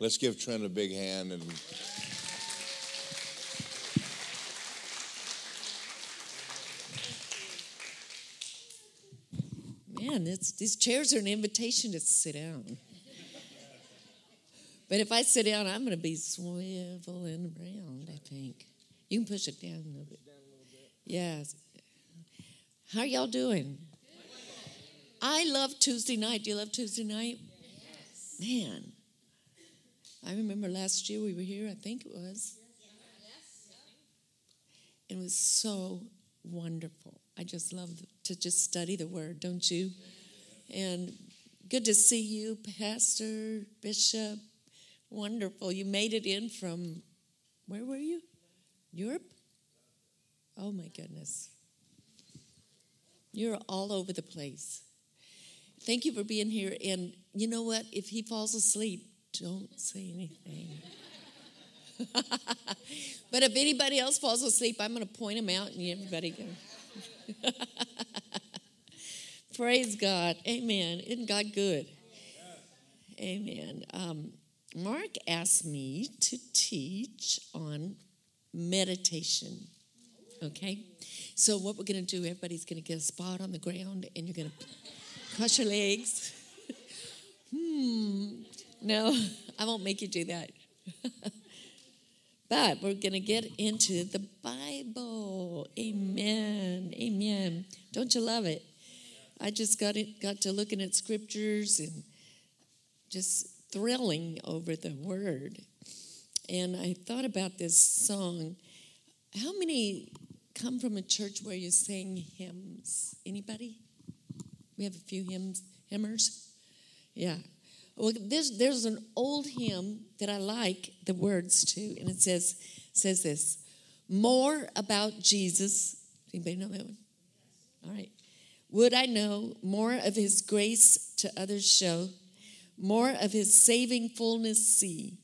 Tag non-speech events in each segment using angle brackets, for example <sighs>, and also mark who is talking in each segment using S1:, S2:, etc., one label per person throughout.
S1: Let's give Trent a big hand and.
S2: Man, it's, these chairs are an invitation to sit down. But if I sit down, I'm going to be swiveling around, I think. You can push it down a little bit. Yes. How are y'all doing? I love Tuesday night. Do you love Tuesday night? Man, I remember last year we were here, I think it was. It was so wonderful. I just love to just study the word, don't you? And good to see you, Pastor, Bishop. Wonderful. You made it in from, where were you? Europe? Oh my goodness. You're all over the place. Thank you for being here. And you know what? If he falls asleep, don't say anything. <laughs> but if anybody else falls asleep, I'm going to point them out and everybody go. <laughs> Praise God. Amen. Isn't God good? Amen. Um, Mark asked me to teach on meditation. Okay? So, what we're going to do, everybody's going to get a spot on the ground and you're going to cross your legs. <laughs> hmm. No, <laughs> I won't make you do that. <laughs> but we're going to get into the Bible. Amen. Amen. Don't you love it? I just got it, got to looking at scriptures and just thrilling over the word. And I thought about this song. How many come from a church where you sing hymns? Anybody? We have a few hymns, hymners. Yeah. Well, there's there's an old hymn that I like the words to, and it says says this: more about Jesus. Anybody know that one? All right. Would I know more of His grace to others show, more of His saving fullness see,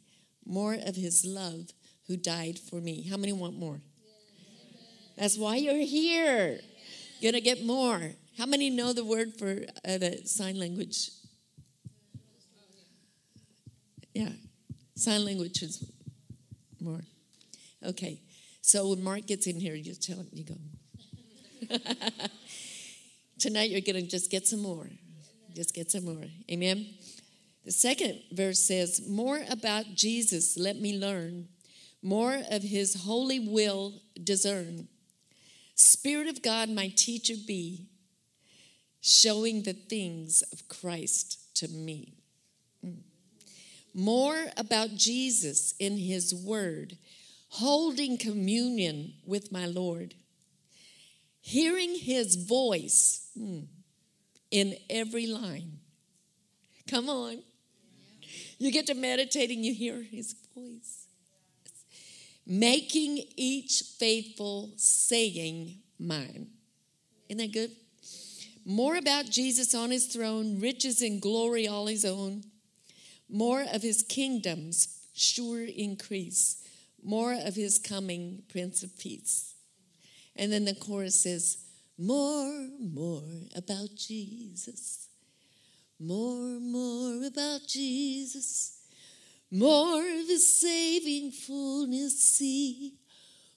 S2: more of His love who died for me. How many want more? That's why you're here. Gonna get more. How many know the word for uh, the sign language? Yeah, sign language is more. Okay, so when Mark gets in here, you tell him, you go. <laughs> Tonight you're gonna just get some more. Just get some more. Amen. The second verse says, More about Jesus let me learn, more of his holy will discern. Spirit of God, my teacher be, showing the things of Christ to me. More about Jesus in his word, holding communion with my Lord, hearing his voice mm, in every line. Come on. You get to meditating, you hear his voice. Making each faithful saying mine. Isn't that good? More about Jesus on his throne, riches and glory all his own. More of his kingdom's sure increase. More of his coming, Prince of Peace. And then the chorus says, More, more about Jesus. More, more about Jesus. More of his saving fullness see.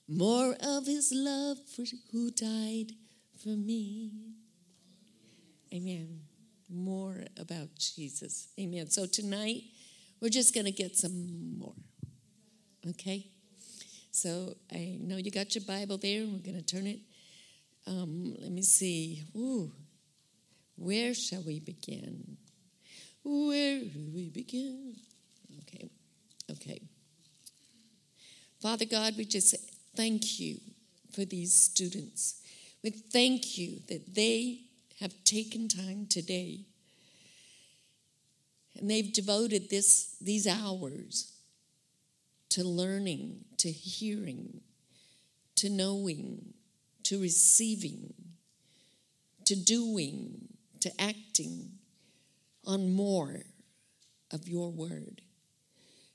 S2: More of his love for who died for me. Amen. More about Jesus. Amen. So tonight, we're just going to get some more. Okay? So I know you got your Bible there, and we're going to turn it. Um, let me see. Ooh, where shall we begin? Where do we begin? Okay, okay. Father God, we just thank you for these students. We thank you that they have taken time today and they've devoted this, these hours to learning, to hearing, to knowing, to receiving, to doing, to acting on more of your word.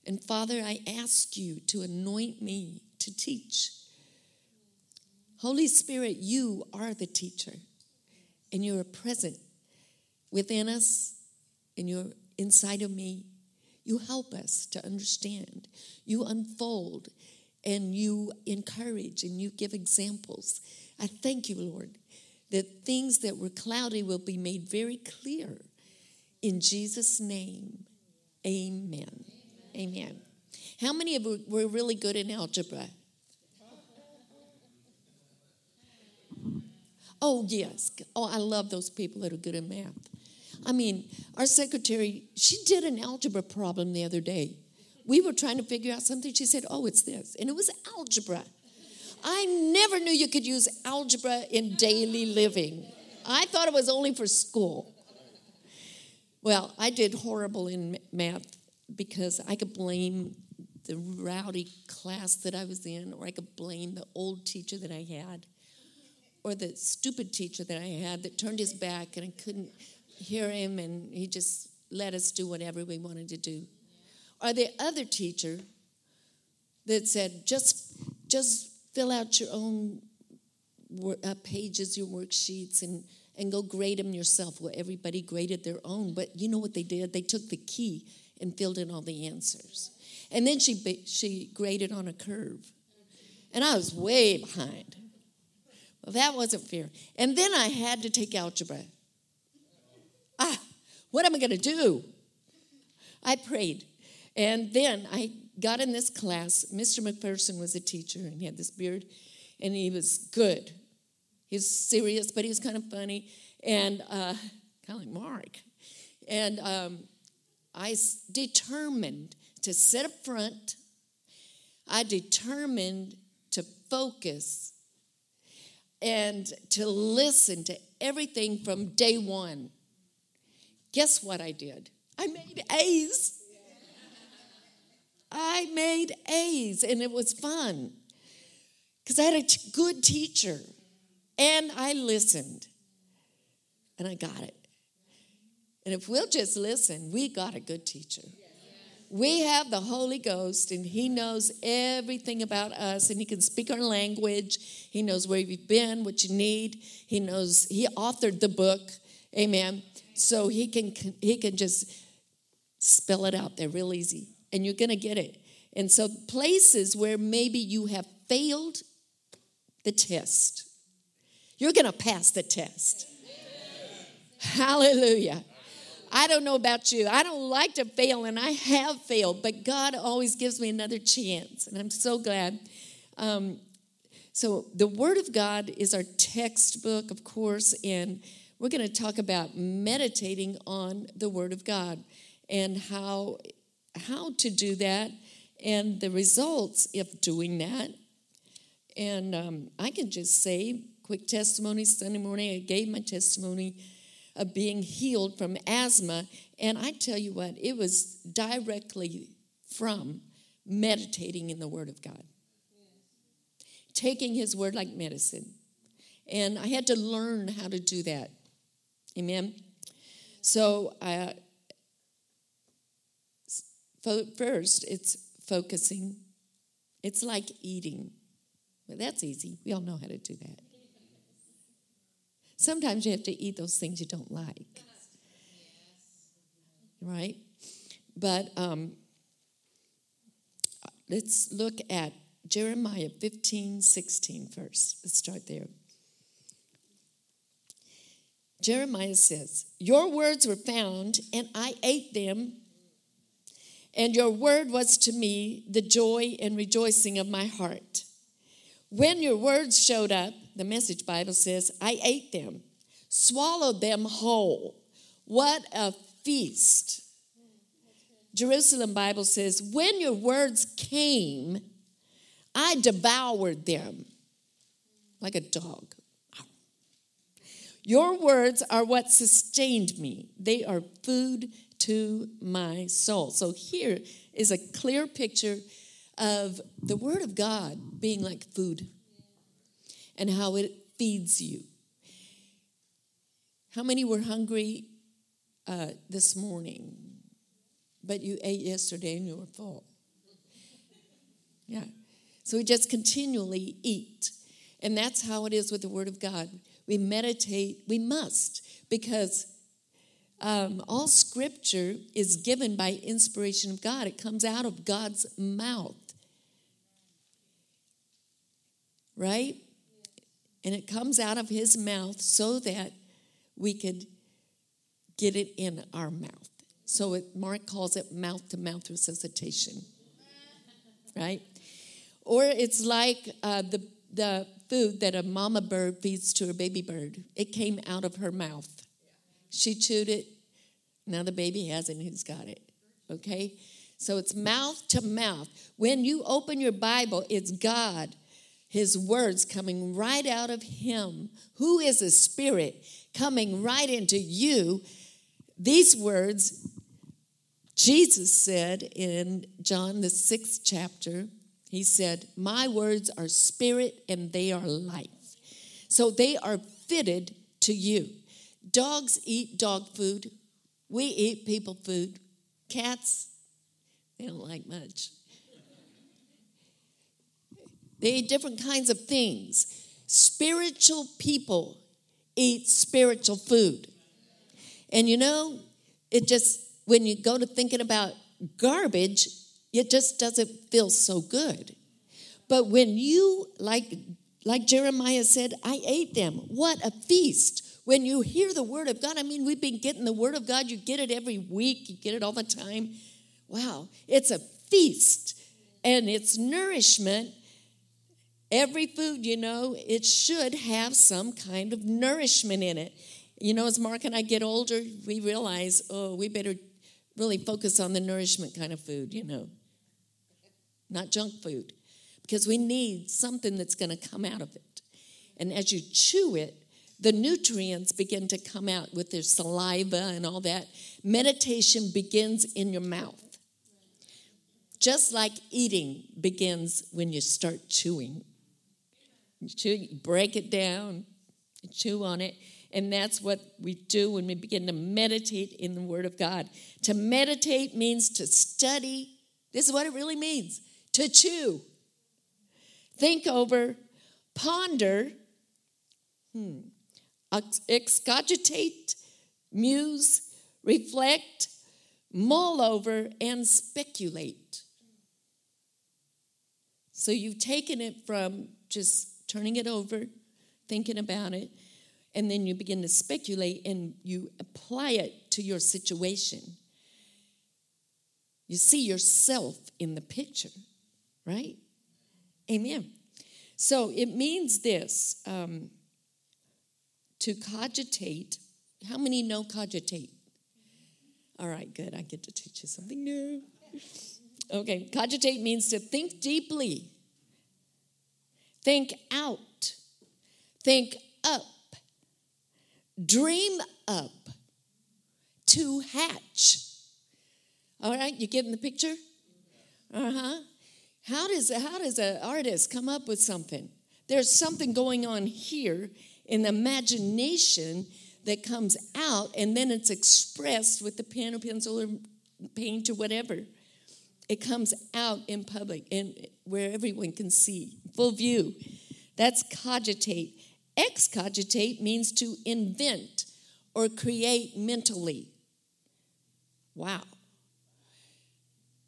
S2: And Father, I ask you to anoint me to teach. Holy Spirit, you are the teacher, and you are present within us, and you're inside of me. You help us to understand. You unfold and you encourage and you give examples. I thank you, Lord, that things that were cloudy will be made very clear. In Jesus' name, amen. Amen. How many of you were really good in algebra? Oh, yes. Oh, I love those people that are good in math. I mean, our secretary, she did an algebra problem the other day. We were trying to figure out something. She said, Oh, it's this. And it was algebra. I never knew you could use algebra in daily living. I thought it was only for school. Well, I did horrible in math because I could blame the rowdy class that I was in, or I could blame the old teacher that I had or the stupid teacher that I had that turned his back and I couldn't hear him and he just let us do whatever we wanted to do. Or the other teacher that said, just, just fill out your own uh, pages, your worksheets, and, and go grade them yourself. Well, everybody graded their own, but you know what they did? They took the key and filled in all the answers. And then she, she graded on a curve. And I was way behind. Well, that wasn't fair. And then I had to take algebra. Ah, what am I going to do? I prayed. And then I got in this class. Mr. McPherson was a teacher and he had this beard and he was good. He was serious, but he was kind of funny and uh, kind of like Mark. And um, I determined to sit up front. I determined to focus and to listen to everything from day one. Guess what I did? I made A's. I made A's, and it was fun because I had a t- good teacher and I listened and I got it. And if we'll just listen, we got a good teacher. We have the Holy Ghost, and He knows everything about us, and He can speak our language. He knows where you've been, what you need. He knows He authored the book, Amen. So He can He can just spell it out there real easy, and you're gonna get it. And so places where maybe you have failed the test, you're gonna pass the test. Hallelujah. I don't know about you. I don't like to fail, and I have failed, but God always gives me another chance, and I'm so glad. Um, so, the Word of God is our textbook, of course, and we're going to talk about meditating on the Word of God and how how to do that and the results of doing that. And um, I can just say, quick testimony Sunday morning, I gave my testimony of being healed from asthma. And I tell you what, it was directly from meditating in the Word of God, taking His Word like medicine. And I had to learn how to do that. Amen. So, uh, first, it's focusing. It's like eating. Well, that's easy. We all know how to do that. Sometimes you have to eat those things you don't like. Right? But um, let's look at Jeremiah 15, 16 first. Let's start there. Jeremiah says, Your words were found, and I ate them, and your word was to me the joy and rejoicing of my heart. When your words showed up, the Message Bible says, I ate them, swallowed them whole. What a feast. Jerusalem Bible says, When your words came, I devoured them like a dog. Your words are what sustained me, they are food to my soul. So here is a clear picture of the Word of God being like food and how it feeds you. How many were hungry uh, this morning, but you ate yesterday and you were full? Yeah. So we just continually eat. And that's how it is with the Word of God. We meditate, we must, because um, all scripture is given by inspiration of God, it comes out of God's mouth. Right? And it comes out of his mouth so that we could get it in our mouth. So it, Mark calls it mouth to mouth resuscitation. Right? Or it's like uh, the, the food that a mama bird feeds to her baby bird. It came out of her mouth. She chewed it. Now the baby has it and he's got it. Okay? So it's mouth to mouth. When you open your Bible, it's God, His words coming right out of Him, who is a spirit coming right into you. These words, Jesus said in John, the sixth chapter, He said, My words are spirit and they are life. So they are fitted to you. Dogs eat dog food. We eat people food. Cats, they don't like much. They eat different kinds of things. Spiritual people eat spiritual food. And you know, it just, when you go to thinking about garbage, it just doesn't feel so good. But when you, like, like Jeremiah said, I ate them. What a feast. When you hear the word of God, I mean, we've been getting the word of God. You get it every week, you get it all the time. Wow, it's a feast and it's nourishment. Every food, you know, it should have some kind of nourishment in it. You know, as Mark and I get older, we realize, oh, we better really focus on the nourishment kind of food, you know, not junk food, because we need something that's going to come out of it. And as you chew it, the nutrients begin to come out with their saliva and all that. Meditation begins in your mouth. Just like eating begins when you start chewing. Chew, break it down, chew on it, and that's what we do when we begin to meditate in the Word of God. To meditate means to study. This is what it really means to chew, think over, ponder. Hmm excogitate, muse, reflect, mull over, and speculate. So you've taken it from just turning it over, thinking about it, and then you begin to speculate and you apply it to your situation. You see yourself in the picture, right? Amen. So it means this. Um, to cogitate. How many know cogitate? All right, good. I get to teach you something new. <laughs> Okay, cogitate means to think deeply, think out, think up, dream up, to hatch. All right, you getting the picture? Uh huh. How does how does an artist come up with something? There's something going on here an imagination that comes out and then it's expressed with the pen or pencil or paint or whatever. It comes out in public and where everyone can see, full view. That's cogitate. Excogitate means to invent or create mentally. Wow.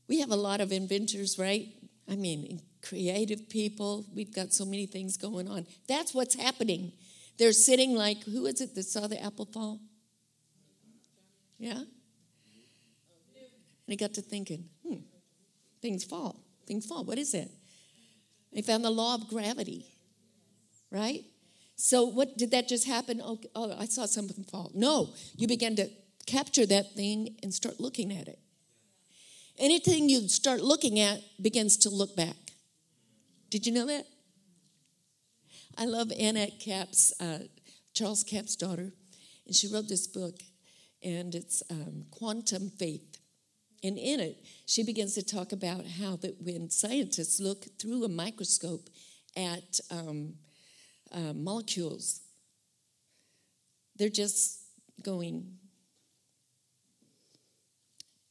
S2: We have a lot of inventors, right? I mean, creative people. We've got so many things going on. That's what's happening they're sitting like, who is it that saw the apple fall? Yeah? And he got to thinking, hmm, things fall. Things fall. What is it? They found the law of gravity, right? So, what did that just happen? Oh, oh, I saw something fall. No, you began to capture that thing and start looking at it. Anything you start looking at begins to look back. Did you know that? I love Annette Capps, uh, Charles Capps' daughter, and she wrote this book, and it's um, Quantum Faith. And in it, she begins to talk about how that when scientists look through a microscope at um, uh, molecules, they're just going,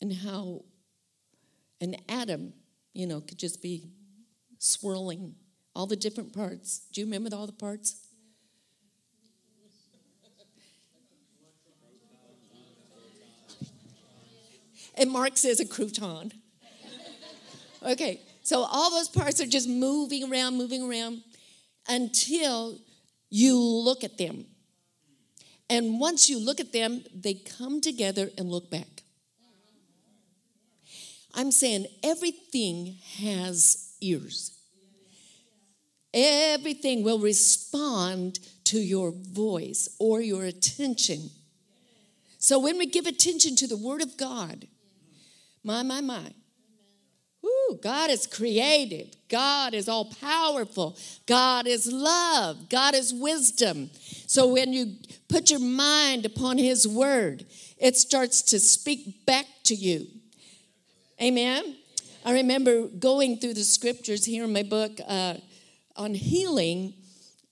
S2: and how an atom, you know, could just be swirling all the different parts. Do you remember all the parts? And Mark says a crouton. okay, so all those parts are just moving around, moving around until you look at them. And once you look at them, they come together and look back. I'm saying everything has ears. Everything will respond to your voice or your attention. So when we give attention to the Word of God, my, my, my, Ooh, God is creative. God is all powerful. God is love. God is wisdom. So when you put your mind upon His word, it starts to speak back to you. Amen. I remember going through the scriptures here in my book uh, on healing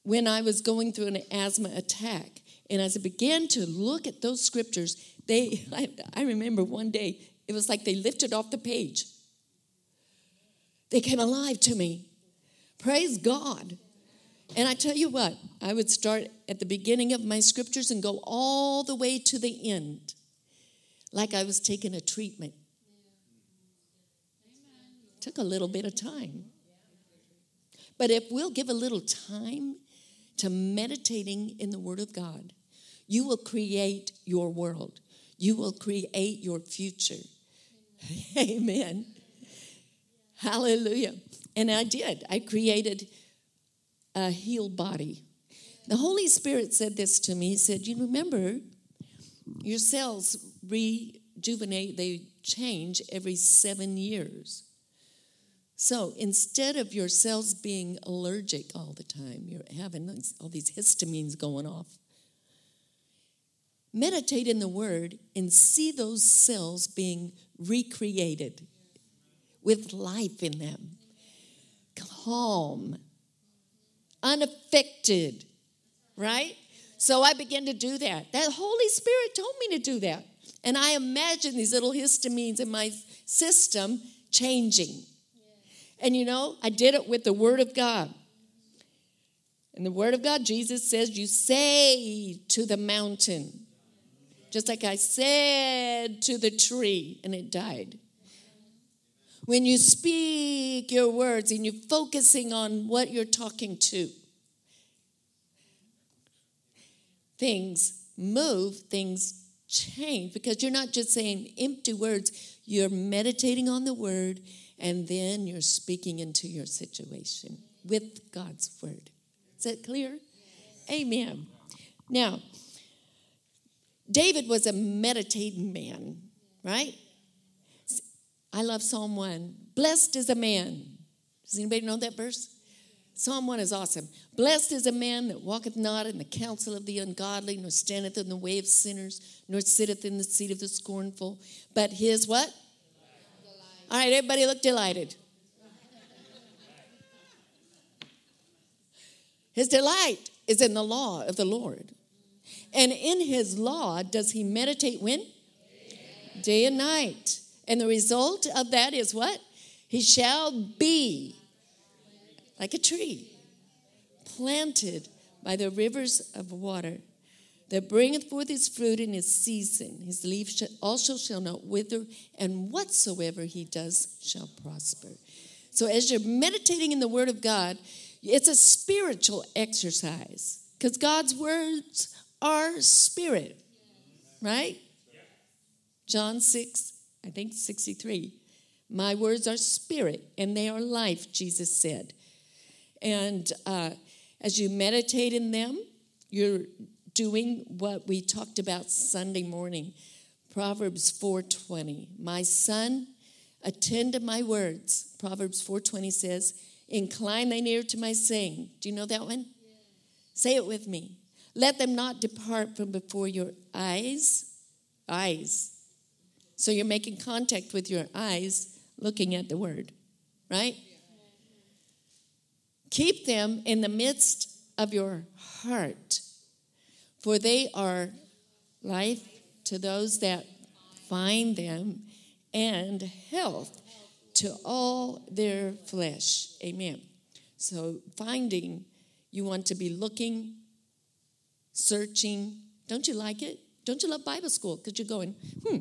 S2: when I was going through an asthma attack. And as I began to look at those scriptures, they <laughs> I, I remember one day it was like they lifted off the page they came alive to me. Praise God. And I tell you what, I would start at the beginning of my scriptures and go all the way to the end, like I was taking a treatment. Took a little bit of time. But if we'll give a little time to meditating in the Word of God, you will create your world. You will create your future. <laughs> Amen. Hallelujah. And I did. I created a healed body. The Holy Spirit said this to me. He said, You remember, your cells rejuvenate, they change every seven years. So instead of your cells being allergic all the time, you're having all these histamines going off. Meditate in the Word and see those cells being recreated with life in them, calm, unaffected, right? So I began to do that. That Holy Spirit told me to do that. And I imagine these little histamines in my system changing. And you know, I did it with the Word of God. In the Word of God, Jesus says, You say to the mountain, just like I said to the tree, and it died. When you speak your words and you're focusing on what you're talking to, things move, things change because you're not just saying empty words, you're meditating on the word and then you're speaking into your situation with God's word. Is that clear? Amen. Now, David was a meditating man, right? I love Psalm 1. Blessed is a man. Does anybody know that verse? Psalm 1 is awesome. Blessed is a man that walketh not in the counsel of the ungodly, nor standeth in the way of sinners, nor sitteth in the seat of the scornful. But his what? All right, everybody look delighted. His delight is in the law of the Lord. And in his law does he meditate when? Day and night. And the result of that is what? He shall be like a tree planted by the rivers of water that bringeth forth his fruit in his season. His leaf also shall not wither, and whatsoever he does shall prosper. So, as you're meditating in the Word of God, it's a spiritual exercise because God's words are spirit, right? John 6 I think 63. My words are spirit and they are life, Jesus said. And uh, as you meditate in them, you're doing what we talked about Sunday morning. Proverbs 4:20. My son, attend to my words. Proverbs 4:20 says, "Incline thine ear to my saying." Do you know that one? Say it with me. Let them not depart from before your eyes. Eyes. So you're making contact with your eyes looking at the word, right? Keep them in the midst of your heart, for they are life to those that find them and health to all their flesh. Amen. So, finding, you want to be looking, searching. Don't you like it? Don't you love Bible school? Because you're going, hmm,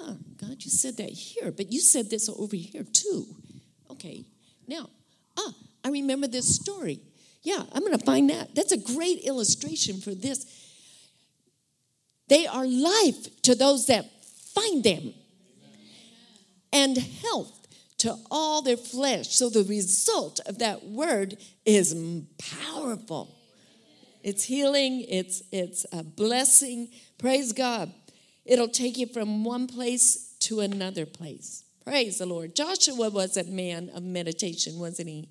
S2: ah, God, you said that here, but you said this over here too. Okay, now, ah, I remember this story. Yeah, I'm going to find that. That's a great illustration for this. They are life to those that find them, and health to all their flesh. So the result of that word is powerful. It's healing, it's it's a blessing. Praise God. It'll take you from one place to another place. Praise the Lord. Joshua was a man of meditation, wasn't he?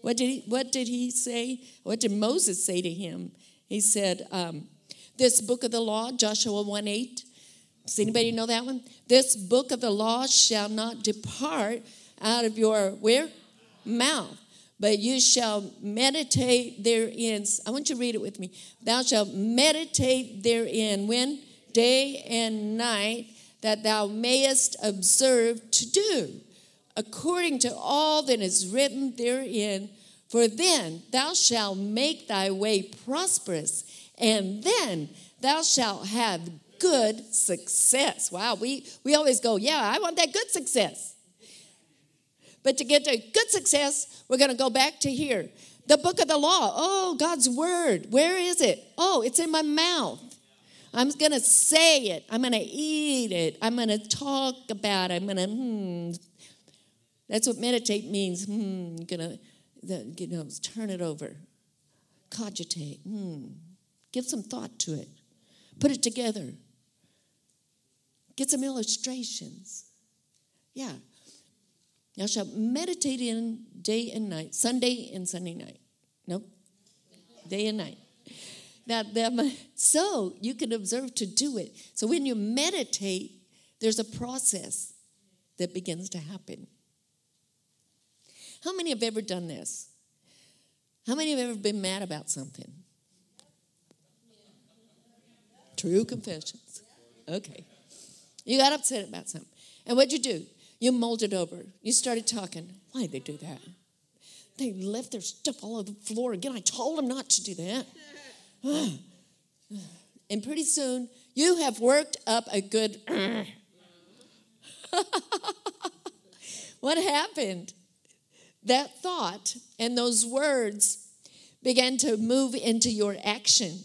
S2: What did he, what did he say? What did Moses say to him? He said, um, This book of the law, Joshua 1 8. Does anybody know that one? This book of the law shall not depart out of your where? Mouth. But you shall meditate therein. I want you to read it with me. Thou shalt meditate therein when? Day and night, that thou mayest observe to do according to all that is written therein. For then thou shalt make thy way prosperous, and then thou shalt have good success. Wow, we, we always go, yeah, I want that good success. But to get to good success, we're going to go back to here. The book of the law. Oh, God's word. Where is it? Oh, it's in my mouth. I'm going to say it. I'm going to eat it. I'm going to talk about it. I'm going to, hmm. That's what meditate means. Hmm. Going to, you know, turn it over. Cogitate. Hmm. Give some thought to it. Put it together. Get some illustrations. Yeah. Thou shalt meditate in day and night, Sunday and Sunday night. Nope. Day and night. Now, so you can observe to do it. So when you meditate, there's a process that begins to happen. How many have ever done this? How many have ever been mad about something? True confessions. Okay. You got upset about something. And what'd you do? You molded over. You started talking. Why did they do that? They left their stuff all over the floor again. I told them not to do that. <sighs> and pretty soon, you have worked up a good. <laughs> what happened? That thought and those words began to move into your action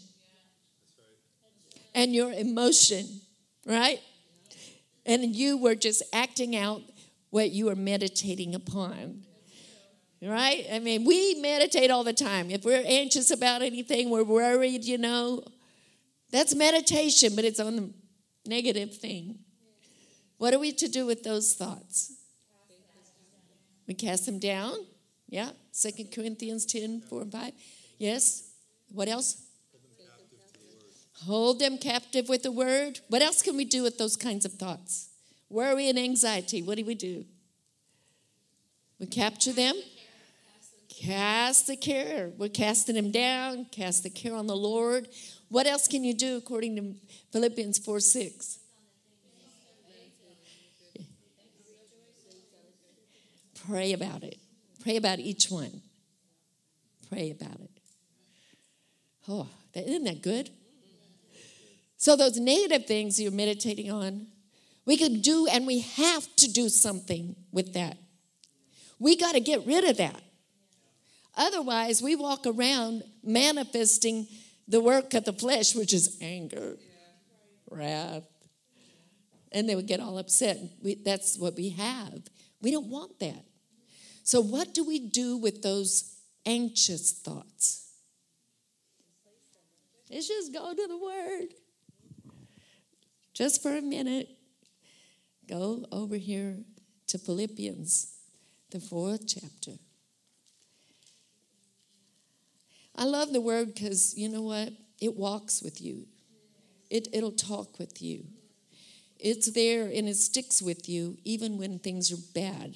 S2: and your emotion, right? And you were just acting out what you are meditating upon. Right? I mean, we meditate all the time. If we're anxious about anything, we're worried, you know, that's meditation, but it's on the negative thing. What are we to do with those thoughts? We cast them down. Yeah. Second Corinthians 10, 4 and 5. Yes. What else? Hold them captive with the word. What else can we do with those kinds of thoughts? Worry and anxiety. What do we do? We capture them. Cast the care. We're casting them down. Cast the care on the Lord. What else can you do according to Philippians 4 6? Pray about it. Pray about each one. Pray about it. Oh, isn't that good? So, those negative things you're meditating on, we can do and we have to do something with that. We got to get rid of that. Otherwise, we walk around manifesting the work of the flesh, which is anger, wrath, and they would get all upset. We, that's what we have. We don't want that. So, what do we do with those anxious thoughts? Let's just go to the Word just for a minute, go over here to Philippians, the fourth chapter. I love the word because you know what? It walks with you, it, it'll talk with you. It's there and it sticks with you even when things are bad.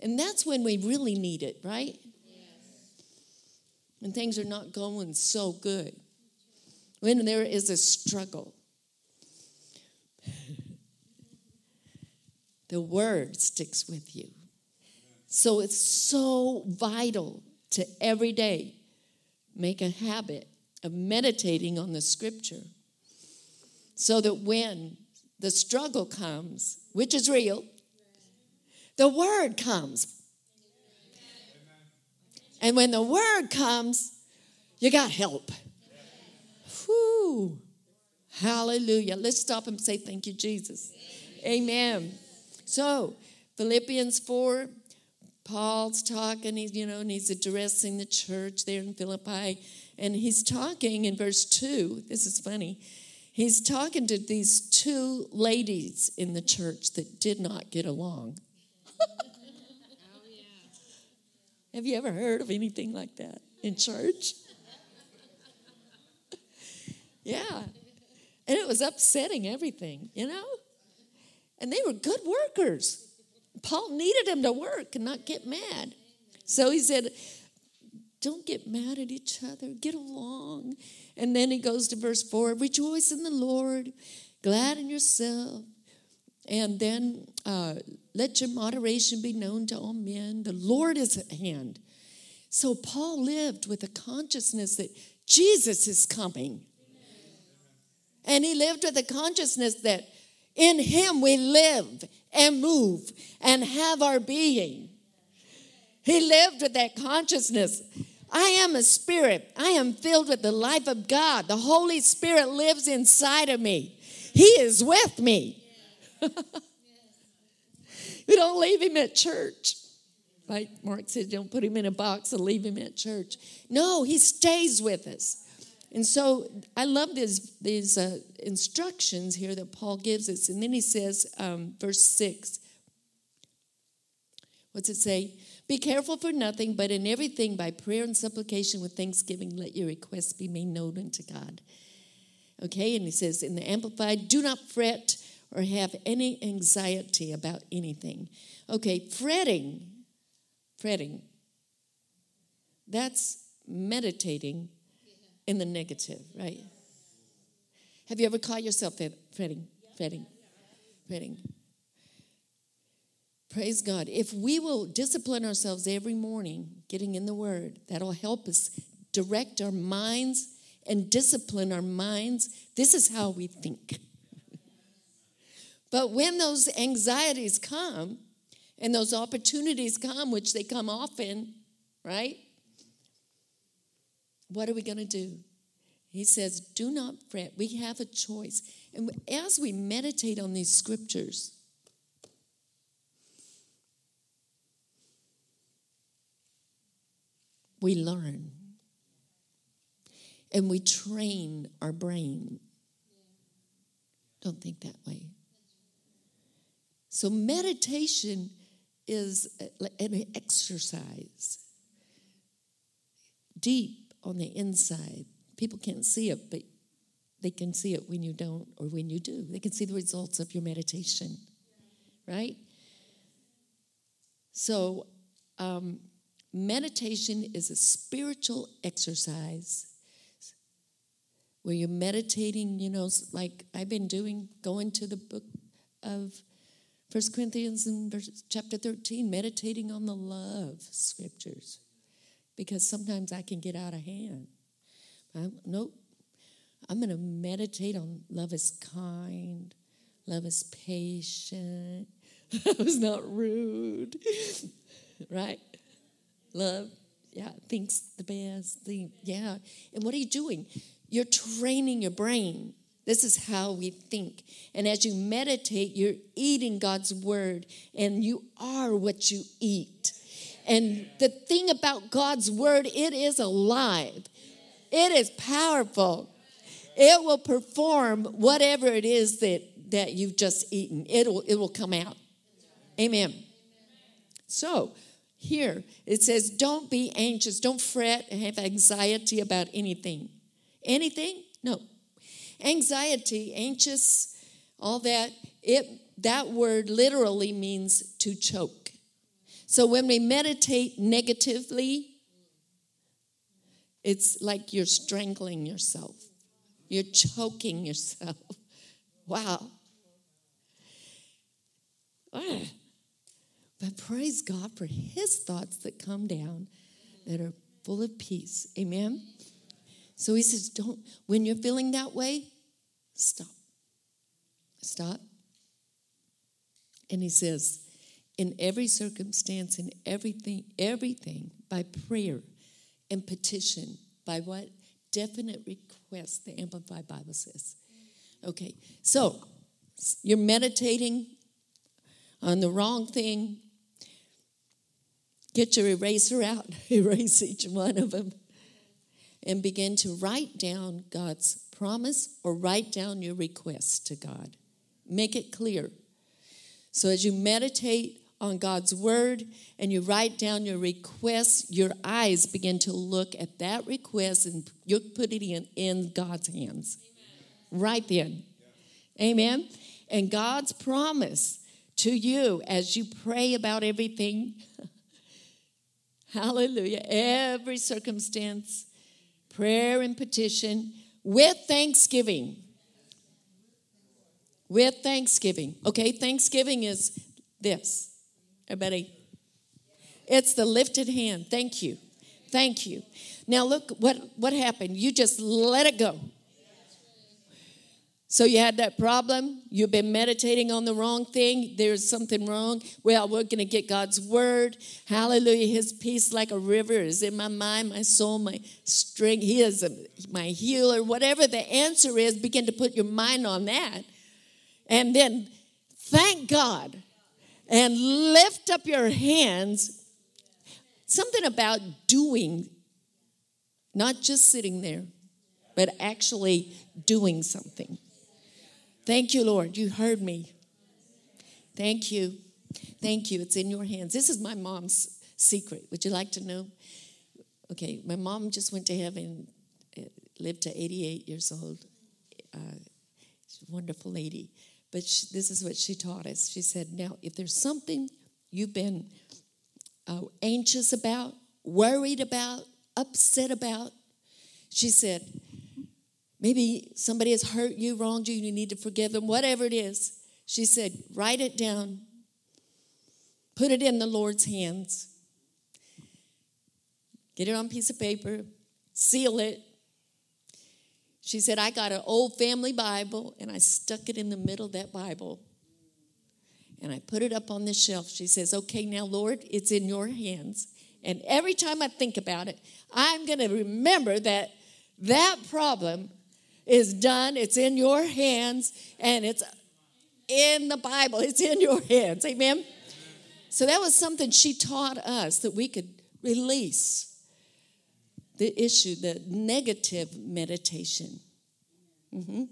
S2: And that's when we really need it, right? When things are not going so good. When there is a struggle. The word sticks with you. So it's so vital to every day make a habit of meditating on the scripture so that when the struggle comes, which is real, the word comes. And when the word comes, you got help. Whew. Hallelujah. Let's stop and say thank you, Jesus. Amen. So, Philippians 4, Paul's talking, he's, you know, and he's addressing the church there in Philippi. And he's talking in verse 2. This is funny. He's talking to these two ladies in the church that did not get along. <laughs> Have you ever heard of anything like that in church? <laughs> yeah. And it was upsetting everything, you know? And they were good workers. Paul needed them to work and not get mad. So he said, Don't get mad at each other, get along. And then he goes to verse 4 Rejoice in the Lord, glad in yourself. And then uh, let your moderation be known to all men. The Lord is at hand. So Paul lived with a consciousness that Jesus is coming. And he lived with a consciousness that in him we live and move and have our being. He lived with that consciousness. I am a spirit. I am filled with the life of God. The Holy Spirit lives inside of me. He is with me. <laughs> we don't leave him at church. Like Mark said, don't put him in a box and leave him at church. No, he stays with us. And so I love these, these uh, instructions here that Paul gives us. And then he says, um, verse 6, what's it say? Be careful for nothing, but in everything by prayer and supplication with thanksgiving, let your requests be made known unto God. Okay, and he says in the Amplified, do not fret or have any anxiety about anything. Okay, fretting, fretting, that's meditating in the negative, right? Have you ever caught yourself fretting, fretting, fretting? Praise God. If we will discipline ourselves every morning, getting in the Word, that'll help us direct our minds and discipline our minds. This is how we think. but when those anxieties come and those opportunities come, which they come often, right? What are we going to do? He says, Do not fret. We have a choice. And as we meditate on these scriptures, we learn and we train our brain. Don't think that way. So, meditation is an exercise deep on the inside. People can't see it, but they can see it when you don't or when you do. They can see the results of your meditation, right? So, um, meditation is a spiritual exercise where you're meditating, you know, like I've been doing, going to the book of First Corinthians in verse, chapter 13, meditating on the love scriptures because sometimes I can get out of hand. I, nope. I'm going to meditate on love is kind, love is patient, <laughs> love is not rude, <laughs> right? Love, yeah, thinks the best. Think, yeah. And what are you doing? You're training your brain. This is how we think. And as you meditate, you're eating God's word, and you are what you eat. And the thing about God's word, it is alive, it is powerful. It will perform whatever it is that, that you've just eaten. It'll, it will come out. Amen. So, here it says, don't be anxious, don't fret and have anxiety about anything. Anything? No. Anxiety, anxious, all that, it that word literally means to choke. So when we meditate negatively, it's like you're strangling yourself, you're choking yourself. <laughs> Wow. Ah. But praise God for His thoughts that come down that are full of peace. Amen. So He says, don't, when you're feeling that way, stop. Stop. And he says, in every circumstance, in everything, everything by prayer and petition, by what? Definite request, the Amplified Bible says. Okay, so you're meditating on the wrong thing. Get your eraser out, <laughs> erase each one of them, and begin to write down God's promise or write down your request to God. Make it clear. So as you meditate on God's word and you write down your request, your eyes begin to look at that request and you put it in, in God's hands. Amen. Right then. Yeah. Amen. And God's promise to you as you pray about everything. <laughs> Hallelujah. Every circumstance, prayer and petition with thanksgiving. With thanksgiving. Okay, thanksgiving is this. Everybody? It's the lifted hand. Thank you. Thank you. Now look what what happened. You just let it go. So you had that problem. You've been meditating on the wrong thing. There's something wrong. Well, we're going to get God's word. Hallelujah. His peace like a river is in my mind, my soul, my strength. He is my healer. Whatever the answer is, begin to put your mind on that. And then thank God and lift up your hands. Something about doing, not just sitting there, but actually doing something. Thank you, Lord. You heard me. Thank you. Thank you. It's in your hands. This is my mom's secret. Would you like to know? Okay, my mom just went to heaven, uh, lived to 88 years old. Uh, she's a wonderful lady. But she, this is what she taught us. She said, Now, if there's something you've been uh, anxious about, worried about, upset about, she said, maybe somebody has hurt you, wronged you, you need to forgive them, whatever it is. She said, write it down, put it in the Lord's hands, get it on a piece of paper, seal it, she said, I got an old family Bible and I stuck it in the middle of that Bible and I put it up on the shelf. She says, Okay, now, Lord, it's in your hands. And every time I think about it, I'm going to remember that that problem is done, it's in your hands, and it's in the Bible, it's in your hands. Amen? So that was something she taught us that we could release the issue, the negative meditation. Mm-hmm.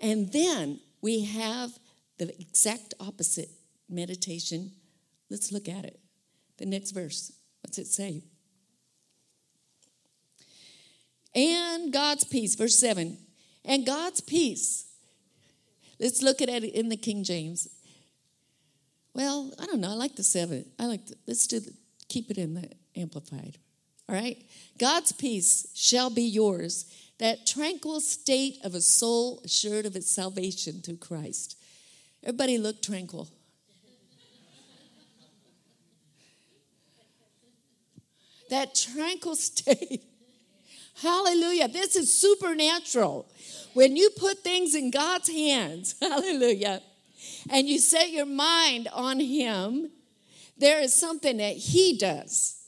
S2: And then we have the exact opposite meditation. Let's look at it. The next verse. What's it say? And God's peace, verse 7. And God's peace. Let's look at it in the King James. Well, I don't know. I like the seven. I like the, let's do the, keep it in the amplified. All right? God's peace shall be yours, that tranquil state of a soul assured of its salvation through Christ. Everybody look tranquil. that tranquil <laughs> state. Hallelujah. This is supernatural. When you put things in God's hands, <laughs> hallelujah, and you set your mind on Him, there is something that He does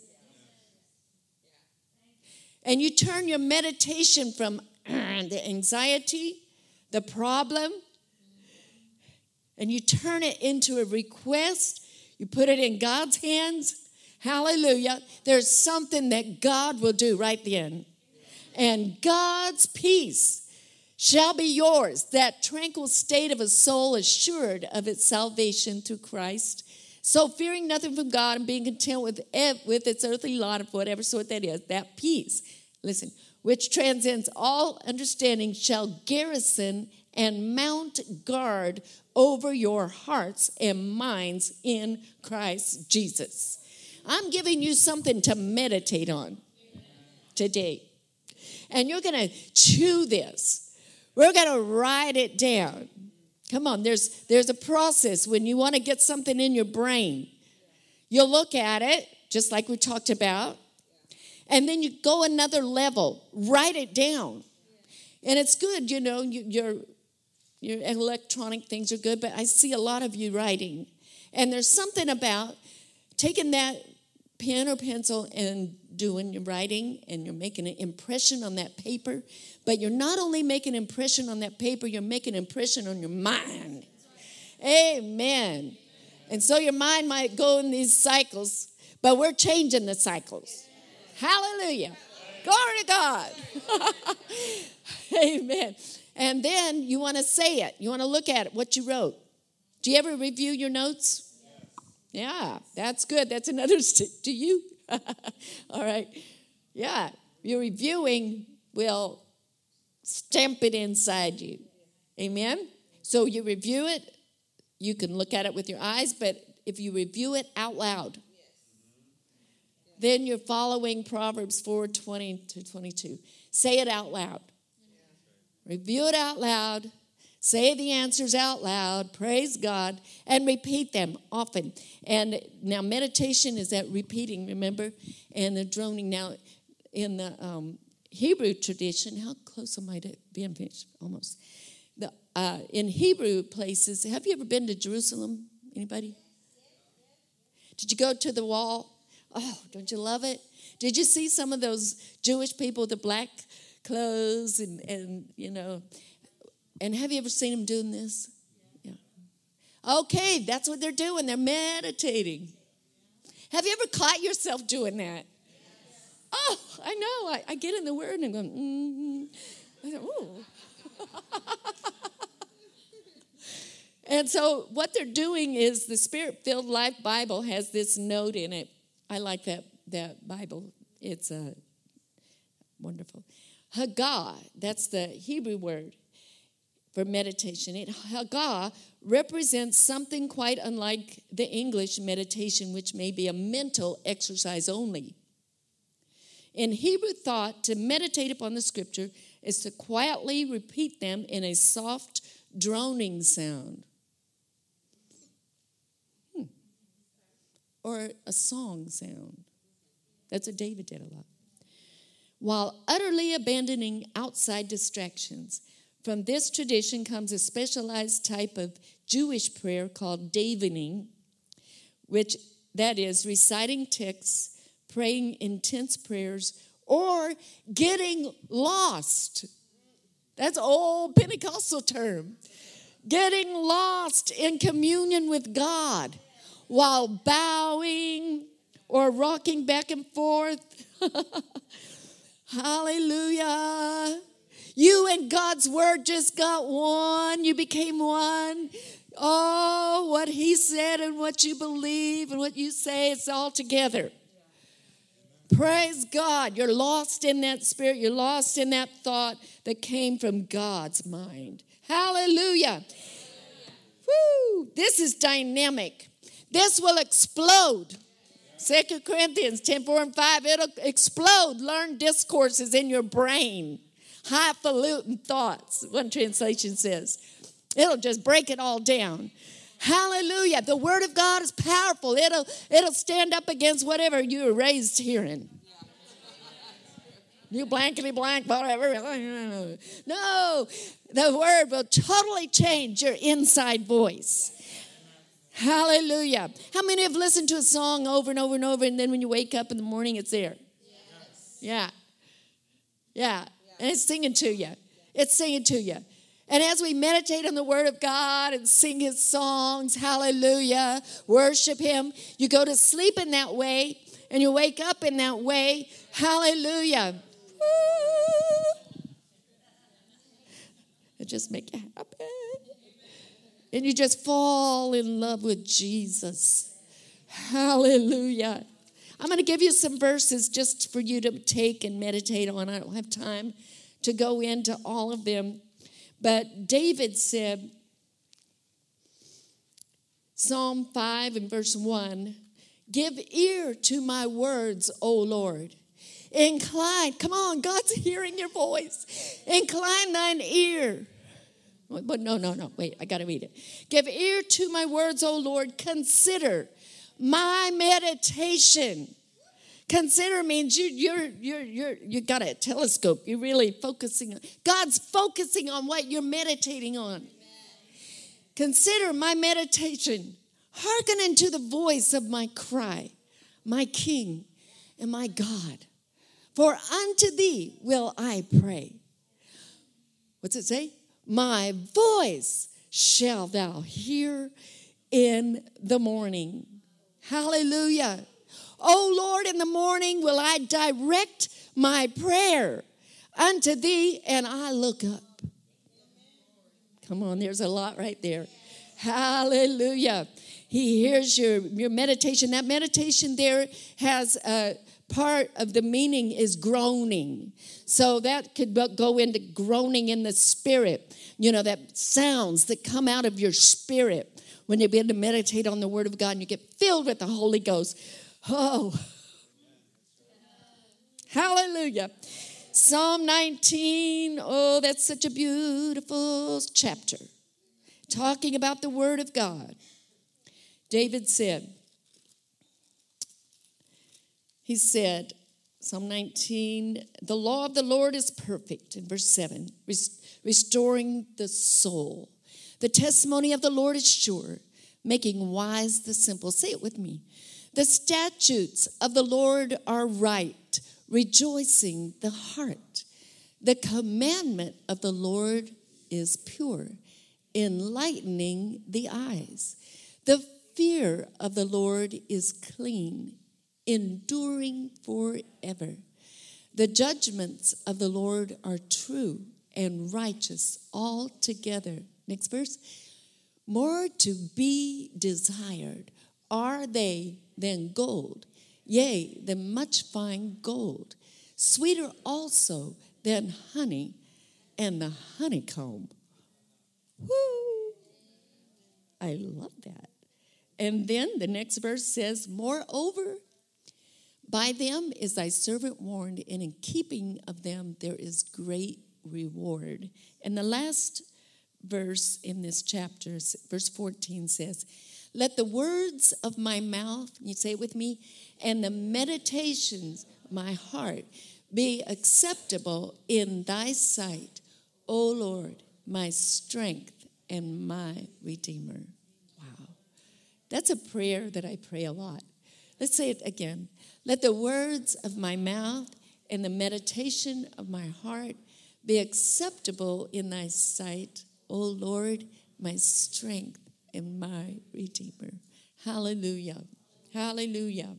S2: and you turn your meditation from <clears throat> the anxiety, the problem, and you turn it into a request, you put it in God's hands. Hallelujah. There's something that God will do right then. And God's peace shall be yours, that tranquil state of a soul assured of its salvation through Christ. So, fearing nothing from God and being content with, with its earthly lot of whatever sort that is, that peace listen, which transcends all understanding, shall garrison and mount guard over your hearts and minds in Christ Jesus. I'm giving you something to meditate on today. And you're going to chew this. We're going to write it down. Come on, there's there's a process when you want to get something in your brain. You'll look at it just like we talked about. And then you go another level, write it down. And it's good, you know, you, your, your electronic things are good, but I see a lot of you writing. And there's something about taking that pen or pencil and doing your writing and you're making an impression on that paper, but you're not only making an impression on that paper, you're making an impression on your mind. Amen. And so your mind might go in these cycles, but we're changing the cycles. Hallelujah. Glory to God. <laughs> Amen. And then you want to say it. You want to look at it, what you wrote. Do you ever review your notes? Yeah, that's good. That's another <laughs> stick to you. <laughs> All right. Yeah, your reviewing will stamp it inside you. Amen? So you review it, you can look at it with your eyes, but if you review it out loud, then you're following Proverbs 4 20 to 22. Say it out loud. Review it out loud. Say the answers out loud. Praise God. And repeat them often. And now, meditation is that repeating, remember? And the droning. Now, in the um, Hebrew tradition, how close am I to being finished? Almost. The, uh, in Hebrew places, have you ever been to Jerusalem? Anybody? Did you go to the wall? Oh, don't you love it? Did you see some of those Jewish people the black clothes and, and you know, and have you ever seen them doing this? Yeah. Okay, that's what they're doing. They're meditating. Have you ever caught yourself doing that? Oh, I know. I, I get in the word and I'm going, mm-hmm. I ooh. <laughs> and so what they're doing is the Spirit Filled Life Bible has this note in it. I like that that Bible. It's uh, wonderful. Hagah, that's the Hebrew word for meditation. It, Hagah represents something quite unlike the English meditation, which may be a mental exercise only. In Hebrew thought, to meditate upon the scripture is to quietly repeat them in a soft, droning sound. Hmm. Or a song sound. That's what David did a lot. While utterly abandoning outside distractions, from this tradition comes a specialized type of Jewish prayer called davening, which that is reciting texts, praying intense prayers, or getting lost. That's old Pentecostal term. Getting lost in communion with God while bowing or rocking back and forth. <laughs> Hallelujah. You and God's word just got one. You became one. Oh, what he said and what you believe and what you say, it's all together. Praise God. You're lost in that spirit. You're lost in that thought that came from God's mind. Hallelujah. Woo! This is dynamic. This will explode. Second Corinthians 10 4 and 5, it'll explode. Learn discourses in your brain highfalutin thoughts, one translation says. It'll just break it all down. Hallelujah. The word of God is powerful. It'll it'll stand up against whatever you were raised hearing. You blankety blank, whatever. No, the word will totally change your inside voice. Hallelujah. How many have listened to a song over and over and over, and then when you wake up in the morning, it's there? Yes. Yeah. Yeah and it's singing to you. It's singing to you. And as we meditate on the Word of God and sing His songs, hallelujah, worship Him, you go to sleep in that way and you wake up in that way, hallelujah. It just make you happy. And you just fall in love with Jesus. Hallelujah. I'm going to give you some verses just for you to take and meditate on. I don't have time to go into all of them. But David said, Psalm 5 and verse 1 Give ear to my words, O Lord. Incline, come on, God's hearing your voice. Incline thine ear. But no, no, no, wait, I got to read it. Give ear to my words, O Lord. Consider my meditation. Consider means you you're you're you're you got a telescope. You're really focusing on God's focusing on what you're meditating on. Amen. Consider my meditation. Hearken unto the voice of my cry, my King and my God. For unto thee will I pray. What's it say? My voice shall thou hear in the morning. Hallelujah. Oh Lord, in the morning will I direct my prayer unto thee, and I look up. Come on, there's a lot right there. Hallelujah. He hears your, your meditation. That meditation there has a part of the meaning is groaning. So that could go into groaning in the spirit. You know, that sounds that come out of your spirit when you begin to meditate on the word of God and you get filled with the Holy Ghost. Oh, hallelujah. Psalm 19, oh, that's such a beautiful chapter. Talking about the Word of God. David said, he said, Psalm 19, the law of the Lord is perfect, in verse 7, restoring the soul. The testimony of the Lord is sure, making wise the simple. Say it with me. The statutes of the Lord are right rejoicing the heart. The commandment of the Lord is pure, enlightening the eyes. The fear of the Lord is clean, enduring forever. The judgments of the Lord are true and righteous altogether. Next verse. More to be desired are they than gold yea, than much fine gold, sweeter also than honey and the honeycomb. Woo! I love that. And then the next verse says, Moreover, by them is thy servant warned, and in keeping of them there is great reward. And the last verse in this chapter, verse 14 says, Let the words of my mouth, you say it with me, and the meditations of my heart be acceptable in thy sight, O Lord, my strength and my redeemer. Wow. That's a prayer that I pray a lot. Let's say it again. Let the words of my mouth and the meditation of my heart be acceptable in thy sight, O Lord, my strength and my redeemer. Hallelujah. Hallelujah.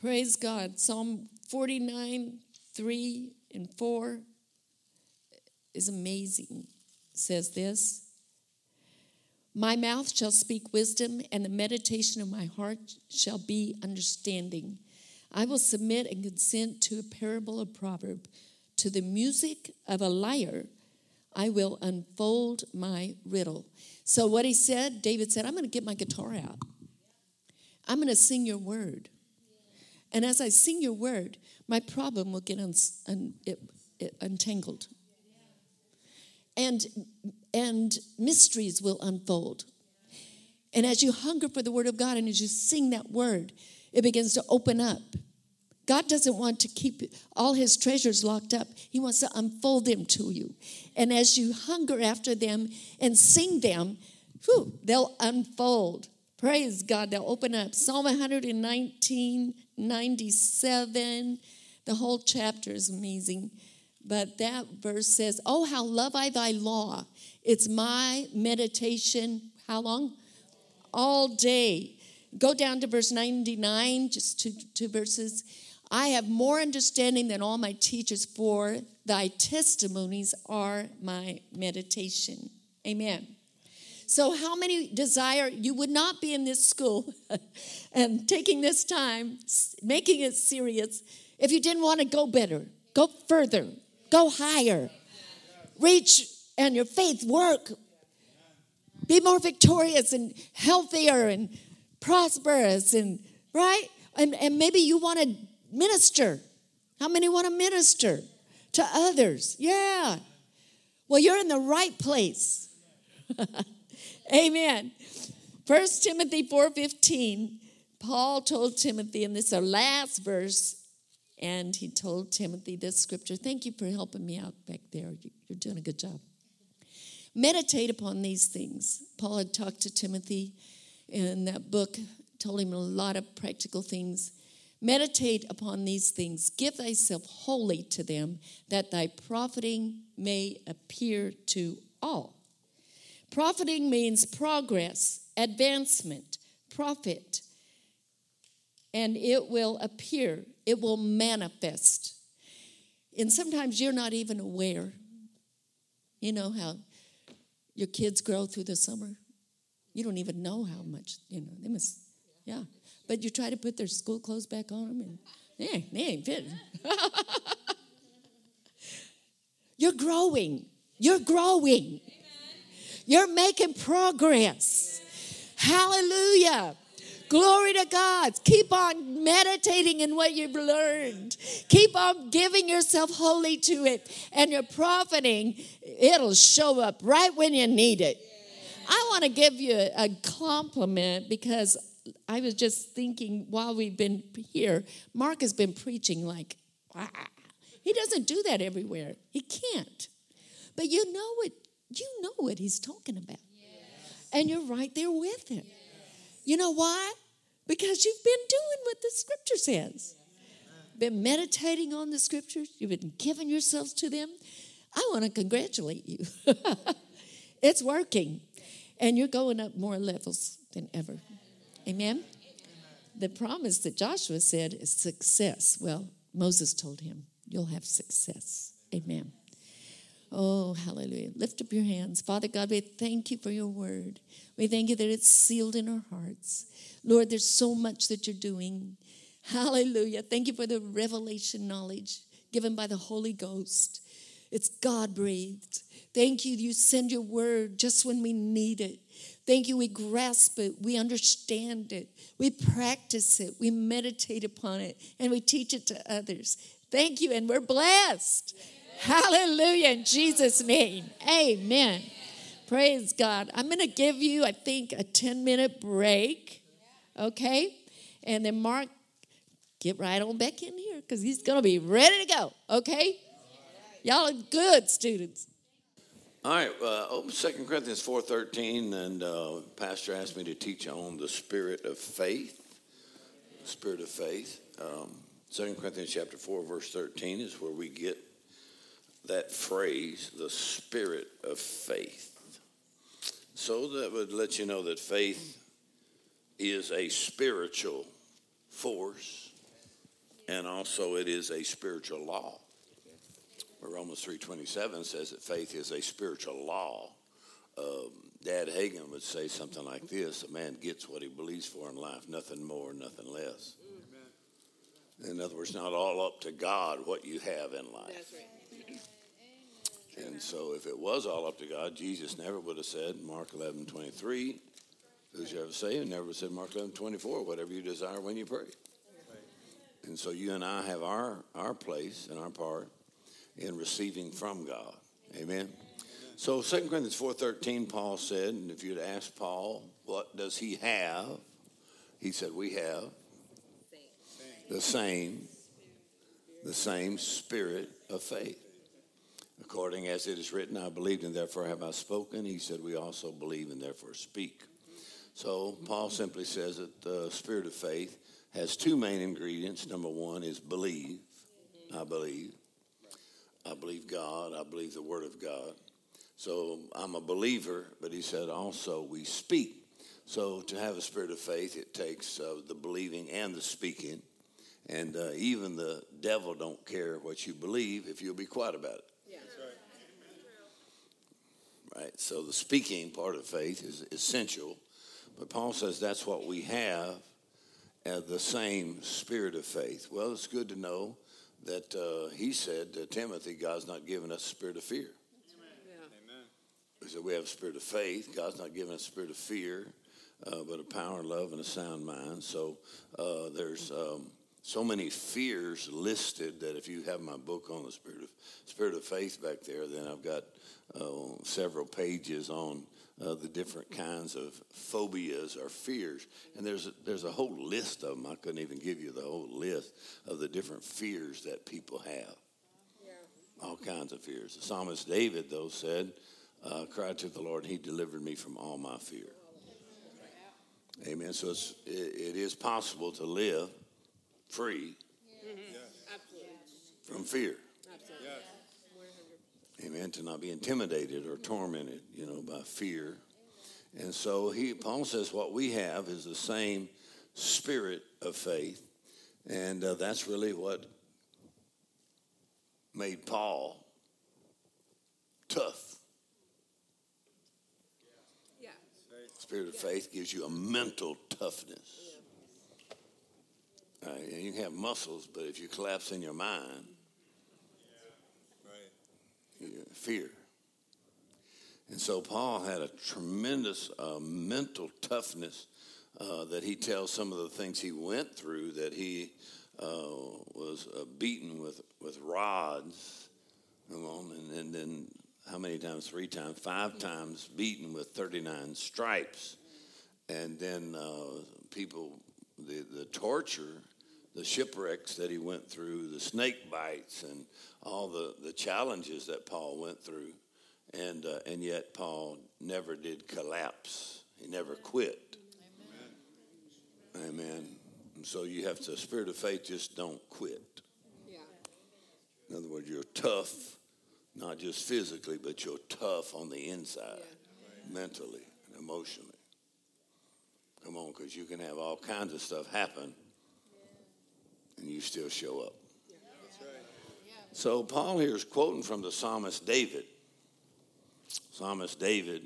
S2: Praise God. Psalm 49, 3 and 4 is amazing. It says this My mouth shall speak wisdom, and the meditation of my heart shall be understanding. I will submit and consent to a parable of proverb. To the music of a lyre, I will unfold my riddle. So, what he said, David said, I'm going to get my guitar out. I'm going to sing your word. And as I sing your word, my problem will get un, un, it, it, untangled. And, and mysteries will unfold. And as you hunger for the word of God and as you sing that word, it begins to open up. God doesn't want to keep all his treasures locked up. He wants to unfold them to you. And as you hunger after them and sing them, whew, they'll unfold. Praise God, they'll open up. Psalm 119 97. The whole chapter is amazing. But that verse says, Oh, how love I thy law. It's my meditation. How long? All day. Go down to verse 99, just two, two verses. I have more understanding than all my teachers, for thy testimonies are my meditation. Amen. So, how many desire you would not be in this school <laughs> and taking this time, making it serious, if you didn't want to go better, go further, go higher, reach, and your faith work, be more victorious and healthier and prosperous, and right? And, and maybe you want to minister. How many want to minister to others? Yeah. Well, you're in the right place. <laughs> Amen. First Timothy 4:15, Paul told Timothy, and this is our last verse, and he told Timothy this scripture. Thank you for helping me out back there. You're doing a good job. Meditate upon these things. Paul had talked to Timothy in that book told him a lot of practical things. Meditate upon these things, give thyself wholly to them, that thy profiting may appear to all. Profiting means progress, advancement, profit, and it will appear, it will manifest. And sometimes you're not even aware. You know how your kids grow through the summer? You don't even know how much, you know, they must, yeah. But you try to put their school clothes back on them and they, they ain't fitting. <laughs> you're growing. You're growing. You're making progress. Hallelujah. Glory to God. Keep on meditating in what you've learned. Keep on giving yourself wholly to it. And you're profiting, it'll show up right when you need it. I want to give you a compliment because I was just thinking while we've been here, Mark has been preaching like, wow. He doesn't do that everywhere. He can't. But you know what you know what he's talking about. Yes. And you're right there with him. Yes. You know why? Because you've been doing what the scripture says. Been meditating on the scriptures, you've been giving yourselves to them. I want to congratulate you. <laughs> it's working. And you're going up more levels than ever. Amen? The promise that Joshua said is success. Well, Moses told him, You'll have success. Amen. Oh, hallelujah. Lift up your hands. Father God, we thank you for your word. We thank you that it's sealed in our hearts. Lord, there's so much that you're doing. Hallelujah. Thank you for the revelation knowledge given by the Holy Ghost. It's God breathed. Thank you. You send your word just when we need it. Thank you. We grasp it. We understand it. We practice it. We meditate upon it. And we teach it to others. Thank you. And we're blessed. Hallelujah. In Jesus' name. Amen. Praise God. I'm going to give you, I think, a 10 minute break. Okay? And then Mark, get right on back in here because he's going to be ready to go. Okay? Y'all are good students.
S3: All right, uh, open Second Corinthians four thirteen, and uh, Pastor asked me to teach on the spirit of faith. Spirit of faith. Um, Second Corinthians chapter four verse thirteen is where we get that phrase, the spirit of faith. So that would let you know that faith is a spiritual force and also it is a spiritual law. Romans 3.27 says that faith is a spiritual law. Um, Dad Hagin would say something like this, a man gets what he believes for in life, nothing more, nothing less. Amen. In other words, not all up to God what you have in life. And so if it was all up to God, Jesus never would have said, Mark 11, 23, who's you ever say, and never said Mark 11, 24, whatever you desire when you pray. And so you and I have our, our place and our part in receiving from God. Amen. So 2 Corinthians 4.13, Paul said, and if you'd ask Paul, what does he have? He said, we have the same, the same spirit of faith. According as it is written, I believed and therefore have I spoken. He said, We also believe and therefore speak. So Paul simply says that the spirit of faith has two main ingredients. Number one is believe. I believe. I believe God. I believe the Word of God. So I'm a believer, but he said also we speak. So to have a spirit of faith, it takes uh, the believing and the speaking. And uh, even the devil don't care what you believe if you'll be quiet about it. Right? So the speaking part of faith is essential. But Paul says that's what we have uh, the same spirit of faith. Well, it's good to know that uh, he said to Timothy, God's not given us a spirit of fear. Amen. He said we have a spirit of faith. God's not given us a spirit of fear, uh, but a power, love, and a sound mind. So uh, there's um, so many fears listed that if you have my book on the spirit of spirit of faith back there, then I've got uh, several pages on uh, the different kinds of phobias or fears, and there's a, there's a whole list of them. I couldn't even give you the whole list of the different fears that people have. Yeah. All kinds of fears. The psalmist David, though, said, uh, "Cried to the Lord, and He delivered me from all my fear." Amen. So it's, it, it is possible to live free from fear. Amen. To not be intimidated or tormented, you know, by fear. And so he Paul says what we have is the same spirit of faith. And uh, that's really what made Paul tough.
S4: Yeah.
S3: Spirit of faith gives you a mental toughness. Uh, and you can have muscles, but if you collapse in your mind, you fear. And so Paul had a tremendous uh, mental toughness uh, that he tells some of the things he went through that he uh, was uh, beaten with, with rods, and, and then how many times? Three times, five times beaten with 39 stripes. And then uh, people, the, the torture, the shipwrecks that he went through, the snake bites, and all the, the challenges that Paul went through. And, uh, and yet, Paul never did collapse, he never quit. Amen. Amen. And so you have to, spirit of faith, just don't quit.
S4: Yeah.
S3: In other words, you're tough, not just physically, but you're tough on the inside, mentally and emotionally. Come on, because you can have all kinds of stuff happen and you still show up. So Paul here is quoting from the psalmist David. Psalmist David,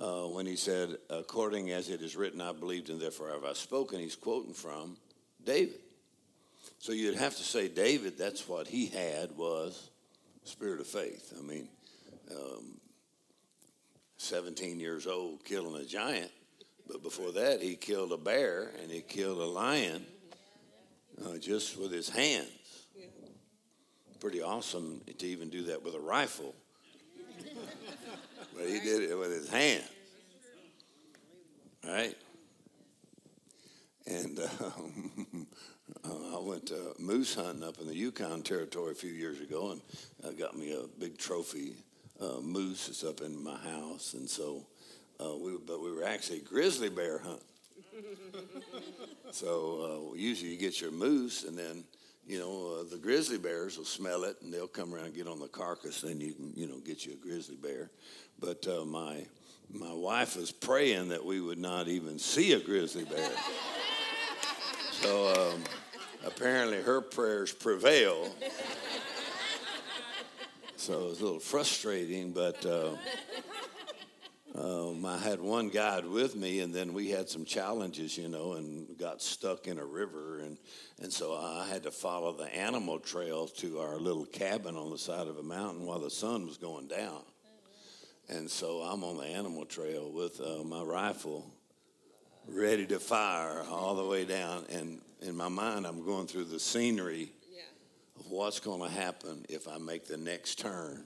S3: uh, when he said, according as it is written, I believed and therefore have I spoken, he's quoting from David. So you'd have to say David, that's what he had was spirit of faith. I mean, um, 17 years old killing a giant, but before that he killed a bear and he killed a lion uh, just with his hands. Pretty awesome to even do that with a rifle. but he did it with his hands. Right? And <laughs> um, uh, I went uh, moose hunting up in the Yukon Territory a few years ago, and I got me a big trophy uh, moose. It's up in my house, and so uh, we. But we were actually grizzly bear hunting. <laughs> so uh, usually you get your moose, and then you know uh, the grizzly bears will smell it, and they'll come around and get on the carcass, and you can you know get you a grizzly bear. But uh, my my wife was praying that we would not even see a grizzly bear. <laughs> so um, apparently her prayers prevail. So it was a little frustrating, but uh, um, I had one guide with me, and then we had some challenges, you know, and got stuck in a river, and and so I had to follow the animal trail to our little cabin on the side of a mountain while the sun was going down. And so I'm on the animal trail with uh, my rifle, ready to fire all the way down. And in my mind, I'm going through the scenery
S4: Yeah.
S3: of what's going to happen if I make the next turn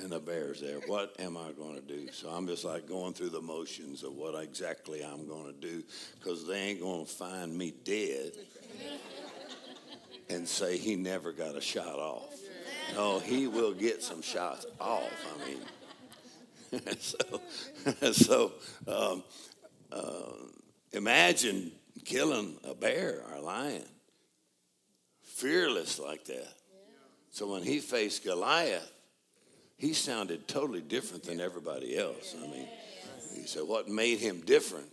S3: and the bear's there. What am I going to do? So I'm just like going through the motions of what exactly I'm going to do because they ain't going to find me dead and say he never got a shot off. No, he will get some shots off. I mean, <laughs> so, <laughs> so um, uh, imagine killing a bear or a lion, fearless like that. So when he faced Goliath, he sounded totally different than everybody else. I mean, he said, what made him different?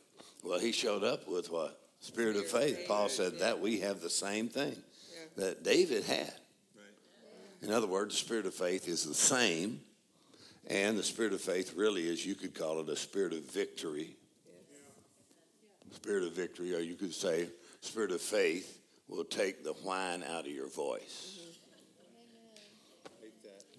S3: Well, he showed up with what? Spirit of faith. Paul said that we have the same thing that David had. In other words, the spirit of faith is the same, and the spirit of faith really is, you could call it a spirit of victory. Spirit of victory, or you could say, spirit of faith will take the whine out of your voice.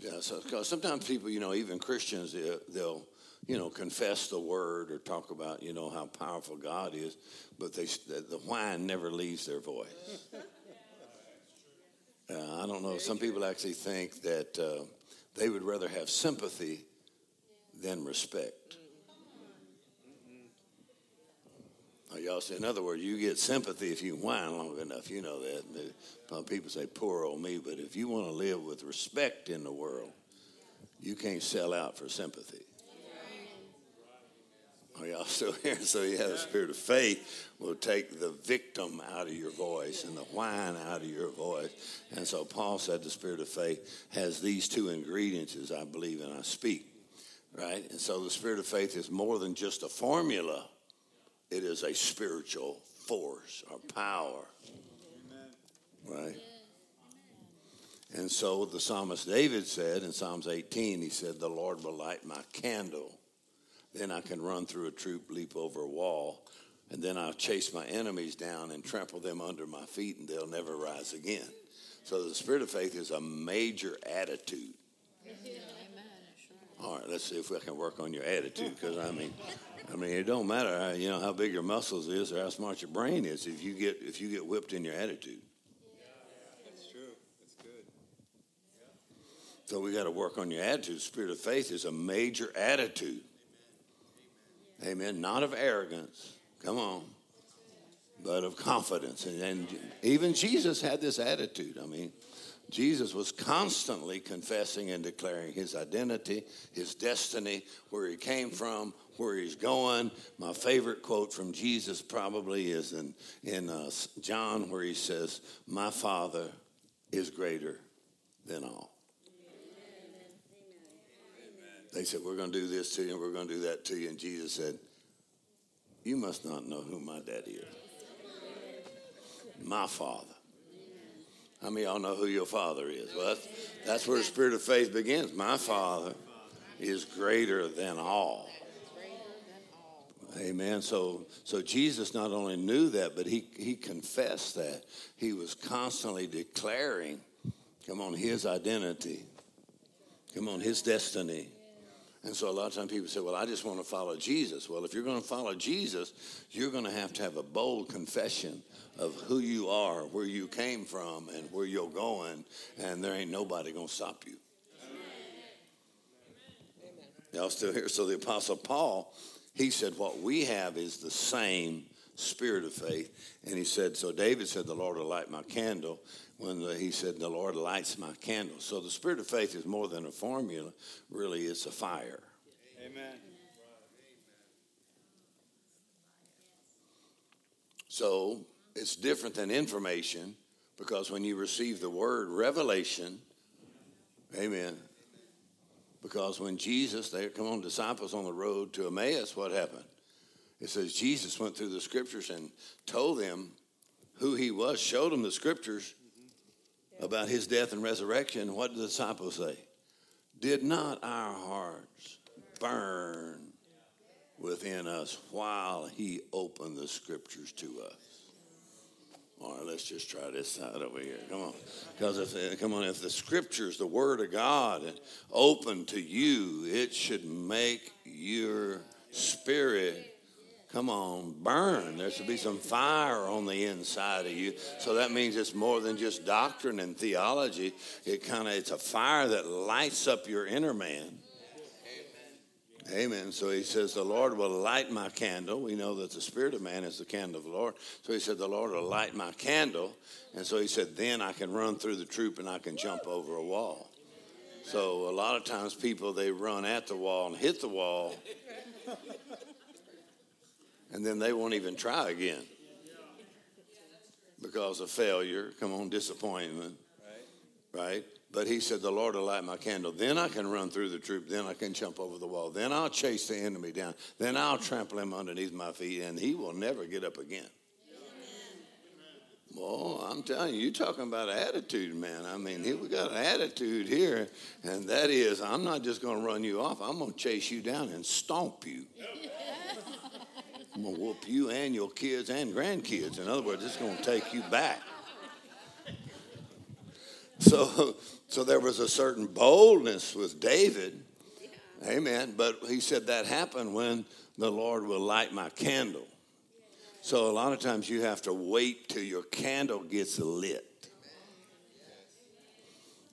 S3: Yeah, so 'cause sometimes people, you know, even Christians, they, they'll, you know, confess the word or talk about, you know, how powerful God is, but they the, the whine never leaves their voice. <laughs> Uh, I don't know. Some people actually think that uh, they would rather have sympathy than respect. Uh, Y'all say, in other words, you get sympathy if you whine long enough. You know that. People say, poor old me. But if you want to live with respect in the world, you can't sell out for sympathy. Are y'all still here? <laughs> So you have the spirit of faith will take the victim out of your voice and the whine out of your voice. And so Paul said the spirit of faith has these two ingredients as I believe and I speak. Right? And so the spirit of faith is more than just a formula. It is a spiritual force or power. Right? And so the psalmist David said in Psalms 18, he said, The Lord will light my candle. Then I can run through a troop, leap over a wall, and then I'll chase my enemies down and trample them under my feet, and they'll never rise again. So the spirit of faith is a major attitude. All right, let's see if we can work on your attitude, because I mean, I mean, it don't matter, how, you know, how big your muscles is or how smart your brain is if you get if you get whipped in your attitude.
S4: That's true. That's good.
S3: So we got to work on your attitude. Spirit of faith is a major attitude. Amen. Not of arrogance. Come on. But of confidence. And, and even Jesus had this attitude. I mean, Jesus was constantly confessing and declaring his identity, his destiny, where he came from, where he's going. My favorite quote from Jesus probably is in, in uh, John, where he says, My Father is greater than all. They said, We're going to do this to you and we're going to do that to you. And Jesus said, You must not know who my daddy is. My father. How many of y'all know who your father is? Well, that's, that's where the spirit of faith begins. My father is greater than all. Amen. So, so Jesus not only knew that, but he, he confessed that. He was constantly declaring, come on, his identity, come on, his destiny. And so a lot of times people say, well, I just want to follow Jesus. Well, if you're going to follow Jesus, you're going to have to have a bold confession of who you are, where you came from, and where you're going, and there ain't nobody going to stop you. Y'all still here? So the Apostle Paul, he said, what we have is the same spirit of faith. And he said, so David said, the Lord will light my candle. When the, he said, the Lord lights my candle. So the spirit of faith is more than a formula. Really, it's a fire.
S4: Amen.
S3: So it's different than information because when you receive the word revelation, amen. Because when Jesus, they come on, disciples on the road to Emmaus, what happened? It says Jesus went through the scriptures and told them who he was, showed them the scriptures about his death and resurrection. What did the disciples say? Did not our hearts burn within us while he opened the scriptures to us? All right, let's just try this side over here. Come on. Because if come on, if the scriptures, the word of God open to you, it should make your spirit come on, burn. There should be some fire on the inside of you. So that means it's more than just doctrine and theology. It kind of it's a fire that lights up your inner man. Amen. So he says, The Lord will light my candle. We know that the spirit of man is the candle of the Lord. So he said, The Lord will light my candle. And so he said, Then I can run through the troop and I can jump over a wall. So a lot of times people, they run at the wall and hit the wall. And then they won't even try again because of failure. Come on, disappointment. Right? But he said, The Lord will light my candle. Then I can run through the troop. Then I can jump over the wall. Then I'll chase the enemy down. Then I'll trample him underneath my feet, and he will never get up again. Well, I'm telling you, you're talking about attitude, man. I mean, here we got an attitude here, and that is, I'm not just going to run you off. I'm going to chase you down and stomp you. <laughs> I'm going to whoop you and your kids and grandkids. In other words, it's going to take you back. So, so there was a certain boldness with David. Amen. But he said that happened when the Lord will light my candle. So a lot of times you have to wait till your candle gets lit.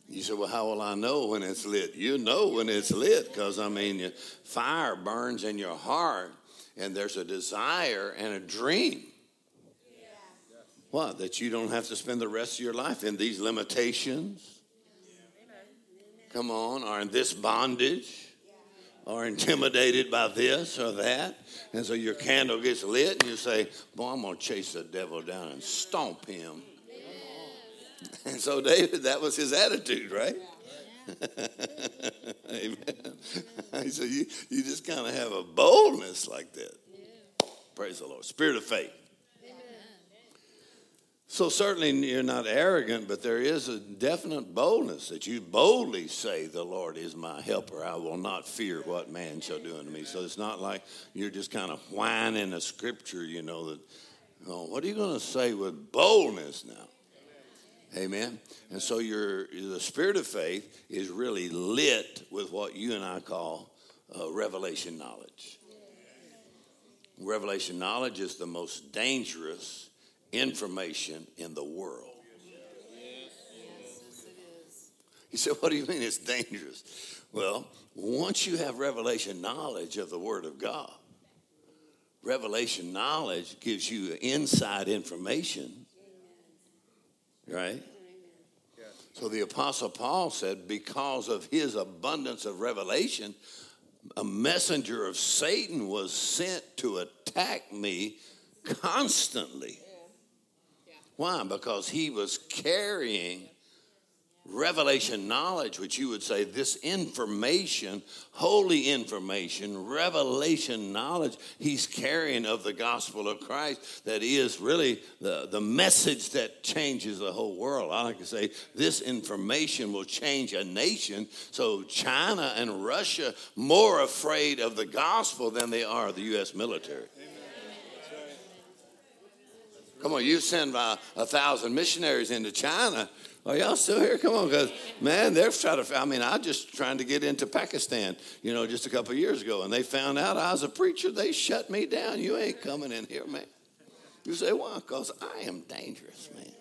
S3: You say, well, how will I know when it's lit? You know when it's lit because, I mean, fire burns in your heart and there's a desire and a dream. What? That you don't have to spend the rest of your life in these limitations. Come on, or in this bondage, are intimidated by this or that. And so your candle gets lit and you say, Boy, I'm going to chase the devil down and stomp him. And so David, that was his attitude, right? <laughs> Amen. <laughs> So you, you just kind of have a boldness like that. Praise the Lord. Spirit of faith. So certainly you're not arrogant, but there is a definite boldness that you boldly say, "The Lord is my helper; I will not fear what man shall do unto me." So it's not like you're just kind of whining a scripture, you know. That, oh, what are you going to say with boldness now? Amen. And so your the spirit of faith is really lit with what you and I call uh, revelation knowledge. Revelation knowledge is the most dangerous information in the world. You said, What do you mean it's dangerous? Well, once you have revelation knowledge of the Word of God, revelation knowledge gives you inside information, right? So the Apostle Paul said, Because of his abundance of revelation, a messenger of Satan was sent to attack me constantly. Why? Because he was carrying revelation knowledge, which you would say this information, holy information, revelation knowledge he's carrying of the gospel of Christ that is really the, the message that changes the whole world. I like to say this information will change a nation. So China and Russia more afraid of the gospel than they are the U.S. military. Come on, you send uh, a thousand missionaries into China. Are y'all still here? Come on, because man, they're trying to. I mean, I just trying to get into Pakistan, you know, just a couple years ago, and they found out I was a preacher. They shut me down. You ain't coming in here, man. You say why? Because I am dangerous, man.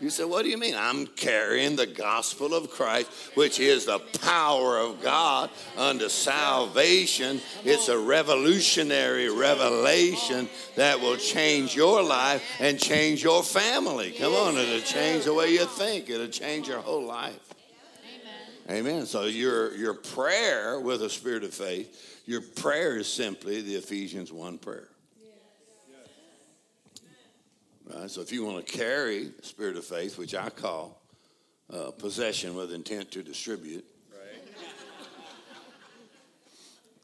S3: You say, what do you mean? I'm carrying the gospel of Christ, which is the power of God unto salvation. It's a revolutionary revelation that will change your life and change your family. Come on, it'll change the way you think, it'll change your whole life. Amen. Amen. So your your prayer with a spirit of faith, your prayer is simply the Ephesians 1 prayer. Right? So if you want to carry spirit of faith, which I call uh, possession with intent to distribute,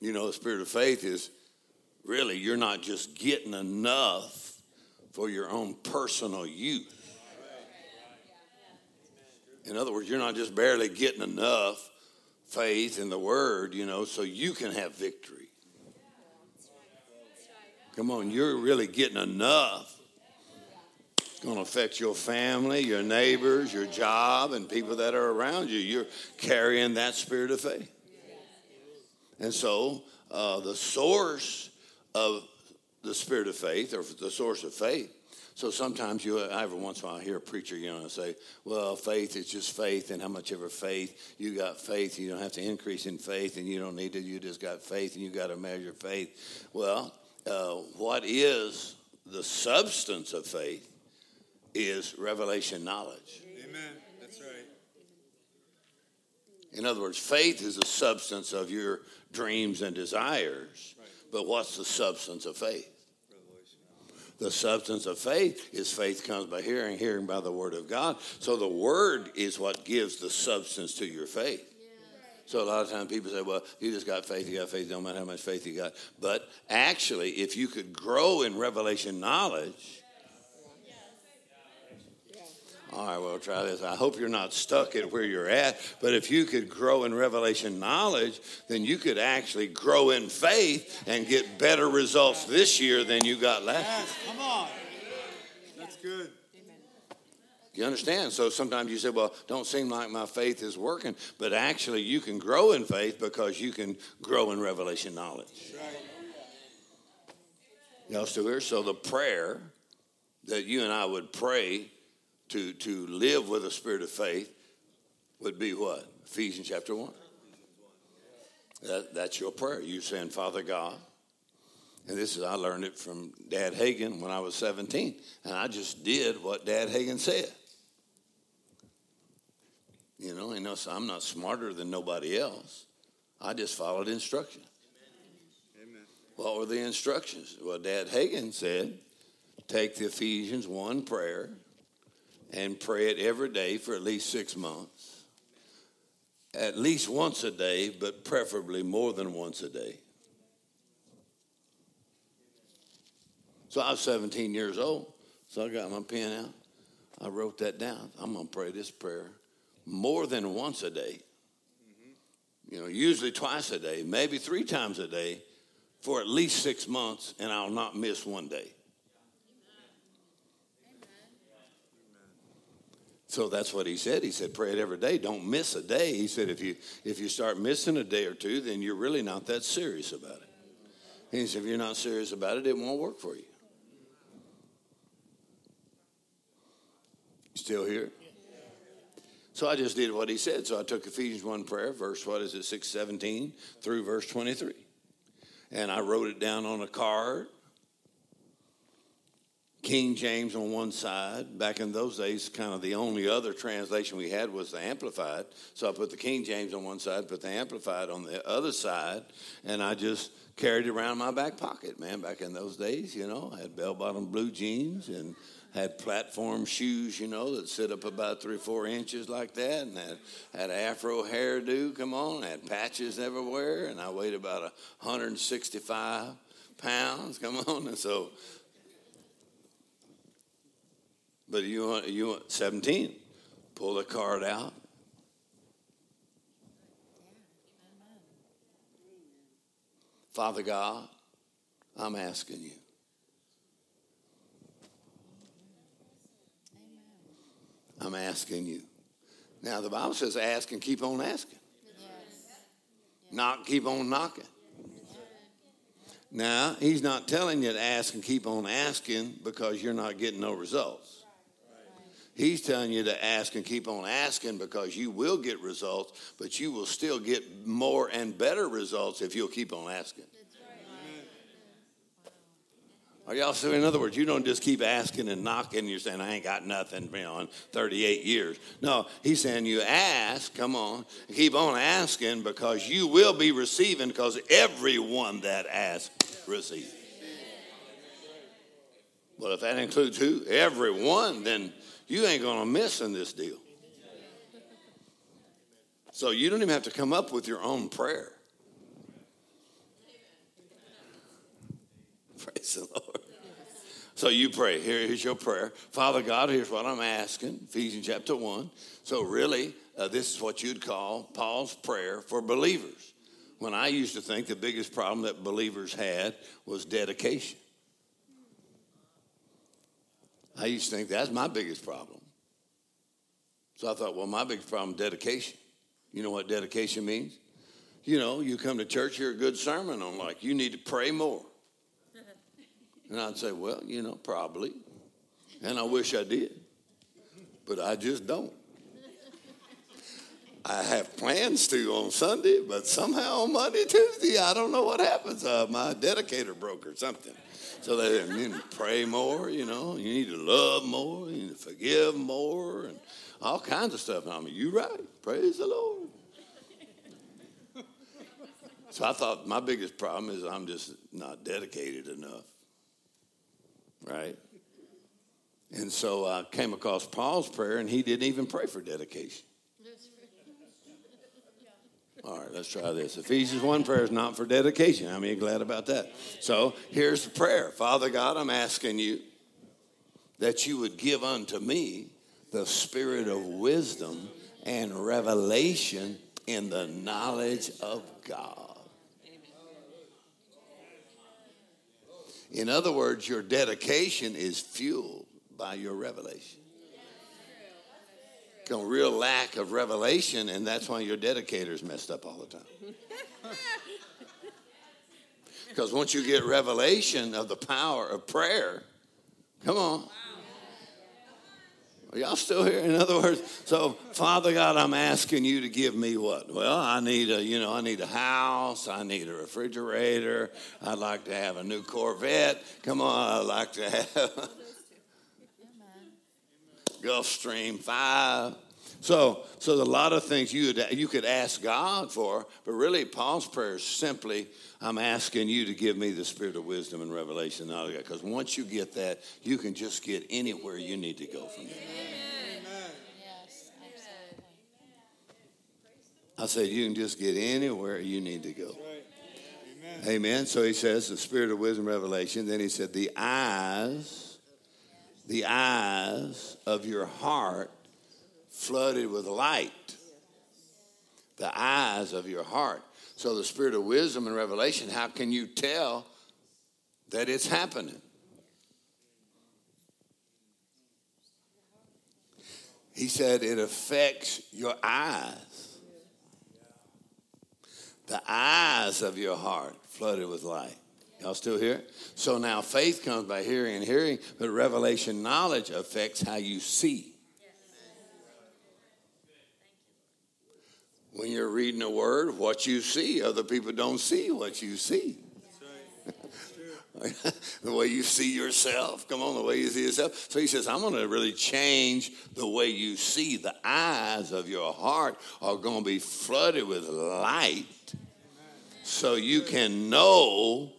S3: you know, the spirit of faith is really you're not just getting enough for your own personal use. In other words, you're not just barely getting enough faith in the word, you know, so you can have victory. Come on, you're really getting enough going to affect your family, your neighbors, your job, and people that are around you. You're carrying that spirit of faith. And so, uh, the source of the spirit of faith, or the source of faith. So sometimes you, I every once in a while, I hear a preacher, you know, say, "Well, faith is just faith, and how much ever faith you got faith, you don't have to increase in faith, and you don't need to. You just got faith, and you got to measure faith." Well, uh, what is the substance of faith? Is revelation knowledge.
S4: Amen. That's right.
S3: In other words, faith is the substance of your dreams and desires.
S4: Right.
S3: But what's the substance of faith? The substance of faith is faith comes by hearing, hearing by the word of God. So the word is what gives the substance to your faith. So a lot of times people say, well, you just got faith, you got faith, don't matter how much faith you got. But actually, if you could grow in revelation knowledge, all right, well, try this. I hope you're not stuck at where you're at, but if you could grow in revelation knowledge, then you could actually grow in faith and get better results this year than you got last year.
S4: Yes, come on. That's good.
S3: You understand? So sometimes you say, well, don't seem like my faith is working, but actually you can grow in faith because you can grow in revelation knowledge. Y'all still here? So the prayer that you and I would pray to, to live with a spirit of faith would be what? Ephesians chapter 1. That, that's your prayer. You saying, Father God, and this is, I learned it from Dad Hagin when I was 17, and I just did what Dad Hagin said. You know, you know, so I'm not smarter than nobody else. I just followed instructions.
S4: Amen.
S3: What were the instructions? Well, Dad Hagin said, take the Ephesians 1 prayer and pray it every day for at least six months. At least once a day, but preferably more than once a day. So I was 17 years old, so I got my pen out. I wrote that down. I'm going to pray this prayer more than once a day. You know, usually twice a day, maybe three times a day for at least six months, and I'll not miss one day. So that's what he said. He said, pray it every day. Don't miss a day. He said, if you if you start missing a day or two, then you're really not that serious about it. He said, if you're not serious about it, it won't work for you. Still here? So I just did what he said. So I took Ephesians 1 prayer, verse, what is it, 617 through verse 23. And I wrote it down on a card. King James on one side. Back in those days, kind of the only other translation we had was the Amplified. So I put the King James on one side, put the Amplified on the other side, and I just carried it around my back pocket, man. Back in those days, you know, I had bell bottom blue jeans and had platform shoes, you know, that sit up about three, four inches like that, and had, had afro hairdo, come on, had patches everywhere, and I weighed about 165 pounds, come on, and so, but you want, you want 17, pull the card out. Father God, I'm asking you I'm asking you. Now, the Bible says ask and keep on asking. Knock, keep on knocking. Now, he's not telling you to ask and keep on asking because you're not getting no results. He's telling you to ask and keep on asking because you will get results, but you will still get more and better results if you'll keep on asking. Are y'all so in other words, you don't just keep asking and knocking, you're saying, I ain't got nothing, you know, in 38 years. No, he's saying you ask, come on, keep on asking because you will be receiving because everyone that asks receives. Well, if that includes who? Everyone, then you ain't gonna miss in this deal. So you don't even have to come up with your own prayer. <laughs> Praise the Lord. So you pray. Here, here's your prayer. Father God, here's what I'm asking. Ephesians chapter 1. So, really, uh, this is what you'd call Paul's prayer for believers. When I used to think the biggest problem that believers had was dedication. I used to think that's my biggest problem. So I thought, well, my biggest problem dedication. You know what dedication means? You know, you come to church, hear a good sermon on like, you need to pray more. And I'd say, well, you know, probably. And I wish I did. But I just don't. I have plans to on Sunday, but somehow on Monday, Tuesday, I don't know what happens. Uh, my dedicator broke or something. So they need to pray more, you know, you need to love more, you need to forgive more, and all kinds of stuff. And I mean, you right. Praise the Lord. So I thought my biggest problem is I'm just not dedicated enough right? And so I came across Paul's prayer, and he didn't even pray for dedication. All right, let's try this. Ephesians 1 prayer is not for dedication. I mean, glad about that. So here's the prayer Father God, I'm asking you that you would give unto me the spirit of wisdom and revelation in the knowledge of God. In other words, your dedication is fueled by your revelation. A real lack of revelation, and that's why your dedicator's messed up all the time. <laughs> Because once you get revelation of the power of prayer, come on. Are y'all still here? In other words, so Father God, I'm asking you to give me what? Well, I need a, you know, I need a house. I need a refrigerator. I'd like to have a new Corvette. Come on, I'd like to have Gulfstream Five. So, so there's a lot of things you would, you could ask God for, but really Paul's prayer is simply, I'm asking you to give me the spirit of wisdom and revelation knowledge. Because once you get that, you can just get anywhere you need to go from there.
S5: Yes, absolutely.
S3: I said you can just get anywhere you need to go.
S4: Amen.
S3: Amen. So he says the spirit of wisdom, revelation. Then he said the eyes, the eyes of your heart flooded with light. The eyes of your heart. So the spirit of wisdom and revelation. How can you tell that it's happening? He said it affects your eyes. The eyes of your heart flooded with light. Y'all still here? So now faith comes by hearing and hearing, but revelation knowledge affects how you see. When you're reading a word, what you see, other people don't see what you see. <laughs> the way you see yourself. Come on, the way you see yourself. So he says, I'm going to really change the way you see. The eyes of your heart are going to be flooded with light so you can know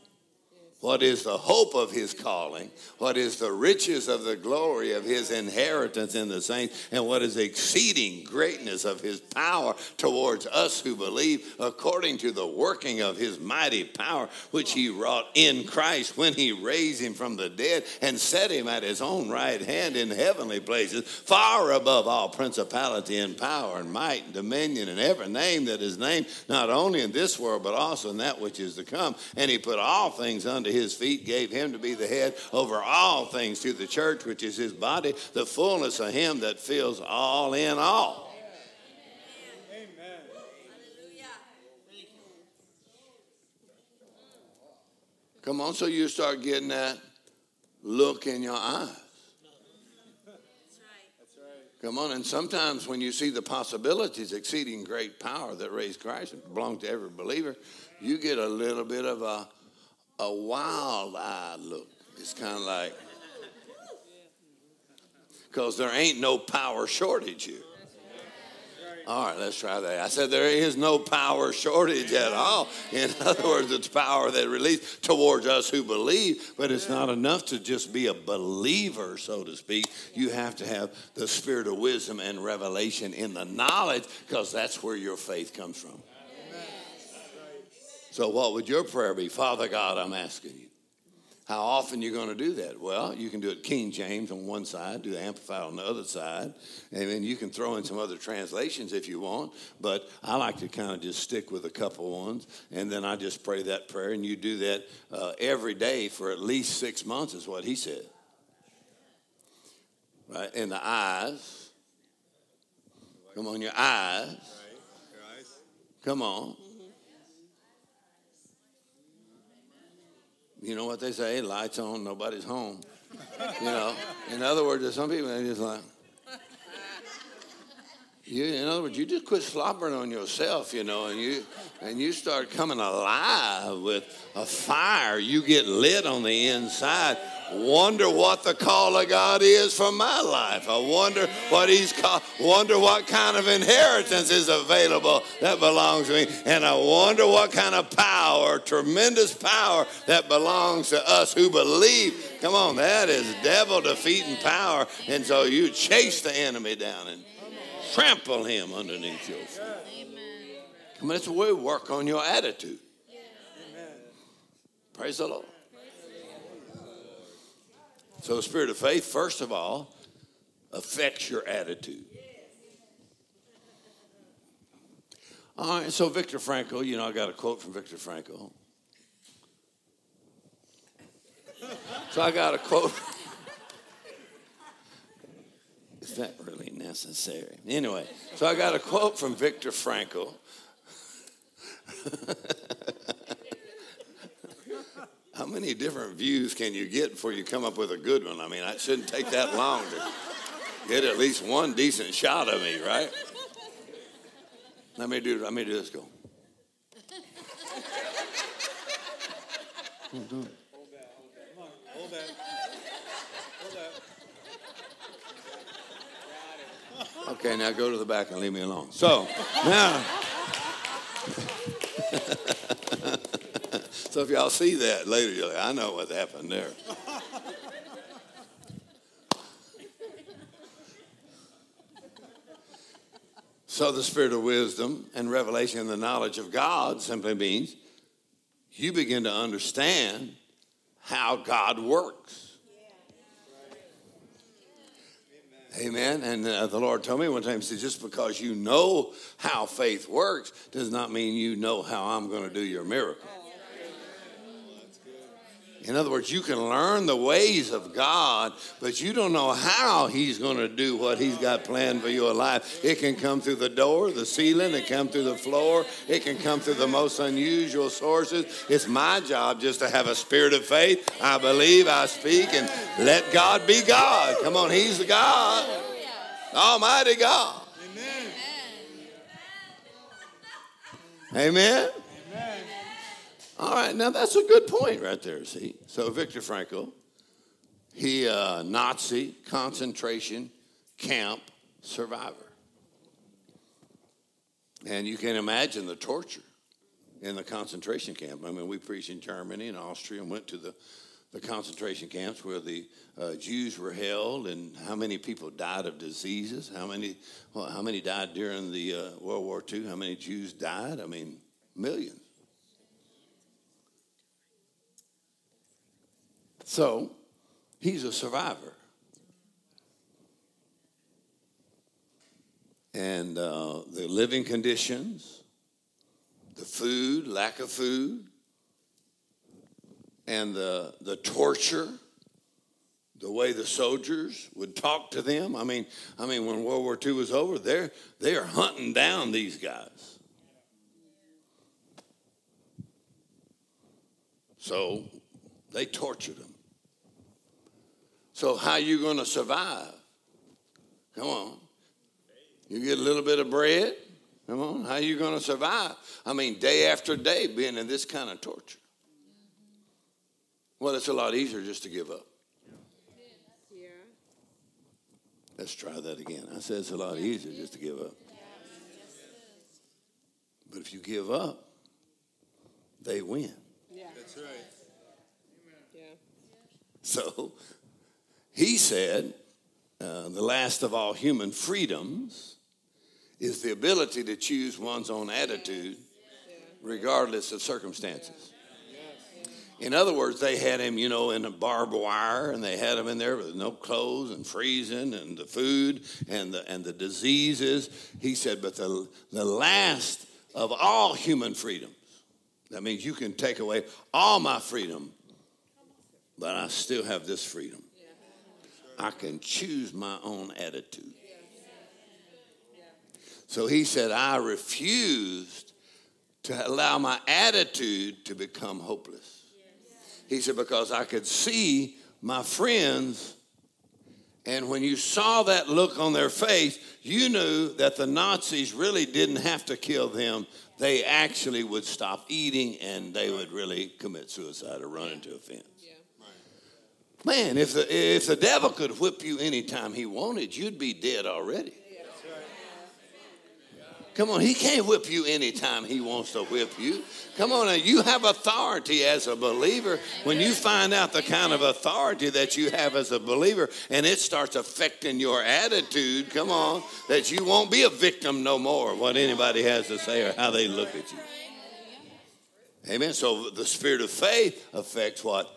S3: what is the hope of his calling, what is the riches of the glory of his inheritance in the saints, and what is exceeding greatness of his power towards us who believe, according to the working of his mighty power, which he wrought in Christ when he raised him from the dead and set him at his own right hand in heavenly places, far above all principality and power and might and dominion and every name that is named, not only in this world, but also in that which is to come. And he put all things under his feet, gave him to be the head over all things to the church, which is his body, the fullness of him that fills all in all. Come on, so you start getting that look in your eyes.
S4: That's right.
S3: Come on, and sometimes when you see the possibilities, exceeding great power that raised Christ and belong to every believer, you get a little bit of a, a wild eyed look. It's kind of like, because there ain't no power shortage here. All right, let's try that. I said there is no power shortage at all. In <laughs> other words, it's power that released towards us who believe, but it's not enough to just be a believer, so to speak. You have to have the spirit of wisdom and revelation in the knowledge, because that's where your faith comes from. So, what would your prayer be? Father God, I'm asking you. How often you going to do that? Well, you can do it King James on one side, do the Amplified on the other side, and then you can throw in some other translations if you want. But I like to kind of just stick with a couple ones, and then I just pray that prayer, and you do that uh, every day for at least six months, is what he said. Right in the eyes. Come on, your eyes.
S4: Right. Your eyes.
S3: Come on. You know what they say? Lights on, nobody's home. You know. In other words, there's some people that just like. You, in other words, you just quit slobbering on yourself, you know, and you and you start coming alive with a fire. You get lit on the inside. Wonder what the call of God is for my life. I wonder what He's called. Wonder what kind of inheritance is available that belongs to me, and I wonder what kind of power, tremendous power, that belongs to us who believe. Come on, that is devil defeating power, and so you chase the enemy down and trample him underneath your feet. I mean, it's a way to work on your attitude. Praise the Lord. So, the spirit of faith, first of all, affects your attitude. All right, so Viktor Frankl, you know, I got a quote from Viktor Frankl. So, I got a quote. <laughs> Is that really necessary? Anyway, so I got a quote from Viktor Frankl. <laughs> How many different views can you get before you come up with a good one? I mean, it shouldn't take that long to get at least one decent shot of me, right? Let me do. Let me do this. Go. Don't.
S4: Hold that. Come on. Hold that. Hold that.
S3: Okay, now go to the back and leave me alone. So now, <laughs> so if y'all see that later, you're like, I know what happened there. So the spirit of wisdom and revelation and the knowledge of God simply means you begin to understand how God works. Amen. And uh, the Lord told me one time, He said, just because you know how faith works does not mean you know how I'm going to do your miracle. In other words, you can learn the ways of God, but you don't know how He's going to do what He's got planned for your life. It can come through the door, the ceiling, it can come through the floor, it can come through the most unusual sources. It's my job just to have a spirit of faith. I believe, I speak, and let God be God. Come on, He's the God, Almighty God. Amen. All right, now that's a good point right there, see? So, Viktor Frankl, he uh, Nazi concentration camp survivor. And you can imagine the torture in the concentration camp. I mean, we preached in Germany and Austria and went to the, the concentration camps where the uh, Jews were held, and how many people died of diseases? How many, well, how many died during the uh, World War II? How many Jews died? I mean, millions. So he's a survivor. And uh, the living conditions, the food, lack of food, and the, the torture, the way the soldiers would talk to them. I mean, I mean, when World War II was over, they're, they're hunting down these guys. So they tortured them. So how you going to survive? Come on. You get a little bit of bread. Come on. How you going to survive? I mean, day after day being in this kind of torture. Well, it's a lot easier just to give up. Let's try that again. I said it's a lot easier just to give up. But if you give up, they win. Yeah.
S4: That's right. Yeah.
S3: So he said, uh, the last of all human freedoms is the ability to choose one's own attitude regardless of circumstances. In other words, they had him, you know, in a barbed wire, and they had him in there with no clothes and freezing, and the food and the and the diseases. He said, but the the last of all human freedoms. That means you can take away all my freedom, but I still have this freedom. I can choose my own attitude. So he said, I refused to allow my attitude to become hopeless. He said, because I could see my friends, and when you saw that look on their face, you knew that the Nazis really didn't have to kill them. They actually would stop eating and they would really commit suicide or run into a fence. Man, if the, if the devil could whip you anytime he wanted, you'd be dead already. Come on, he can't whip you anytime he wants to whip you. Come on, you have authority as a believer. When you find out the kind of authority that you have as a believer and it starts affecting your attitude, come on, that you won't be a victim no more what anybody has to say or how they look at you. Amen. So the spirit of faith affects what?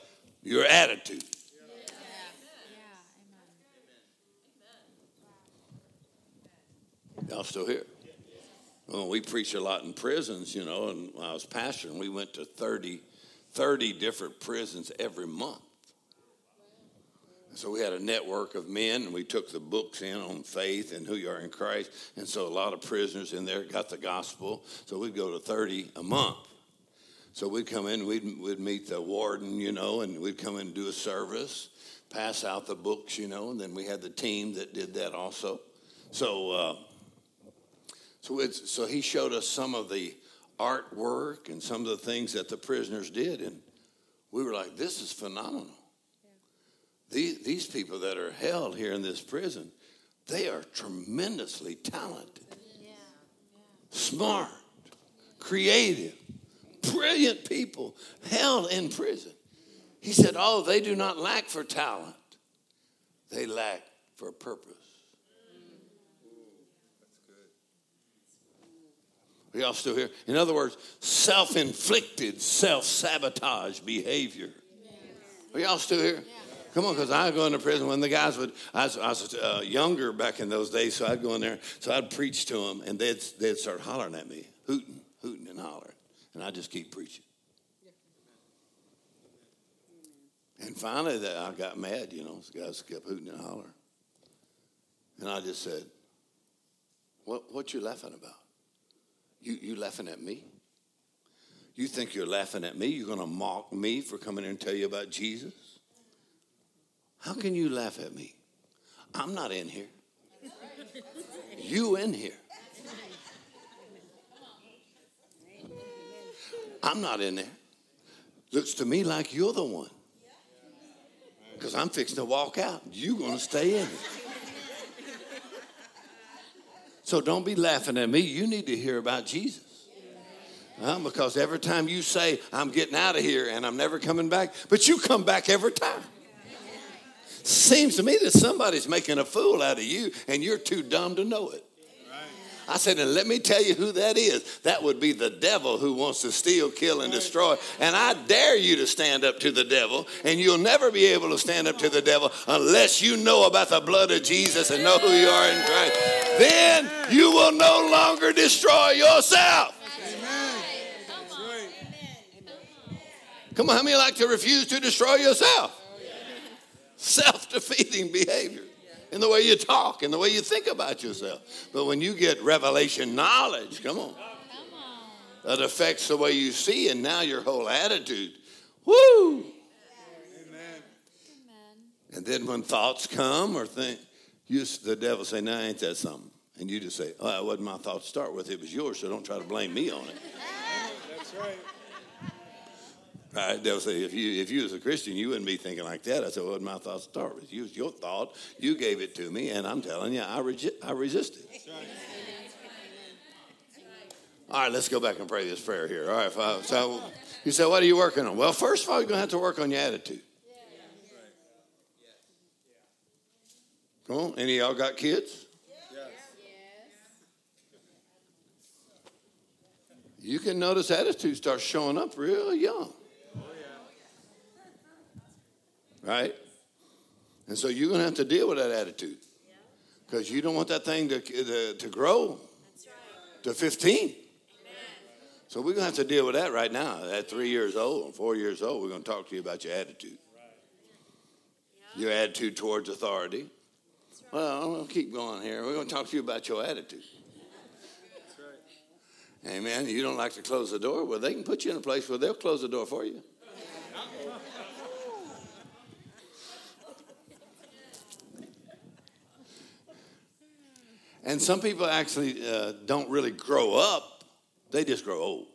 S3: Your attitude. Y'all still here? Well, we preach a lot in prisons, you know, and I was pastoring, we went to 30, 30 different prisons every month. So we had a network of men, and we took the books in on faith and who you are in Christ. And so a lot of prisoners in there got the gospel. So we'd go to 30 a month. So we'd come in, we'd, we'd meet the warden, you know, and we'd come in and do a service, pass out the books, you know, and then we had the team that did that also. So, uh, so, it's, so he showed us some of the artwork and some of the things that the prisoners did, and we were like, this is phenomenal. These, these people that are held here in this prison, they are tremendously talented, smart, creative, brilliant people held in prison. He said, Oh, they do not lack for talent, they lack for purpose. Are y'all still here? In other words, self inflicted, self sabotage behavior. Are y'all still here? Come on, because I go into prison when the guys would, I was, I was uh, younger back in those days, so I'd go in there, so I'd preach to them, and they'd, they'd start hollering at me, hooting, hooting and hollering. And I'd just keep preaching. And finally, that I got mad, you know, the guys kept hooting and hollering. And I just said, what, what you laughing about? You, you laughing at me? You think you're laughing at me? You're going to mock me for coming here and tell you about Jesus? How can you laugh at me? I'm not in here. You in here. I'm not in there. Looks to me like you're the one. Because I'm fixing to walk out. You're going to stay in here. So don't be laughing at me. You need to hear about Jesus. Because every time you say, I'm getting out of here and I'm never coming back, but you come back every time. Seems to me that somebody's making a fool out of you and you're too dumb to know it. I said, and let me tell you who that is. That would be the devil who wants to steal, kill, and destroy. And I dare you to stand up to the devil, and you'll never be able to stand up to the devil unless you know about the blood of Jesus and know who you are in Christ. Then you will no longer destroy yourself. Come on, how many like to refuse to destroy yourself? Self defeating behavior in the way you talk, in the way you think about yourself. But when you get revelation knowledge, come on, that affects the way you see and now your whole attitude. Woo! Amen. And then when thoughts come or think, you, the devil say, "No, ain't that something?" And you just say, "Oh, that wasn't my thought to start with. It was yours, so don't try to blame me on it."
S4: That's right.
S3: Right? They'll say, if you if you was a Christian, you wouldn't be thinking like that. I said, well, my thoughts start with? You, your thought. You gave it to me, and I'm telling you, I, regi- I resisted. All right, let's go back and pray this prayer here. All right. So you said, what are you working on? Well, first of all, you're going to have to work on your attitude. Come on. Any of y'all got kids? You can notice attitude starts showing up real young. Right? And so you're going to have to deal with that attitude. Because you don't want that thing to, to, to grow to 15. So we're going to have to deal with that right now. At three years old and four years old, we're going to talk to you about your attitude. Your attitude towards authority. Well, I'm going to keep going here. We're going to talk to you about your attitude. Amen. You don't like to close the door? Well, they can put you in a place where they'll close the door for you. <laughs> And some people actually uh, don't really grow up, they just grow old.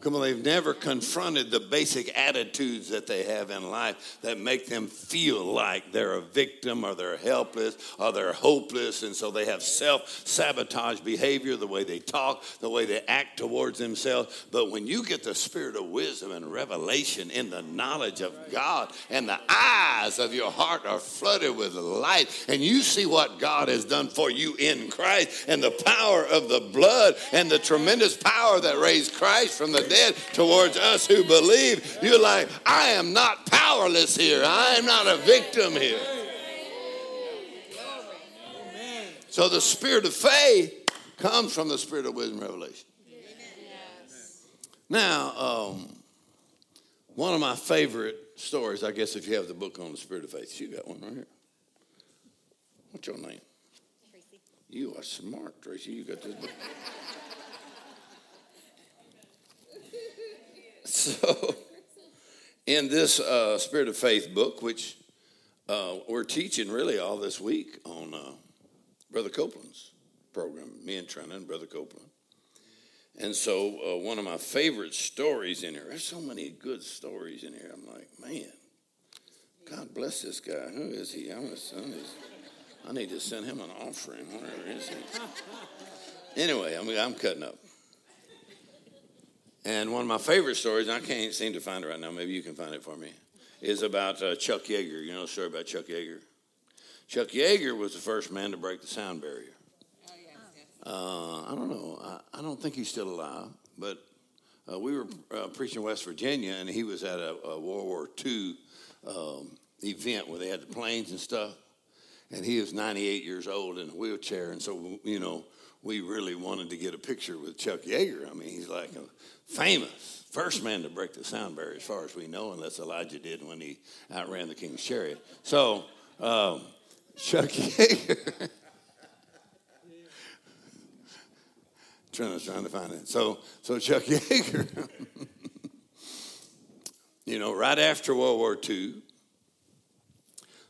S3: Come on, they've never confronted the basic attitudes that they have in life that make them feel like they're a victim or they're helpless or they're hopeless. And so they have self sabotage behavior, the way they talk, the way they act towards themselves. But when you get the spirit of wisdom and revelation in the knowledge of God, and the eyes of your heart are flooded with light, and you see what God has done for you in Christ, and the power of the blood, and the tremendous power that raised Christ from the dead towards us who believe, you're like, I am not powerless here. I am not a victim here. So the spirit of faith comes from the spirit of wisdom and revelation. Now, um, one of my favorite stories, I guess, if you have the book on the spirit of faith, you got one right here. What's your name?
S5: Tracy.
S3: You are smart, Tracy. You got this book. <laughs> so, in this uh, Spirit of Faith book, which uh, we're teaching really all this week on uh, Brother Copeland's program, me and Trina and Brother Copeland. And so, uh, one of my favorite stories in here, there's so many good stories in here. I'm like, man, God bless this guy. Who is he? I'm his son. I need to send him an offering. Where is he? Anyway, I mean, I'm cutting up. And one of my favorite stories, and I can't seem to find it right now, maybe you can find it for me, is about uh, Chuck Yeager. You know the story about Chuck Yeager? Chuck Yeager was the first man to break the sound barrier. Uh, I don't know. I, I don't think he's still alive, but uh, we were uh, preaching in West Virginia, and he was at a, a World War II um, event where they had the planes and stuff. And he was 98 years old in a wheelchair, and so you know we really wanted to get a picture with Chuck Yeager. I mean, he's like a famous first man to break the sound barrier, as far as we know, unless Elijah did when he outran the king's chariot. So um, Chuck Yeager. trying to trying to find it. So so Chuck Yeager, <laughs> you know, right after World War II.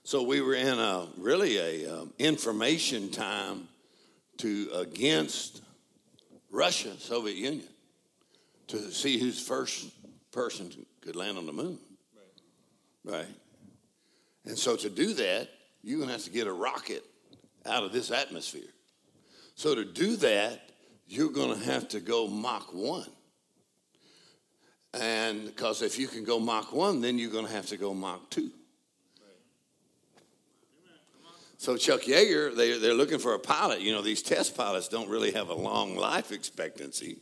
S3: So we were in a really a um, information time to against Russia, Soviet Union, to see whose first person could land on the moon. Right. right. And so to do that, you're gonna have to get a rocket out of this atmosphere. So to do that, you're going to have to go Mach 1. And because if you can go Mach 1, then you're going to have to go Mach 2. So Chuck Yeager, they, they're looking for a pilot. You know, these test pilots don't really have a long life expectancy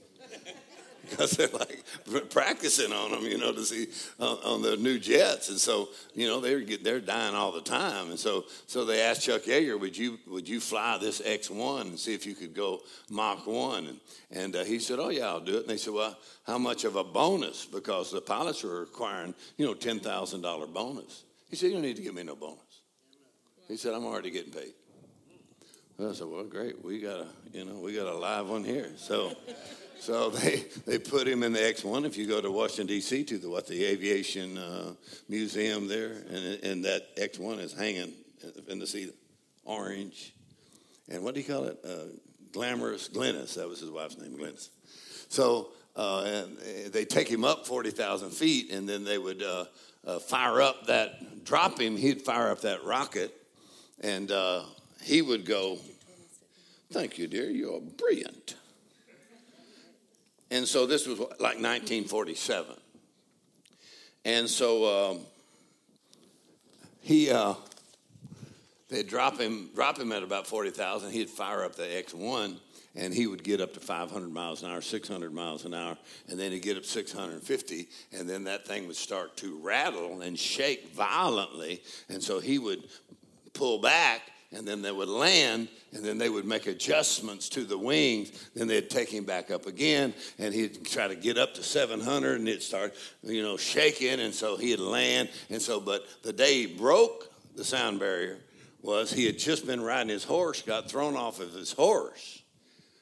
S3: <laughs> because they're like practicing on them, you know, to see uh, on the new jets, and so you know they're they're dying all the time, and so so they asked Chuck Yeager, would you would you fly this X one and see if you could go Mach one, and and uh, he said, oh yeah, I'll do it, and they said, well, how much of a bonus? Because the pilots were requiring you know ten thousand dollar bonus. He said, you don't need to give me no bonus. He said, I'm already getting paid. I said, well, great, we got a you know we got a live one here, so. <laughs> So they, they put him in the X1. If you go to Washington, D.C., to the, what, the Aviation uh, Museum there, and, and that X1 is hanging in the sea, orange. And what do you call it? Uh, glamorous Glennis. That was his wife's name, Glennis. So uh, they take him up 40,000 feet, and then they would uh, uh, fire up that, drop him, he'd fire up that rocket, and uh, he would go, Thank you, dear, you're brilliant. And so this was like 1947. And so um, he, uh, they'd drop him, drop him at about 40,000. He'd fire up the X1 and he would get up to 500 miles an hour, 600 miles an hour, and then he'd get up 650, and then that thing would start to rattle and shake violently. And so he would pull back and then they would land, and then they would make adjustments to the wings. Then they'd take him back up again, and he'd try to get up to 700, and it'd start, you know, shaking, and so he'd land. And so, but the day he broke the sound barrier was he had just been riding his horse, got thrown off of his horse.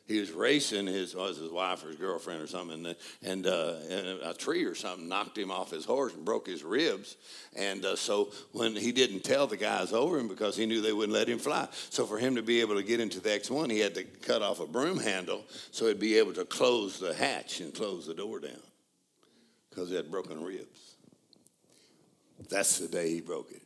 S3: He was racing his was his wife or his girlfriend or something, and, and, uh, and a tree or something knocked him off his horse and broke his ribs. And uh, so when he didn't tell the guys over him because he knew they wouldn't let him fly. So for him to be able to get into the X1, he had to cut off a broom handle so he'd be able to close the hatch and close the door down because he had broken ribs. That's the day he broke it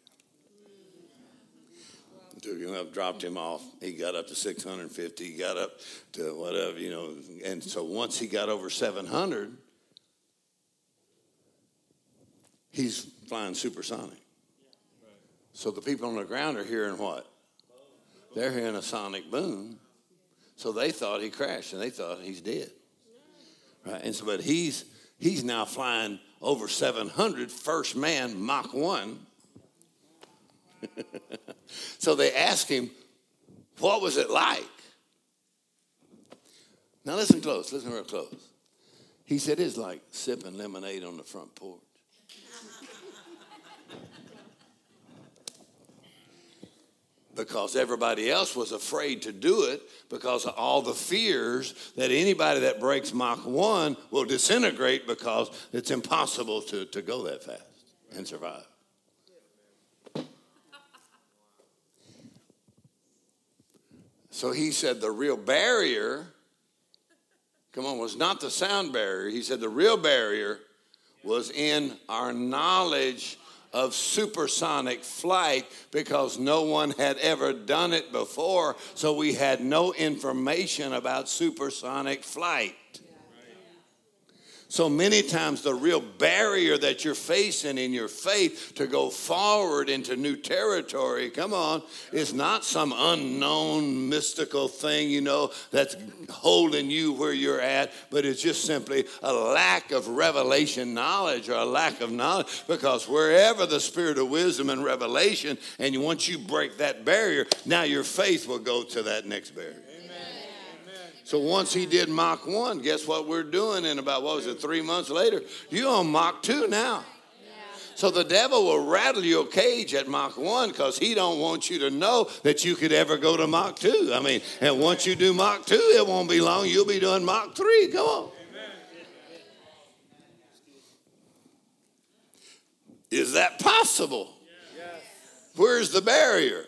S3: took him dropped him off. He got up to 650. He got up to whatever, you know. And so once he got over 700, he's flying supersonic. So the people on the ground are hearing what? They're hearing a sonic boom. So they thought he crashed and they thought he's dead. Right? And so, but he's he's now flying over 700, first man, Mach 1. <laughs> so they asked him, What was it like? Now listen close, listen real close. He said it's like sipping lemonade on the front porch. <laughs> because everybody else was afraid to do it because of all the fears that anybody that breaks Mach 1 will disintegrate because it's impossible to, to go that fast and survive. So he said the real barrier, come on, was not the sound barrier. He said the real barrier was in our knowledge of supersonic flight because no one had ever done it before, so we had no information about supersonic flight. So many times, the real barrier that you're facing in your faith to go forward into new territory, come on, is not some unknown mystical thing, you know, that's holding you where you're at, but it's just simply a lack of revelation knowledge or a lack of knowledge. Because wherever the spirit of wisdom and revelation, and once you break that barrier, now your faith will go to that next barrier. So once he did Mach 1, guess what we're doing in about, what was it, three months later? You're on Mach 2 now. So the devil will rattle your cage at Mach 1 because he don't want you to know that you could ever go to Mach 2. I mean, and once you do Mach 2, it won't be long. You'll be doing Mach 3. Come on. Is that possible? Where's the barrier?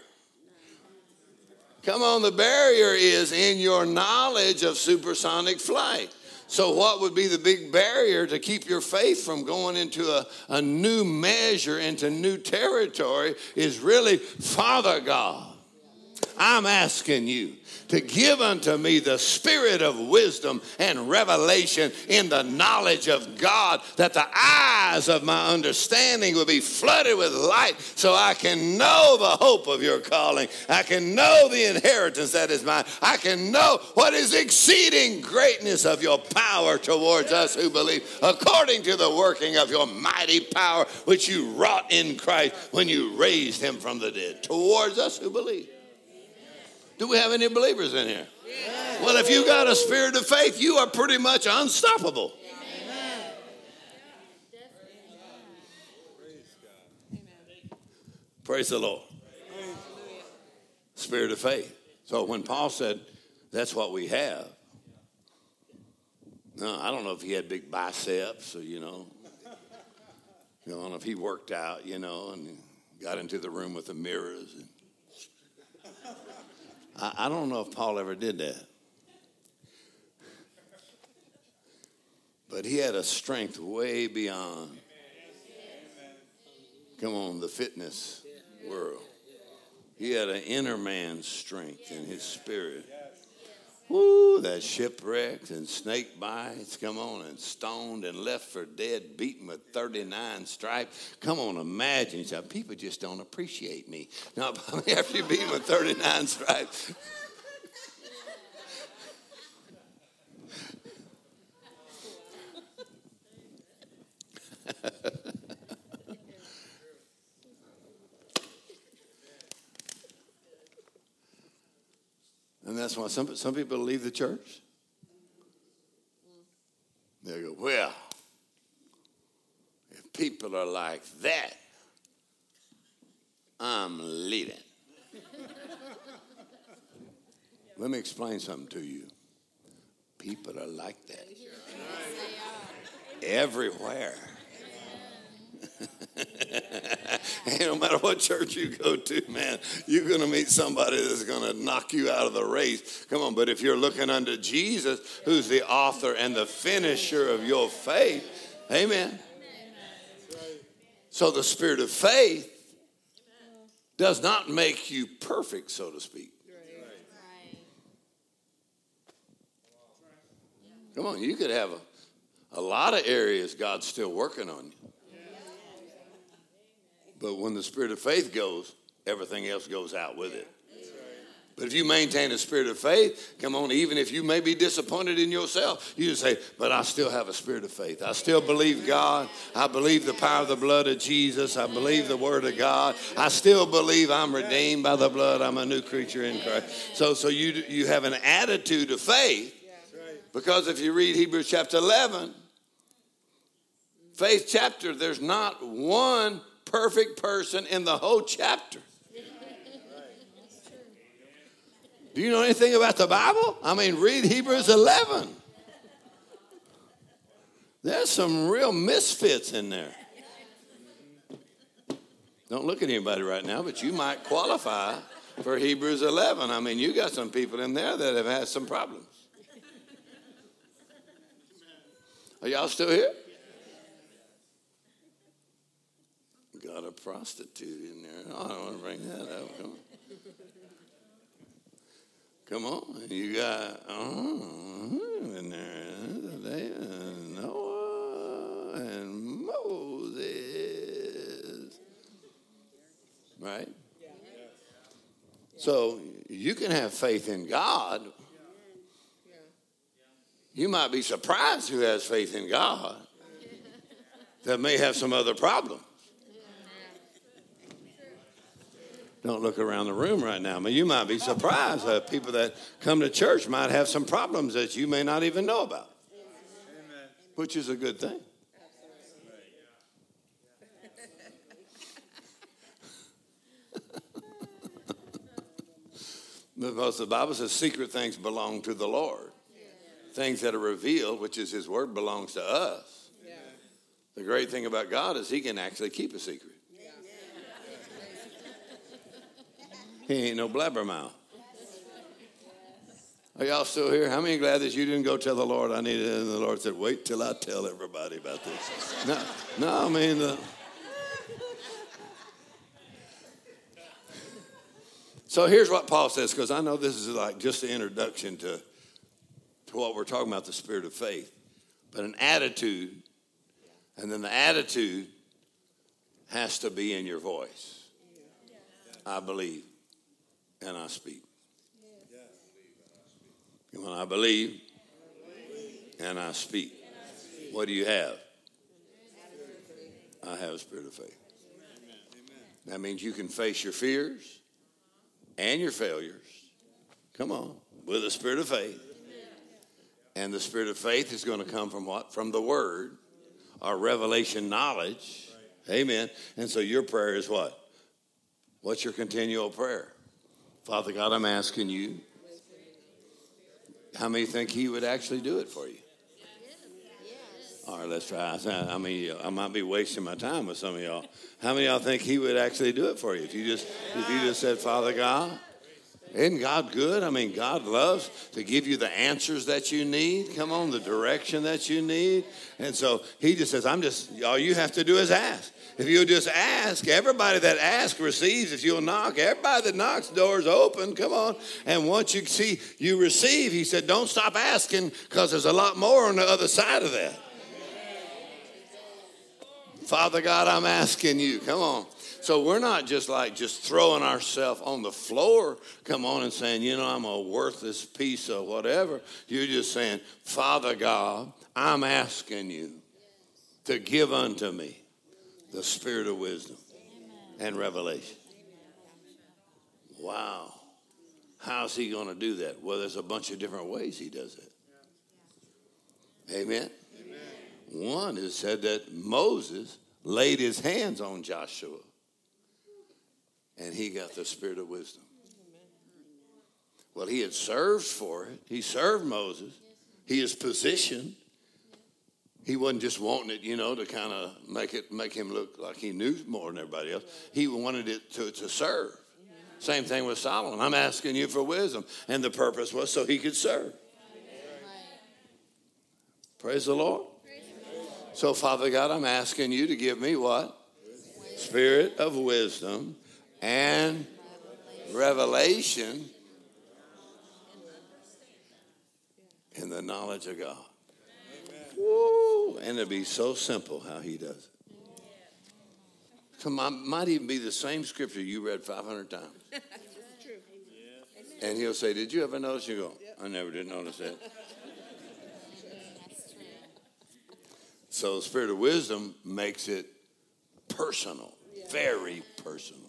S3: Come on, the barrier is in your knowledge of supersonic flight. So, what would be the big barrier to keep your faith from going into a, a new measure, into new territory, is really Father God. I'm asking you to give unto me the spirit of wisdom and revelation in the knowledge of God, that the eyes of my understanding will be flooded with light so I can know the hope of your calling. I can know the inheritance that is mine. I can know what is exceeding greatness of your power towards us who believe, according to the working of your mighty power, which you wrought in Christ when you raised him from the dead, towards us who believe. Do we have any believers in here? Well, if you got a spirit of faith, you are pretty much unstoppable. Praise the Lord. Spirit of faith. So when Paul said, that's what we have, no, I don't know if he had big biceps or, you know, you know, I don't know if he worked out, you know, and got into the room with the mirrors. And, I, I don't know if Paul ever did that. But he had a strength way beyond, come on, the fitness world. He had an inner man's strength in his spirit. Woo, that shipwrecked and snake bites, come on, and stoned and left for dead, beaten with 39 stripes. Come on, imagine. So people just don't appreciate me. <laughs> Now, after you're beaten with 39 stripes. <laughs> And that's why some, some people leave the church. They go, well, if people are like that, I'm leaving. <laughs> Let me explain something to you. People are like that. Everywhere. <laughs> <laughs> no matter what church you go to, man, you're going to meet somebody that's going to knock you out of the race. Come on, but if you're looking unto Jesus, who's the author and the finisher of your faith, amen. So the spirit of faith does not make you perfect, so to speak. Come on, you could have a, a lot of areas God's still working on you. But when the spirit of faith goes, everything else goes out with it. But if you maintain a spirit of faith, come on, even if you may be disappointed in yourself, you just say, But I still have a spirit of faith. I still believe God. I believe the power of the blood of Jesus. I believe the word of God. I still believe I'm redeemed by the blood. I'm a new creature in Christ. So, so you, you have an attitude of faith because if you read Hebrews chapter 11, faith chapter, there's not one perfect person in the whole chapter. Do you know anything about the Bible? I mean, read Hebrews 11. There's some real misfits in there. Don't look at anybody right now, but you might qualify for Hebrews 11. I mean, you got some people in there that have had some problems. Are y'all still here? Got a prostitute in there. I don't want to bring that up. Come on. Come on. You got oh, in there. They, uh, Noah and Moses. Right? So you can have faith in God. You might be surprised who has faith in God that may have some other problem. Don't look around the room right now, but you might be surprised that people that come to church might have some problems that you may not even know about, which is a good thing. <laughs> because the Bible says secret things belong to the Lord. Things that are revealed, which is His Word, belongs to us. The great thing about God is He can actually keep a secret. He ain't no blabbermouth. Are y'all still here? How many glad that you didn't go tell the Lord I needed it? And the Lord said, wait till I tell everybody about this. No, no I mean, the, so here's what Paul says, because I know this is like just the introduction to, to what we're talking about the spirit of faith. But an attitude, and then the attitude has to be in your voice. I believe and I speak. When I believe and I speak, what do you have? I have a spirit of faith. That means you can face your fears and your failures. Come on, with a spirit of faith. And the spirit of faith is going to come from what? From the word, our revelation knowledge. Amen. And so your prayer is what? What's your continual prayer? Father God, I'm asking you, how many think He would actually do it for you? All right, let's try. I mean, I might be wasting my time with some of y'all. How many y'all think He would actually do it for you if you just if you just said, Father God? Isn't God good? I mean, God loves to give you the answers that you need. Come on, the direction that you need. And so He just says, I'm just, all you have to do is ask. If you'll just ask, everybody that asks receives. If you'll knock, everybody that knocks, doors open. Come on. And once you see you receive, he said, don't stop asking because there's a lot more on the other side of that. Father God, I'm asking you. Come on. So we're not just like just throwing ourselves on the floor, come on, and saying, you know, I'm a worthless piece of whatever. You're just saying, Father God, I'm asking you to give unto me the spirit of wisdom and revelation. Wow. How's he going to do that? Well, there's a bunch of different ways he does it. Amen. Amen. One is said that Moses laid his hands on Joshua and he got the spirit of wisdom. Well, he had served for it. He served Moses. He is positioned he wasn't just wanting it, you know, to kind of make it make him look like he knew more than everybody else. He wanted it to, to serve. Same thing with Solomon. I'm asking you for wisdom. And the purpose was so he could serve. Praise the Lord. So, Father God, I'm asking you to give me what? Spirit of wisdom and revelation in the knowledge of God. Woo, and it'd be so simple how he does it. So might, might even be the same scripture you read 500 times. <laughs> And he'll say, Did you ever notice? You go, I never did notice that. So the spirit of wisdom makes it personal, very personal.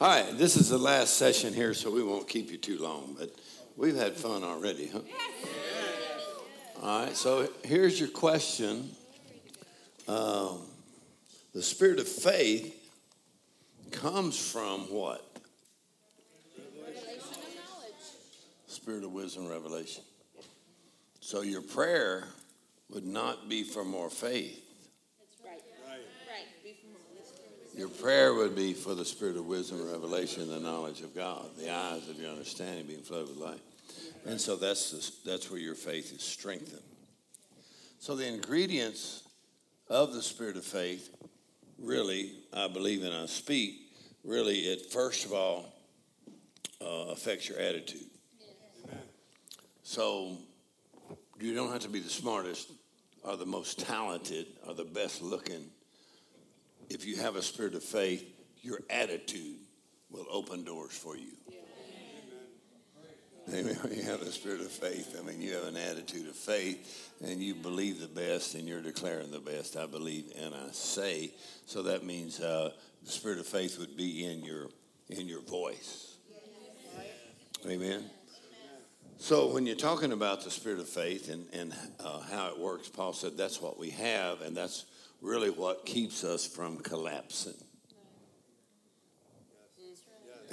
S3: All right, this is the last session here, so we won't keep you too long, but we've had fun already, huh? All right, so here's your question. Um, the spirit of faith comes from what? Spirit of wisdom, revelation. So your prayer would not be for more faith. That's right. Right. Your prayer would be for the spirit of wisdom, revelation, and the knowledge of God, the eyes of your understanding being flooded with light. And so that's, the, that's where your faith is strengthened. So the ingredients of the spirit of faith really, I believe and I speak, really, it first of all uh, affects your attitude. So you don't have to be the smartest or the most talented or the best looking. If you have a spirit of faith, your attitude will open doors for you. Amen. <laughs> You have a spirit of faith. I mean, you have an attitude of faith, and you believe the best, and you're declaring the best. I believe, and I say. So that means uh, the spirit of faith would be in your in your voice. Amen. So when you're talking about the spirit of faith and and uh, how it works, Paul said that's what we have, and that's really what keeps us from collapsing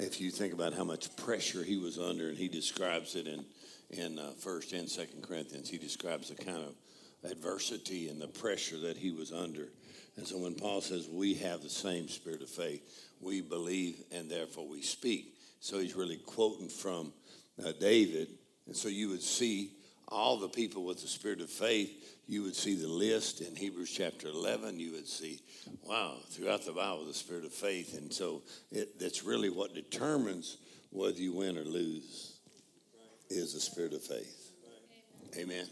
S3: if you think about how much pressure he was under, and he describes it in in uh, First and Second Corinthians, he describes the kind of adversity and the pressure that he was under. And so when Paul says we have the same spirit of faith, we believe and therefore we speak. So he's really quoting from uh, David, and so you would see all the people with the spirit of faith. You would see the list in Hebrews chapter 11. You would see, wow, throughout the Bible, the spirit of faith. And so it, that's really what determines whether you win or lose is the spirit of faith. Amen.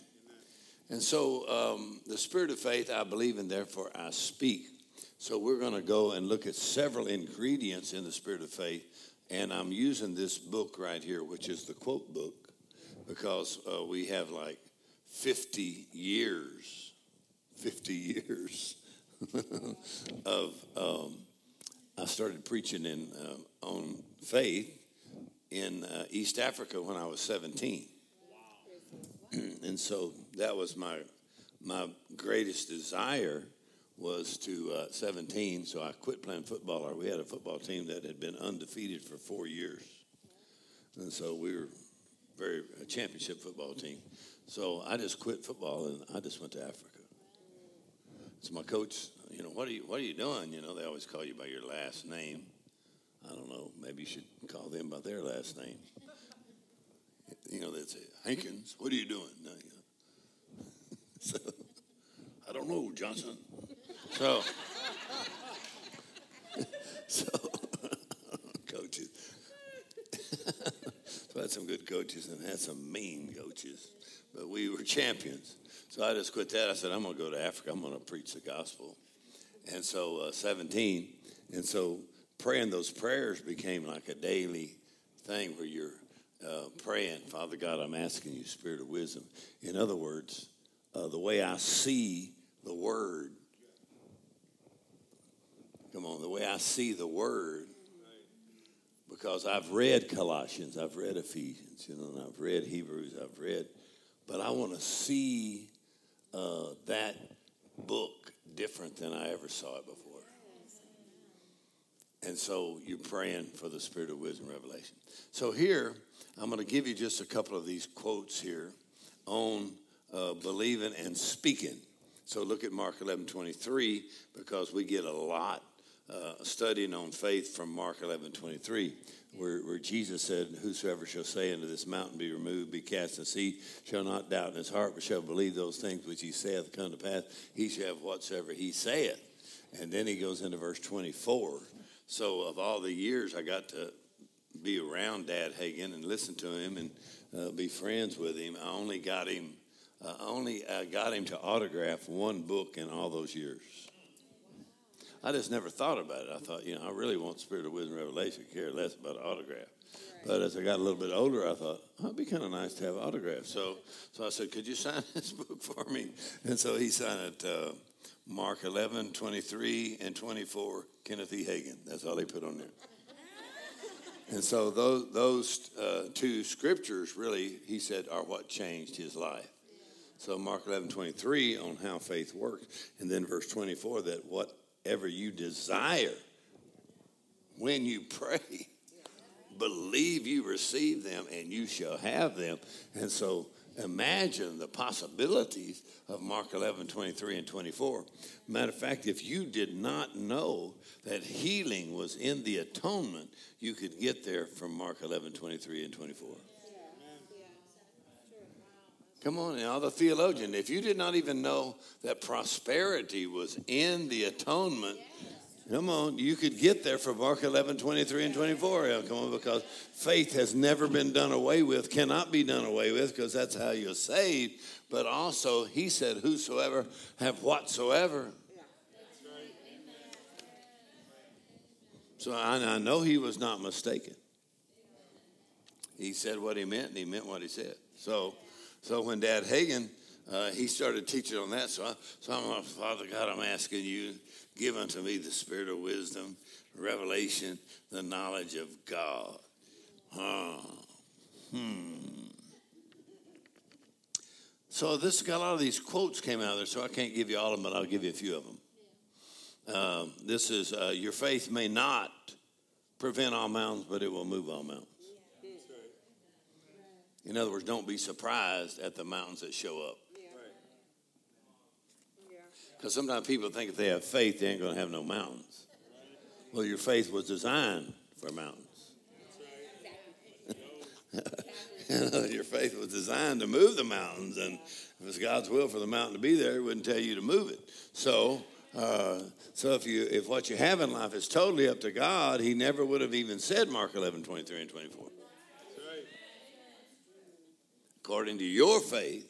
S3: And so um, the spirit of faith, I believe, and therefore I speak. So we're going to go and look at several ingredients in the spirit of faith. And I'm using this book right here, which is the quote book because uh, we have like 50 years, 50 years <laughs> of. Um, I started preaching in uh, on faith in uh, East Africa when I was 17, <clears throat> and so that was my my greatest desire was to uh, 17. So I quit playing football. We had a football team that had been undefeated for four years, and so we were very a championship football team. So I just quit football and I just went to Africa. So my coach, you know, what are you what are you doing? You know, they always call you by your last name. I don't know. Maybe you should call them by their last name. <laughs> You know, they'd say, Hankins, what are you doing? No, you know. <laughs> so, I don't know, Johnson. So, <laughs> so coaches. I had some good coaches and had some mean coaches, but we were champions. So I just quit that. I said, I'm going to go to Africa. I'm going to preach the gospel. And so, uh, 17, and so praying those prayers became like a daily thing where you're uh, praying, Father God, I'm asking you, Spirit of wisdom. In other words, uh, the way I see the Word, come on, the way I see the Word, because I've read Colossians, I've read Ephesians, you know, and I've read Hebrews, I've read, but I want to see uh, that book different than I ever saw it before. And so you're praying for the spirit of wisdom revelation. So here, I'm going to give you just a couple of these quotes here on uh, believing and speaking. So look at Mark 11 23, because we get a lot uh, studying on faith from Mark 11 23, where, where Jesus said, Whosoever shall say unto this mountain, Be removed, be cast in sea, shall not doubt in his heart, but shall believe those things which he saith come to pass, he shall have whatsoever he saith. And then he goes into verse 24. So, of all the years I got to be around Dad Hagin and listen to him and uh, be friends with him, I only got him. Uh, only uh, got him to autograph one book in all those years. I just never thought about it. I thought, you know, I really want Spirit of Wisdom Revelation, care less about an autograph. But as I got a little bit older, I thought, oh, it'd be kind of nice to have autographs. So, so I said, could you <laughs> sign this book for me? And so he signed it, uh, Mark 11, 23, and 24, Kenneth E. Hagin. That's all he put on there. <laughs> And so those, those uh, two scriptures really, he said, are what changed his life. So Mark 11, 23 on how faith works. And then verse 24 that whatever you desire when you pray, believe you receive them and you shall have them. And so imagine the possibilities of Mark 11, 23 and 24. Matter of fact, if you did not know that healing was in the atonement, you could get there from Mark 11, 23 and 24. Come on, now, the theologian, if you did not even know that prosperity was in the atonement, Come on, you could get there for Mark 11, 23 and 24. Yeah, come on, because faith has never been done away with, cannot be done away with, because that's how you're saved. But also, he said, Whosoever have whatsoever. So I, I know he was not mistaken. He said what he meant, and he meant what he said. So, so when Dad Hagin, uh, he started teaching on that. So, I, so I'm like, Father God, I'm asking you, give unto me the spirit of wisdom, revelation, the knowledge of God. Uh, hmm. So this got a lot of these quotes came out of there. So I can't give you all of them, but I'll give you a few of them. Um, this is uh, your faith may not prevent all mountains, but it will move all mountains. In other words, don't be surprised at the mountains that show up. Because sometimes people think if they have faith, they ain't going to have no mountains. Well, your faith was designed for mountains. <laughs> you know, your faith was designed to move the mountains, and if it's God's will for the mountain to be there, He wouldn't tell you to move it. So, uh, so if you if what you have in life is totally up to God, He never would have even said Mark 11, 23 and 24. According to your faith,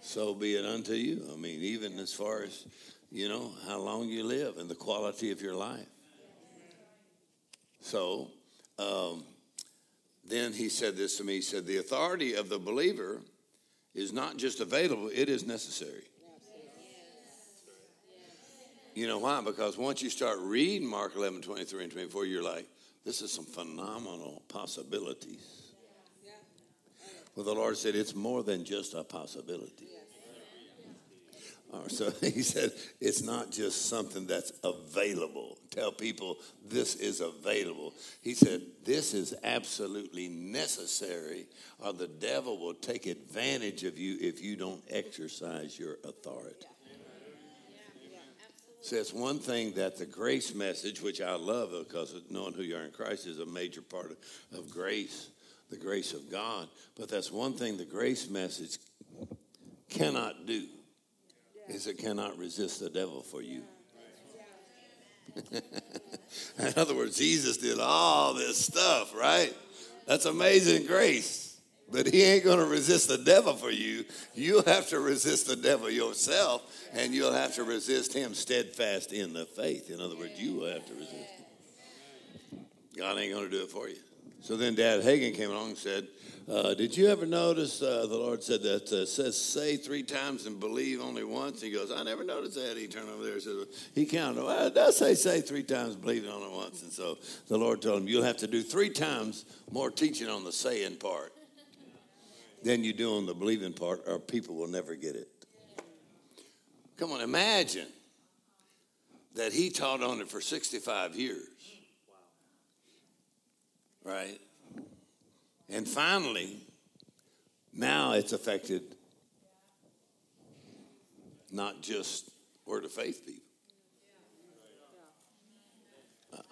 S3: so be it unto you. I mean, even as far as, you know, how long you live and the quality of your life. So um, then he said this to me. He said, The authority of the believer is not just available, it is necessary. You know why? Because once you start reading Mark 11, 23 and 24, you're like, this is some phenomenal possibilities. Well, the Lord said it's more than just a possibility. So <laughs> he said, it's not just something that's available. Tell people this is available. He said, this is absolutely necessary, or the devil will take advantage of you if you don't exercise your authority. So it's one thing that the grace message, which I love because knowing who you are in Christ is a major part of, of grace, the grace of God. But that's one thing the grace message cannot do is it cannot resist the devil for you. <laughs> In other words, Jesus did all this stuff, right? That's amazing grace. But he ain't going to resist the devil for you. You'll have to resist the devil yourself, and you'll have to resist him steadfast in the faith. In other words, you will have to resist him. God ain't going to do it for you. So then Dad Hagin came along and said, uh, Did you ever notice uh, the Lord said that uh, says say three times and believe only once? He goes, I never noticed that. He turned over there and said, He counted. Well, it does say say three times, believe only once. And so the Lord told him, You'll have to do three times more teaching on the saying part than you do on the believing part, or people will never get it. Come on, imagine that he taught on it for 65 years right? And finally, now it's affected not just word of faith people.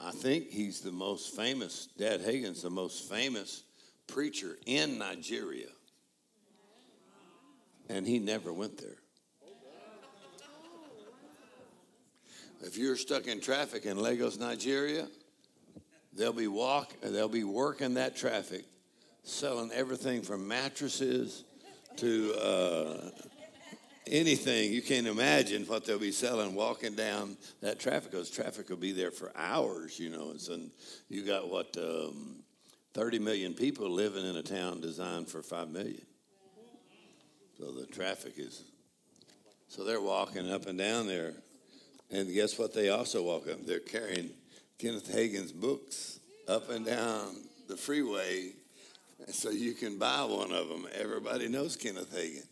S3: I think he's the most famous, Dad Hagin's the most famous preacher in Nigeria. And he never went there. If you're stuck in traffic in Lagos, Nigeria, They'll be walk. They'll be working that traffic, selling everything from mattresses to uh, anything you can't imagine. What they'll be selling, walking down that traffic. Because traffic will be there for hours. You know, and you got what um, thirty million people living in a town designed for five million. So the traffic is. So they're walking up and down there, and guess what? They also walk up. They're carrying Kenneth Hagin's books up and down the freeway so you can buy one of them. Everybody knows Kenneth Hagin.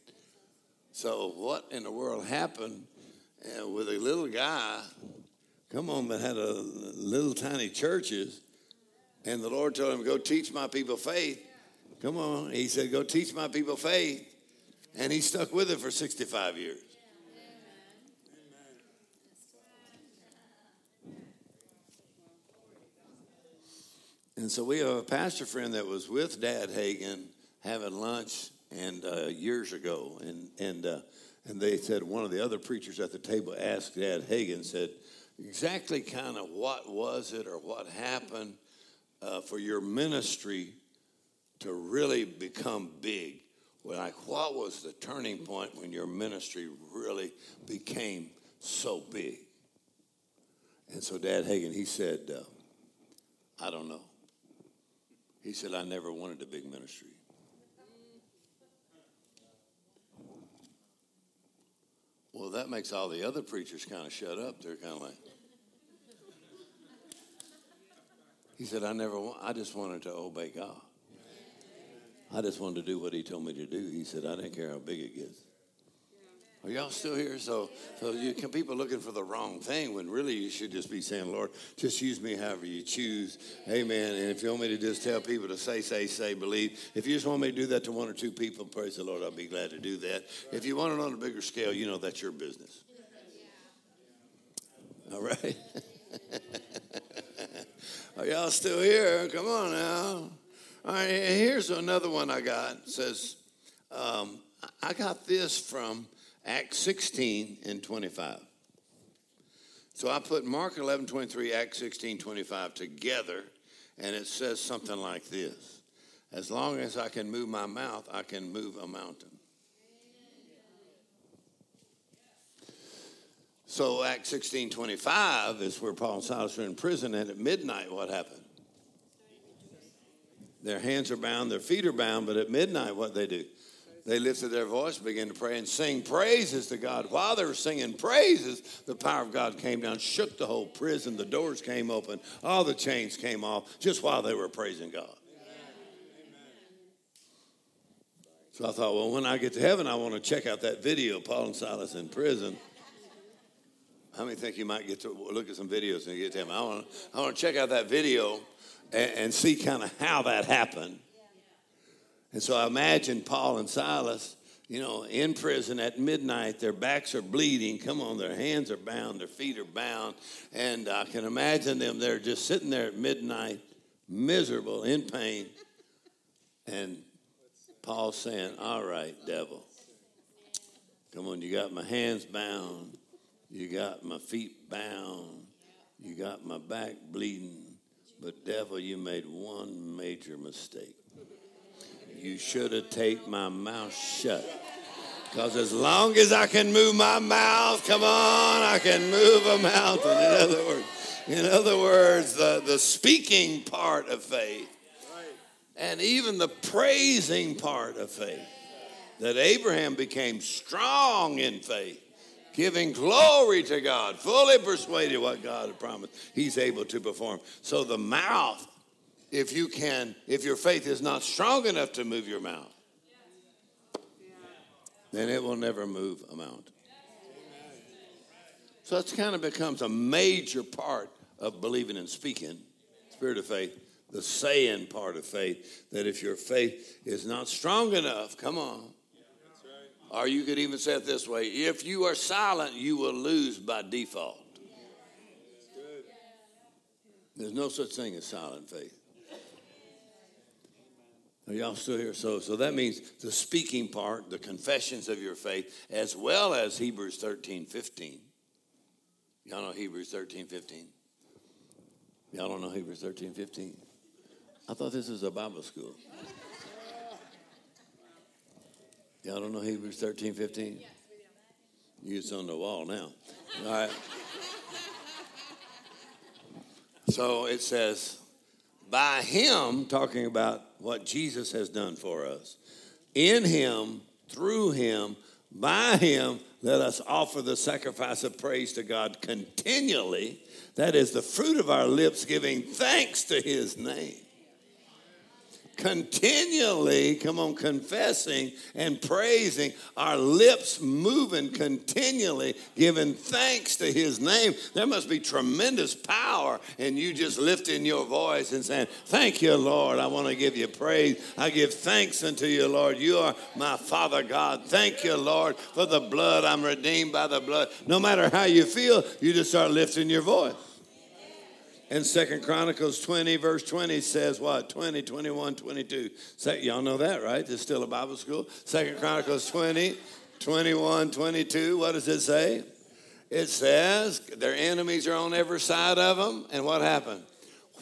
S3: So, what in the world happened uh, with a little guy, come on, that had a little tiny churches, and the Lord told him, Go teach my people faith. Come on. He said, Go teach my people faith. And he stuck with it for 65 years. And so we have a pastor friend that was with Dad Hagin having lunch and uh, years ago, and and uh, and they said one of the other preachers at the table asked Dad Hagin said, exactly kind of what was it or what happened uh, for your ministry to really become big? Like, what was the turning point when your ministry really became so big? And so, Dad Hagin, he said, uh, I don't know. He said, I never wanted a big ministry. Well, that makes all the other preachers kind of shut up. They're kind of like, he said, I never, I just wanted to obey God. I just wanted to do what he told me to do. He said, I didn't care how big it gets. Are y'all still here? So, so you can people looking for the wrong thing when really you should just be saying, Lord, just use me however you choose. Amen. And if you want me to just tell people to say, say, say, believe. If you just want me to do that to one or two people, praise the Lord, I'll be glad to do that. If you want it on a bigger scale, you know that's your business. All right. <laughs> Are y'all still here? Come on now. All right, here's another one I got. It says, um, I got this from Acts 16 and 25. So I put Mark 11, 23, Acts 16, 25 together, and it says something like this As long as I can move my mouth, I can move a mountain. So Acts 16, 25 is where Paul and Silas are in prison, and at midnight, what happened? Their hands are bound, their feet are bound, but at midnight, what they do? They lifted their voice, began to pray, and sing praises to God. While they were singing praises, the power of God came down, shook the whole prison. The doors came open, all the chains came off, just while they were praising God. So I thought, well, when I get to heaven, I want to check out that video, Paul and Silas in prison. How many think you might get to look at some videos and get to heaven? I want to, I want to check out that video and, and see kind of how that happened. And so I imagine Paul and Silas, you know, in prison at midnight, their backs are bleeding. Come on, their hands are bound, their feet are bound. And I can imagine them, they're just sitting there at midnight, miserable, in pain. And Paul's saying, All right, devil. Come on, you got my hands bound. You got my feet bound. You got my back bleeding. But, devil, you made one major mistake. You should have taken my mouth shut. Because as long as I can move my mouth, come on, I can move a mountain. In other words, in other words, the, the speaking part of faith and even the praising part of faith. That Abraham became strong in faith, giving glory to God, fully persuaded what God had promised, he's able to perform. So the mouth, if you can, if your faith is not strong enough to move your mouth, then it will never move a mountain. So it kind of becomes a major part of believing and speaking, spirit of faith, the saying part of faith, that if your faith is not strong enough, come on. Or you could even say it this way if you are silent, you will lose by default. There's no such thing as silent faith. Are y'all still here? So, so that means the speaking part, the confessions of your faith, as well as Hebrews 13, 15. Y'all know Hebrews 13, 15? Y'all don't know Hebrews 13, 15? I thought this was a Bible school. Y'all don't know Hebrews 13, 15? It's on the wall now. All right. So it says, by him, talking about what Jesus has done for us, in him, through him, by him, let us offer the sacrifice of praise to God continually. That is the fruit of our lips, giving thanks to his name continually, come on, confessing and praising, our lips moving continually, giving thanks to his name. There must be tremendous power in you just lifting your voice and saying, Thank you, Lord. I want to give you praise. I give thanks unto you, Lord. You are my Father God. Thank you, Lord, for the blood. I'm redeemed by the blood. No matter how you feel, you just start lifting your voice. And Second Chronicles 20, verse 20 says what? 20, 21, 22. So, y'all know that, right? There's still a Bible school. Second Chronicles 20, 21, 22. What does it say? It says their enemies are on every side of them. And what happened?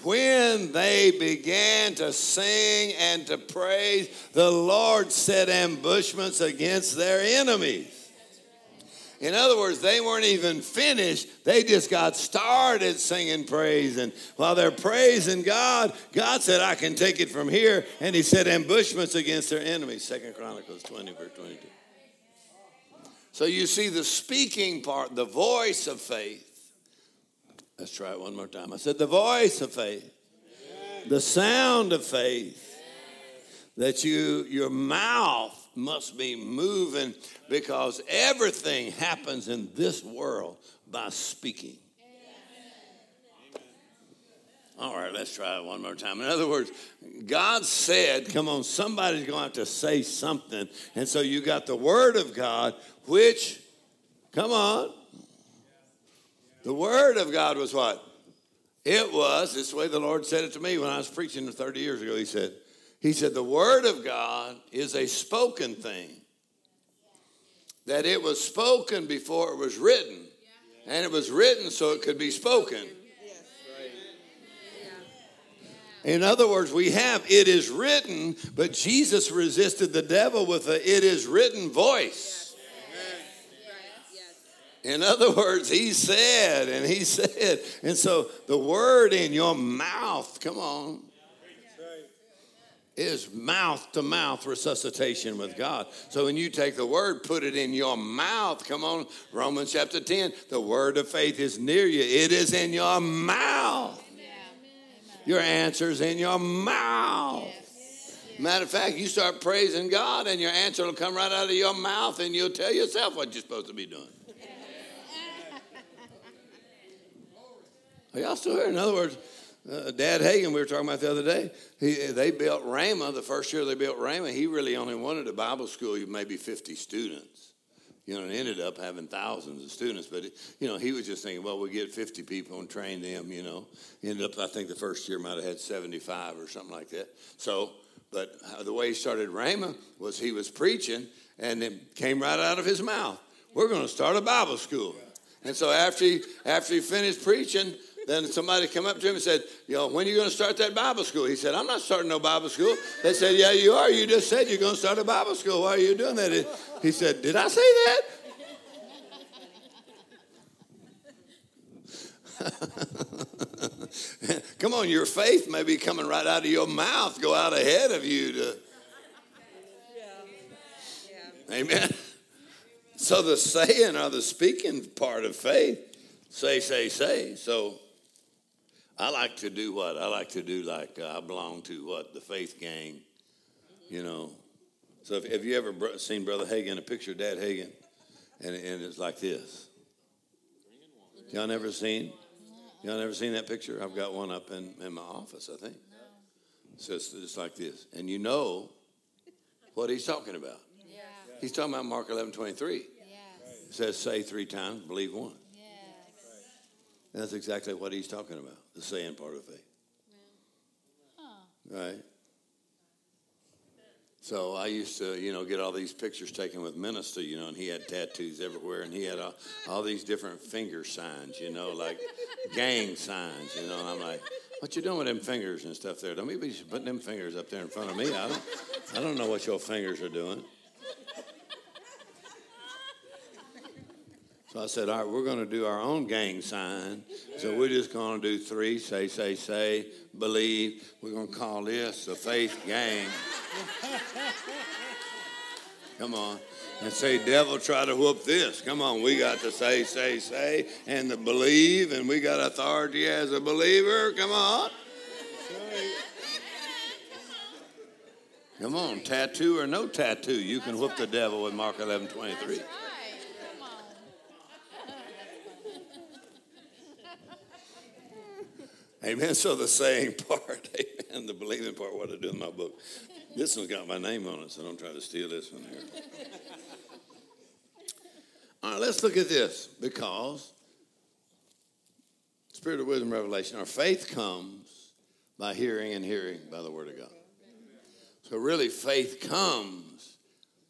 S3: When they began to sing and to praise, the Lord set ambushments against their enemies. In other words, they weren't even finished. They just got started singing praise. And while they're praising God, God said, I can take it from here. And he said, ambushments against their enemies. Second Chronicles 20, verse 22. So you see the speaking part, the voice of faith. Let's try it one more time. I said, the voice of faith, the sound of faith, that you, your mouth must be moving because everything happens in this world by speaking. All right, let's try it one more time. In other words, God said, come on, somebody's going to have to say something. And so you got the Word of God, which, come on, the Word of God was what? It was, this way the Lord said it to me when I was preaching 30 years ago. He said, He said, the Word of God is a spoken thing. That it was spoken before it was written. And it was written so it could be spoken. In other words, we have it is written, but Jesus resisted the devil with a it is written voice. In other words, he said, and he said, and so the word in your mouth, come on, is mouth to mouth resuscitation with God. So when you take the word, put it in your mouth. Come on, Romans chapter 10, the word of faith is near you, it is in your mouth. Your answer's in your mouth. Matter of fact, you start praising God, and your answer will come right out of your mouth, and you'll tell yourself what you're supposed to be doing. Are y'all still here? In other words, uh, Dad Hagin, we were talking about the other day, he, they built Rhema. The first year they built Rhema, he really only wanted a Bible school, maybe 50 students. You know, and ended up having thousands of students. But, you know, he was just thinking, well, we'll get 50 people and train them, you know. Ended up, I think the first year might have had 75 or something like that. So, but the way he started Rhema was he was preaching and it came right out of his mouth. We're going to start a Bible school. And so after he, after he finished preaching, then somebody come up to him and said, you know, when are you going to start that Bible school? He said, I'm not starting no Bible school. They said, yeah, you are. You just said you're going to start a Bible school. Why are you doing that? He said, did I say that? <laughs> Come on, your faith may be coming right out of your mouth, go out ahead of you to. Amen. <laughs> So the saying or the speaking part of faith, say, say, say. So I like to do what? I like to do like uh, I belong to what? The faith gang, you know. So if, have you ever br- seen Brother Hagin, a picture of Dad Hagin? And, and it's like this. Y'all never seen? Y'all never seen that picture? I've got one up in, in my office, I think. So it's just like this. And you know what he's talking about. He's talking about Mark 11, 23.
S5: Yes.
S3: It says, say three times, believe one. And that's exactly what he's talking about, the saying part of faith. Right? So I used to, you know, get all these pictures taken with Minister, you know, and he had tattoos everywhere, and he had all, all these different finger signs, you know, like gang signs, you know. And I'm like, what you doing with them fingers and stuff there? Don't be putting them fingers up there in front of me. I don't, I don't know what your fingers are doing. So I said, all right, we're going to do our own gang sign. So we're just going to do three say, say, say, believe. We're going to call this the faith gang. Come on. And say, devil, try to whoop this. Come on, we got to say, say, say, and to believe, and we got authority as a believer. Come on. Come on, tattoo or no tattoo, you can whoop the devil with Mark 11 23.
S5: Right. Come on.
S3: Amen. So the saying part, <laughs> amen, the believing part, what I do in my book. This one's got my name on it, so don't try to steal this one here. All right, let's look at this because Spirit of wisdom, revelation, our faith comes by hearing and hearing by the Word of God. So really, faith comes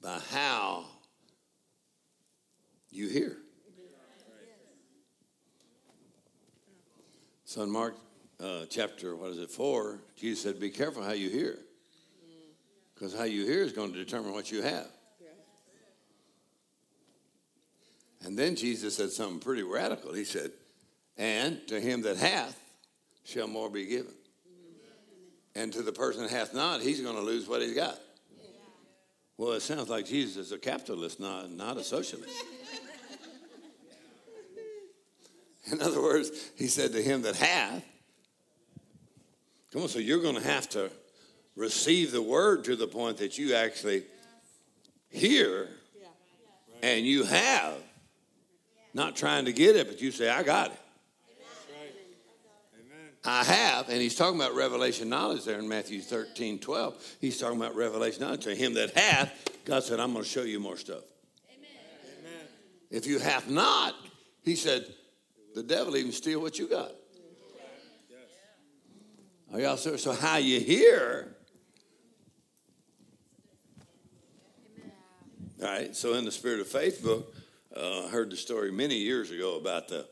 S3: by how you hear. Son Mark uh, chapter, what is it, 4, Jesus said, Be careful how you hear. Because how you hear is going to determine what you have. And then Jesus said something pretty radical. He said, And to him that hath shall more be given. And to the person that hath not, he's going to lose what he's got. Well, it sounds like Jesus is a capitalist, not, not a socialist. <laughs> In other words, he said to him that hath, come on, so you're going to have to receive the word to the point that you actually hear and you have. Not trying to get it, but you say, I got it. I have, and he's talking about revelation knowledge there in Matthew 13, 12. He's talking about revelation knowledge. To him that hath, God said, I'm going to show you more stuff.
S4: Amen.
S3: If you have not, he said, the devil even steal what you got. Are y'all serious? So how you hear? All right. So in the Spirit of Faith book, uh, I heard the story many years ago about the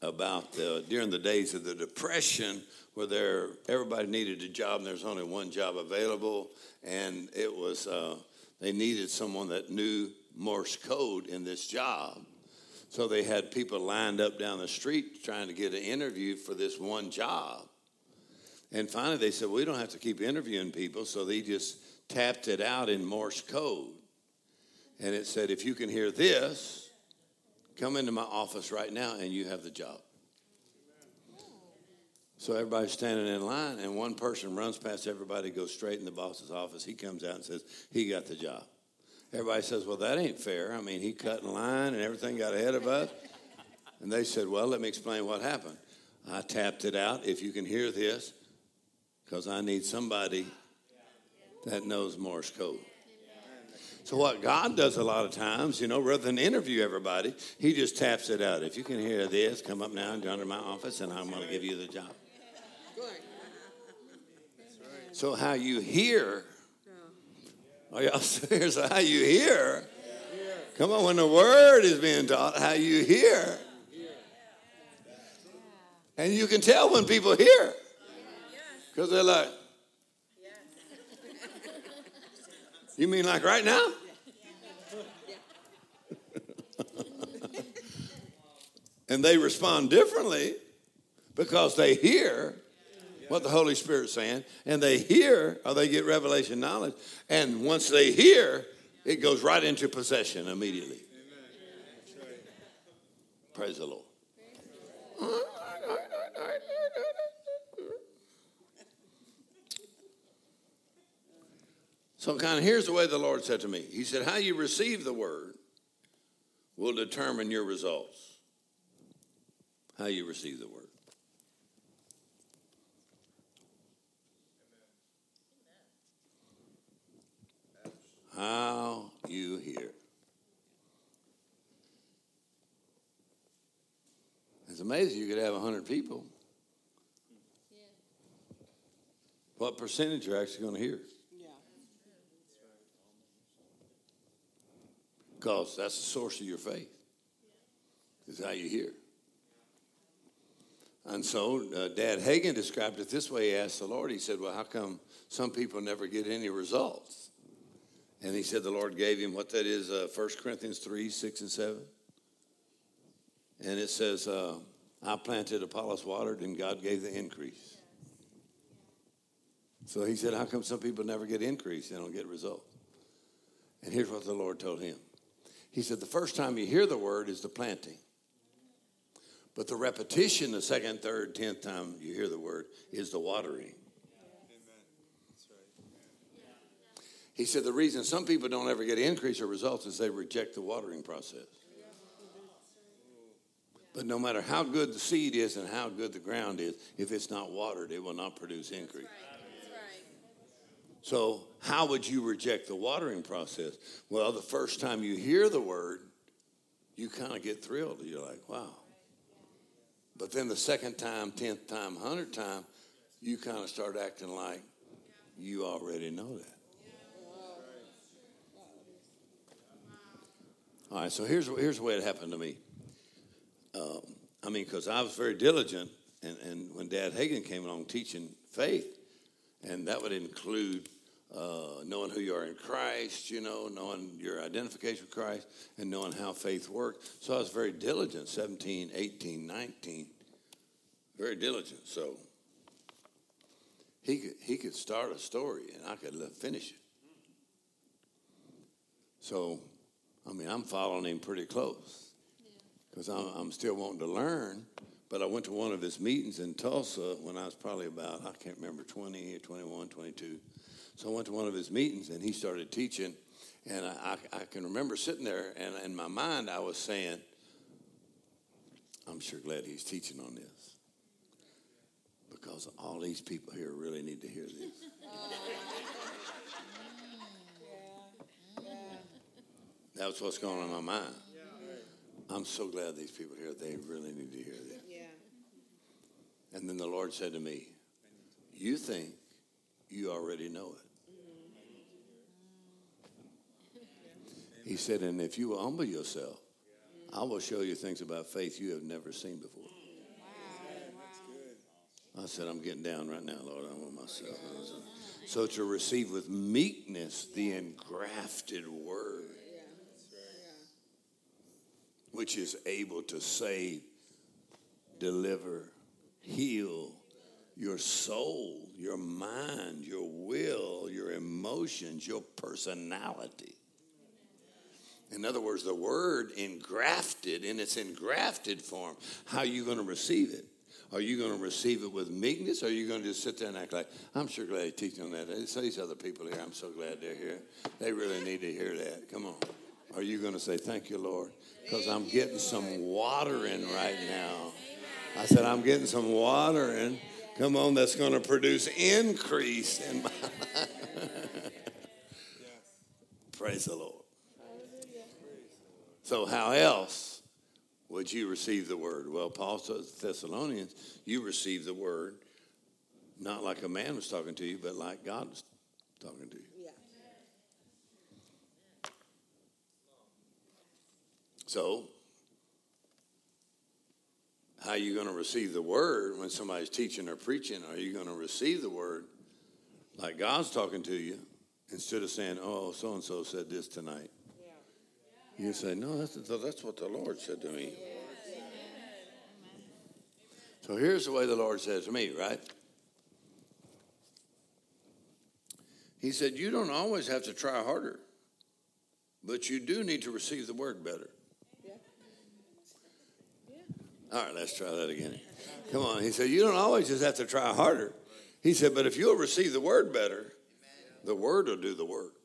S3: about the, during the days of the depression where there everybody needed a job and there's only one job available and it was uh, they needed someone that knew Morse code in this job so they had people lined up down the street trying to get an interview for this one job. And finally they said, well, We don't have to keep interviewing people. So they just tapped it out in Morse code. And it said, If you can hear this, come into my office right now and you have the job. So everybody's standing in line, and one person runs past everybody, goes straight in the boss's office. He comes out and says, He got the job. Everybody says, Well, that ain't fair. I mean, he cut in line and everything got ahead of us. And they said, Well, let me explain what happened. I tapped it out. If you can hear this, because I need somebody that knows Morse code. So, what God does a lot of times, you know, rather than interview everybody, He just taps it out. If you can hear this, come up now and go to my office, and I'm going to give you the job. So, how you hear are y'all <laughs> serious? How you hear? Come on, when the word is being taught, how you hear. And you can tell when people hear. Because they're like, you mean like right now? <laughs> and they respond differently because they hear what the Holy Spirit's saying, and they hear or they get revelation knowledge, and once they hear, it goes right into possession immediately. Praise the Lord. Uh, So, kind of, here's the way the Lord said to me He said, How you receive the word will determine your results. How you receive the word. How you hear. It's amazing you could have 100 people. What percentage are actually going to hear? Because that's the source of your faith, is how you hear. And so uh, Dad Hagin described it this way. He asked the Lord, he said, Well, how come some people never get any results? And he said the Lord gave him what that is, uh, 1 Corinthians 3 6 and 7. And it says, uh, I planted, Apollos watered, and God gave the increase. So he said, How come some people never get increase? They don't get results. And here's what the Lord told him He said, The first time you hear the word is the planting. But the repetition, the second, third, tenth time you hear the word, is the watering. He said the reason some people don't ever get increase or results is they reject the watering process. But no matter how good the seed is and how good the ground is, if it's not watered, it will not produce increase. So, how would you reject the watering process? Well, the first time you hear the word, you kind of get thrilled. You're like, wow. But then the second time, tenth time, hundredth time, you kind of start acting like you already know that. All right, so here's, here's the way it happened to me. Um, I mean, because I was very diligent and, and when Dad Hagin came along teaching faith, and that would include uh, knowing who you are in Christ, you know, knowing your identification with Christ, and knowing how faith works. So I was very diligent, 17, 18, 19, very diligent. So he could, he could start a story, and I could finish it. So, I mean, I'm following him pretty close because I'm, I'm still wanting to learn. But I went to one of his meetings in Tulsa when I was probably about, I can't remember, 20 or 21, 22. So I went to one of his meetings and he started teaching. And I, I, I can remember sitting there and in my mind I was saying, I'm sure glad he's teaching on this. Because all these people here really need to hear this. <laughs> Oh, That's what's going on in my mind. I'm so glad these people here, they really need to hear this.
S6: Yeah.
S3: And then the Lord said to me, You think you already know it. He said, And if you humble yourself, I will show you things about faith you have never seen before. I said, I'm getting down right now, Lord. I'm want myself. So to receive with meekness the engrafted word, which is able to save, deliver, heal your soul, your mind, your will, your emotions, your personality. In other words, the word engrafted in its engrafted form. How are you going to receive it? Are you going to receive it with meekness? Or are you going to just sit there and act like, I'm sure glad he's teaching on that. So these other people here, I'm so glad they're here. They really need to hear that. Come on. Are you going to say, Thank you, Lord? Because I'm getting some water in right now. I said, I'm getting some water in. Come on, that's going to produce increase in my <laughs> <laughs> Praise the Lord. So, how else would you receive the word? Well, Paul says to Thessalonians, you receive the word not like a man was talking to you, but like God was talking to you.
S6: Yeah.
S3: So, how are you going to receive the word when somebody's teaching or preaching? Are you going to receive the word like God's talking to you instead of saying, oh, so and so said this tonight? You say, no, that's, that's what the Lord said to me. So here's the way the Lord says to me, right? He said, You don't always have to try harder, but you do need to receive the word better. All right, let's try that again. Come on. He said, You don't always just have to try harder. He said, But if you'll receive the word better, the word will do the work.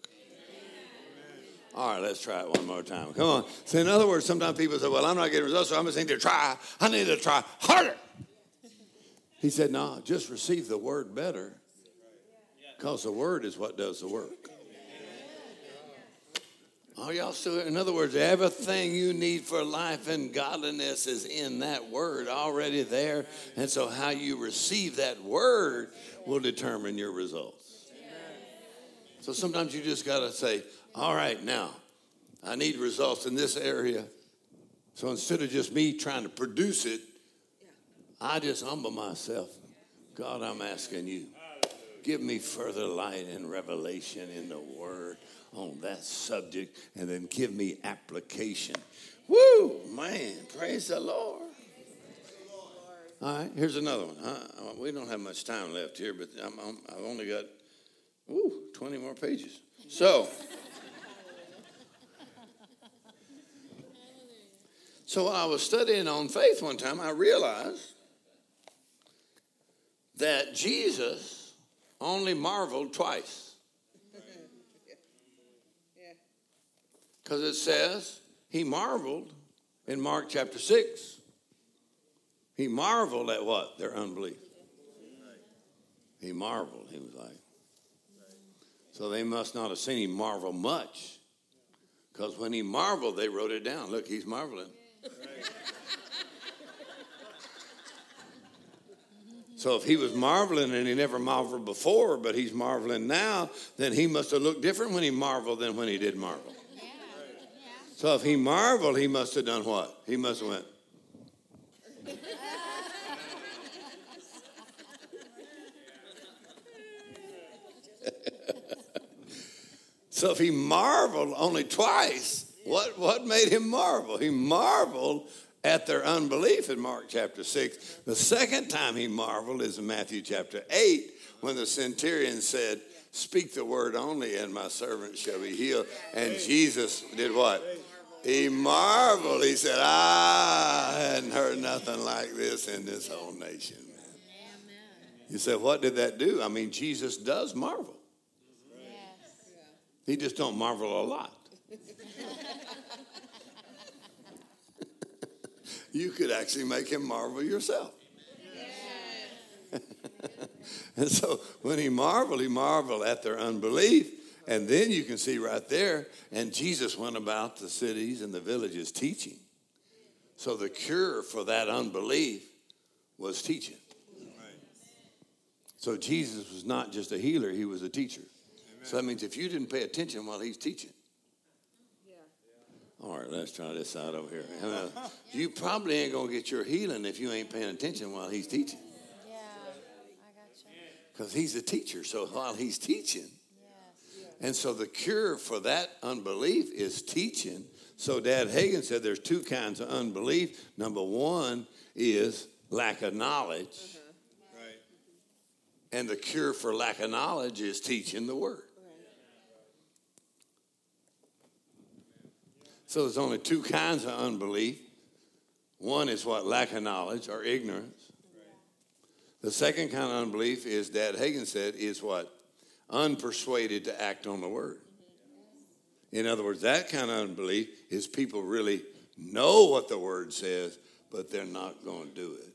S3: All right, let's try it one more time. Come on. So, in other words, sometimes people say, Well, I'm not getting results, so I'm just need to try. I need to try harder. He said, No, just receive the word better because the word is what does the work. Oh, y'all still? In other words, everything you need for life and godliness is in that word already there. And so, how you receive that word will determine your results. So, sometimes you just got to say, All right, now, I need results in this area. So, instead of just me trying to produce it, I just humble myself. God, I'm asking you, give me further light and revelation in the word on that subject, and then give me application. Woo, man, praise the Lord. All right, here's another one. Uh, we don't have much time left here, but I'm, I've only got ooh, 20 more pages. So, so while I was studying on faith one time, I realized that Jesus only marveled twice. Because it says he marveled in Mark chapter 6. He marveled at what? Their unbelief. He marveled. He was like, so they must not have seen him marvel much. Because when he marveled, they wrote it down. Look, he's marveling. So if he was marveling and he never marveled before, but he's marveling now, then he must have looked different when he marveled than when he did marvel. Yeah. Yeah. So if he marveled, he must have done what? He must have went. <laughs> so if he marveled only twice, what, what made him marvel? He marveled at their unbelief in Mark chapter 6. The second time he marveled is in Matthew chapter 8 when the centurion said, Speak the word only, and my servant shall be healed. And Jesus did what? He marveled. He said, I hadn't heard nothing like this in this whole nation, man. You said, what did that do? I mean, Jesus does marvel. He just don't marvel a lot. You could actually make him marvel yourself. <laughs> and so when he marveled, he marveled at their unbelief. And then you can see right there, and Jesus went about the cities and the villages teaching. So the cure for that unbelief was teaching. So Jesus was not just a healer, he was a teacher. So that means if you didn't pay attention while he's teaching, all right, let's try this out over here. <laughs> Uh, you probably ain't gonna get your healing if you ain't paying attention while he's teaching,
S5: Yeah, I got you.
S3: because he's a teacher. So while he's teaching,
S5: Yes.
S3: and so the cure for that unbelief is teaching. So Dad Hagin said there's two kinds of unbelief. Number one is lack of knowledge,
S4: Right.
S3: and the cure for lack of knowledge is teaching the word. So there's only two kinds of unbelief. One is what lack of knowledge or ignorance. The second kind of unbelief is Dad Hagin said is what unpersuaded to act on the word. In other words, that kind of unbelief is people really know what the word says, but they're not going to do it.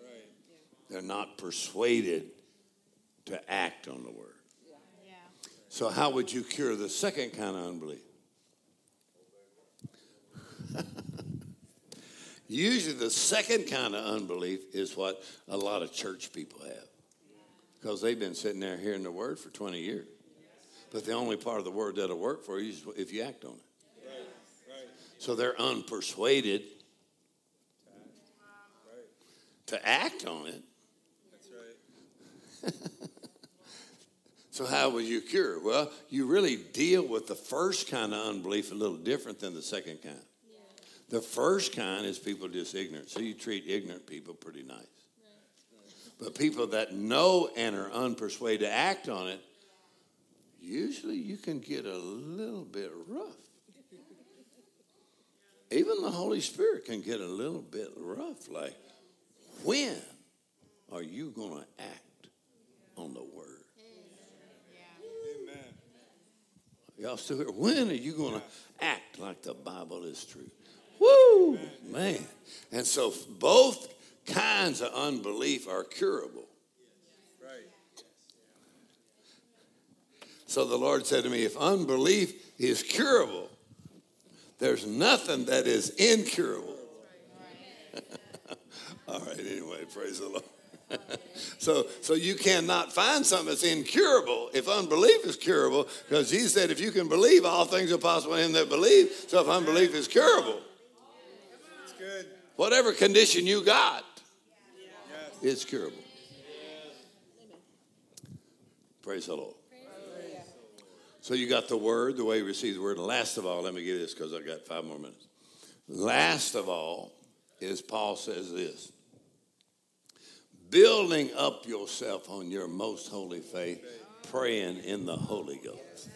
S4: Right.
S3: They're not persuaded to act on the word.
S5: Yeah.
S3: So, how would you cure the second kind of unbelief? <laughs> Usually, the second kind of unbelief is what a lot of church people have because they've been sitting there hearing the word for 20 years. But the only part of the word that'll work for you is if you act on it. So, they're unpersuaded to act on it. <laughs> So, how will you cure? Well, you really deal with the first kind of unbelief a little different than the second kind. The first kind is people just ignorant. So, you treat ignorant people pretty nice. But people that know and are unpersuaded to act on it, usually you can get a little bit rough. Even the Holy Spirit can get a little bit rough. Like, when are you going to act on the word?
S4: Amen.
S3: Y'all still here? When are you going to act like the Bible is true? Woo, man. And so both kinds of unbelief are curable. So the Lord said to me, if unbelief is curable, there's nothing that is incurable. <laughs> All right, anyway, praise the Lord. <laughs> so, so you cannot find something that's incurable if unbelief is curable, because Jesus said, if you can believe, all things are possible in him that believe. So if unbelief is curable. Whatever condition you got, it's curable. Praise the Lord. So you got the word, the way you receive the word. And last of all, let me give this because I got five more minutes. Last of all is Paul says this building up yourself on your most holy faith, praying in the Holy Ghost.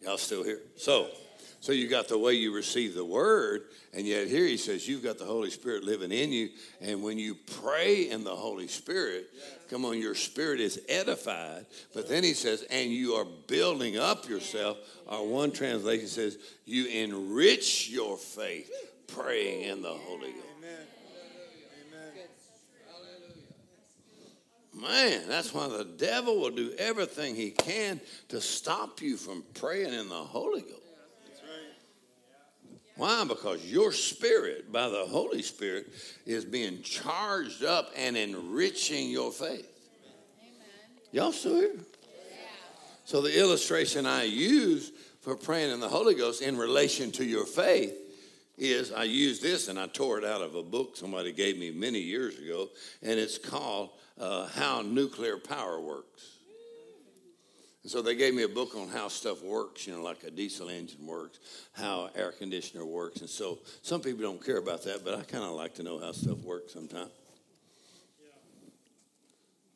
S3: Y'all still here? So, so you got the way you receive the word, and yet here he says you've got the Holy Spirit living in you, and when you pray in the Holy Spirit, come on, your spirit is edified. But then he says, and you are building up yourself. Our one translation says, you enrich your faith praying in the Holy Ghost. Man, that's why the devil will do everything he can to stop you from praying in the Holy Ghost. Why? Because your spirit, by the Holy Spirit, is being charged up and enriching your faith. Y'all still here? So, the illustration I use for praying in the Holy Ghost in relation to your faith is I use this and I tore it out of a book somebody gave me many years ago, and it's called uh, How Nuclear Power Works. And so they gave me a book on how stuff works, you know, like a diesel engine works, how air conditioner works. And so some people don't care about that, but I kind of like to know how stuff works sometimes.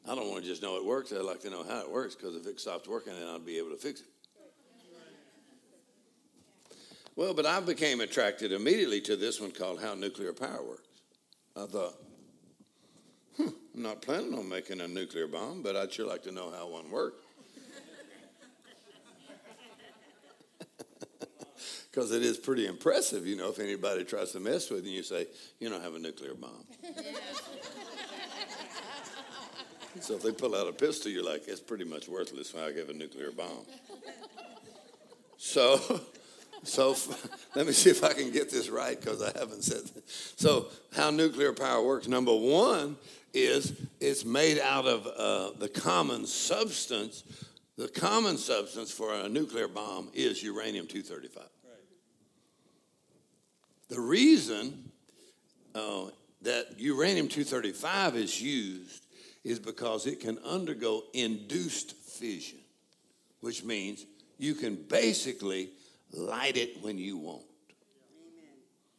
S3: I don't want to just know it works. I'd like to know how it works because if it stops working, then I'll be able to fix it. Well, but I became attracted immediately to this one called How Nuclear Power Works. I thought, hmm, I'm not planning on making a nuclear bomb, but I'd sure like to know how one works. Because it is pretty impressive, you know, if anybody tries to mess with you, you say, you don't have a nuclear bomb. so if they pull out a pistol, you're like, it's pretty much worthless when I give a nuclear bomb. So, so let me see if I can get this right because I haven't said. So, how nuclear power works? Number one is it's made out of uh, the common substance. The common substance for a nuclear bomb is uranium 235. The reason uh, that uranium 235 is used is because it can undergo induced fission, which means you can basically light it when you want.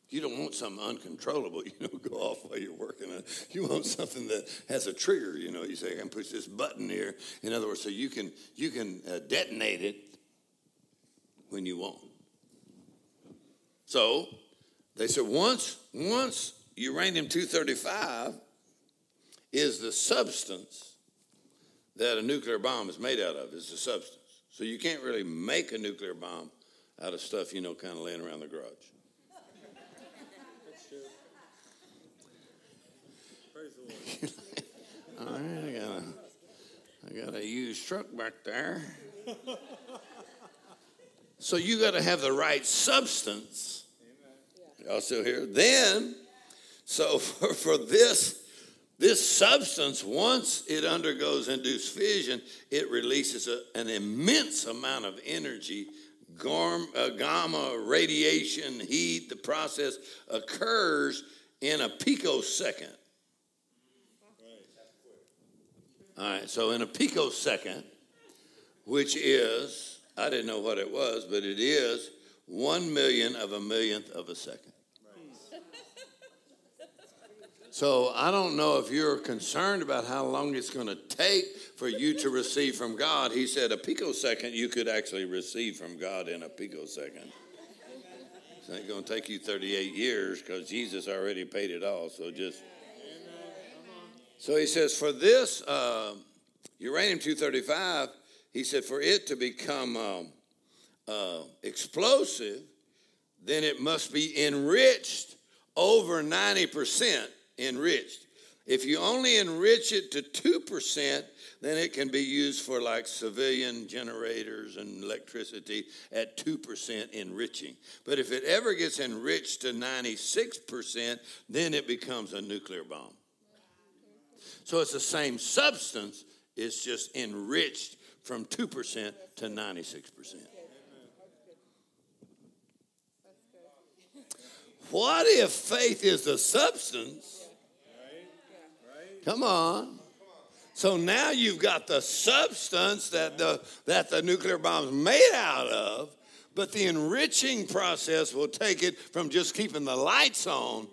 S3: You don't want something uncontrollable, <laughs> you know, go off while you're working on. You want something that has a trigger, you know. You say, I can push this button here. In other words, so you can you can uh, detonate it when you want. So they said once once uranium 235 is the substance that a nuclear bomb is made out of, is the substance. So you can't really make a nuclear bomb out of stuff, you know, kind of laying around the garage.
S4: Praise the Lord.
S3: All right, I got a, I got a used truck back there. So you got to have the right substance. Y'all still here? Then, so <laughs> for, for this this substance, once it undergoes induced fission, it releases a, an immense amount of energy, uh, gamma radiation, heat. The process occurs in a picosecond. All right, so in a picosecond, which is, I didn't know what it was, but it is one million of a millionth of a second. So I don't know if you're concerned about how long it's going to take for you to receive from God. He said a picosecond you could actually receive from God in a picosecond. It's not going to take you 38 years because Jesus already paid it all. So just. So he says, for this uh, uranium 235, he said, for it to become um, uh, explosive, then it must be enriched over 90% enriched. If you only enrich it to 2%, then it can be used for like civilian generators and electricity at 2% enriching. But if it ever gets enriched to 96%, then it becomes a nuclear bomb. So it's the same substance, it's just enriched from 2% to 96%. What if faith is the substance? Come on. So now you've got the substance that the, that the nuclear bomb's made out of, but the enriching process will take it from just keeping the lights on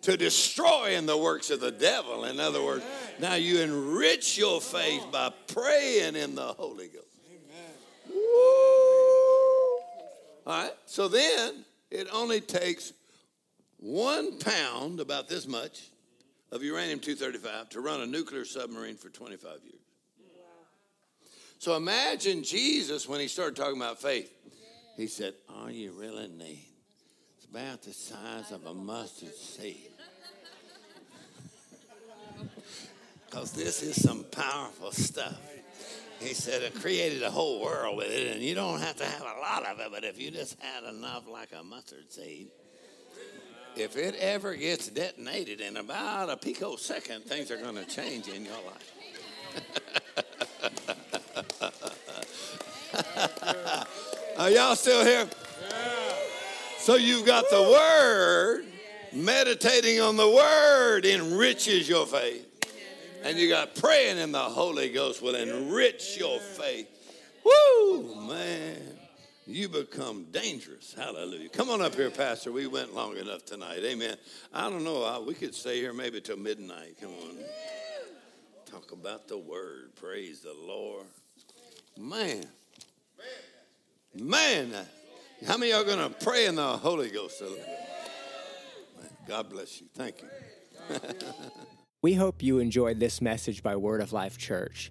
S3: to destroying the works of the devil. In other words, now you enrich your faith by praying in the Holy Ghost. Woo! All right, so then it only takes one pound, about this much, of uranium 235 to run a nuclear submarine for 25 years. So imagine Jesus when he started talking about faith. He said, All you really need is about the size of a mustard seed. <laughs> Because this is some powerful stuff. He said it created a whole world with it, and you don't have to have a lot of it, but if you just had enough like a mustard seed, if it ever gets detonated in about a picosecond, things are going to change in your life. <laughs> are y'all still here? So you've got the Word, meditating on the Word enriches your faith. And you got praying in the Holy Ghost will enrich your faith. Woo, man. You become dangerous. Hallelujah. Come on up here, Pastor. We went long enough tonight. Amen. I don't know. We could stay here maybe till midnight. Come on. Talk about the word. Praise the Lord. Man. Man. How many are going to pray in the Holy Ghost? God bless you. Thank you. <laughs>
S6: We hope you enjoyed this message by Word of Life Church.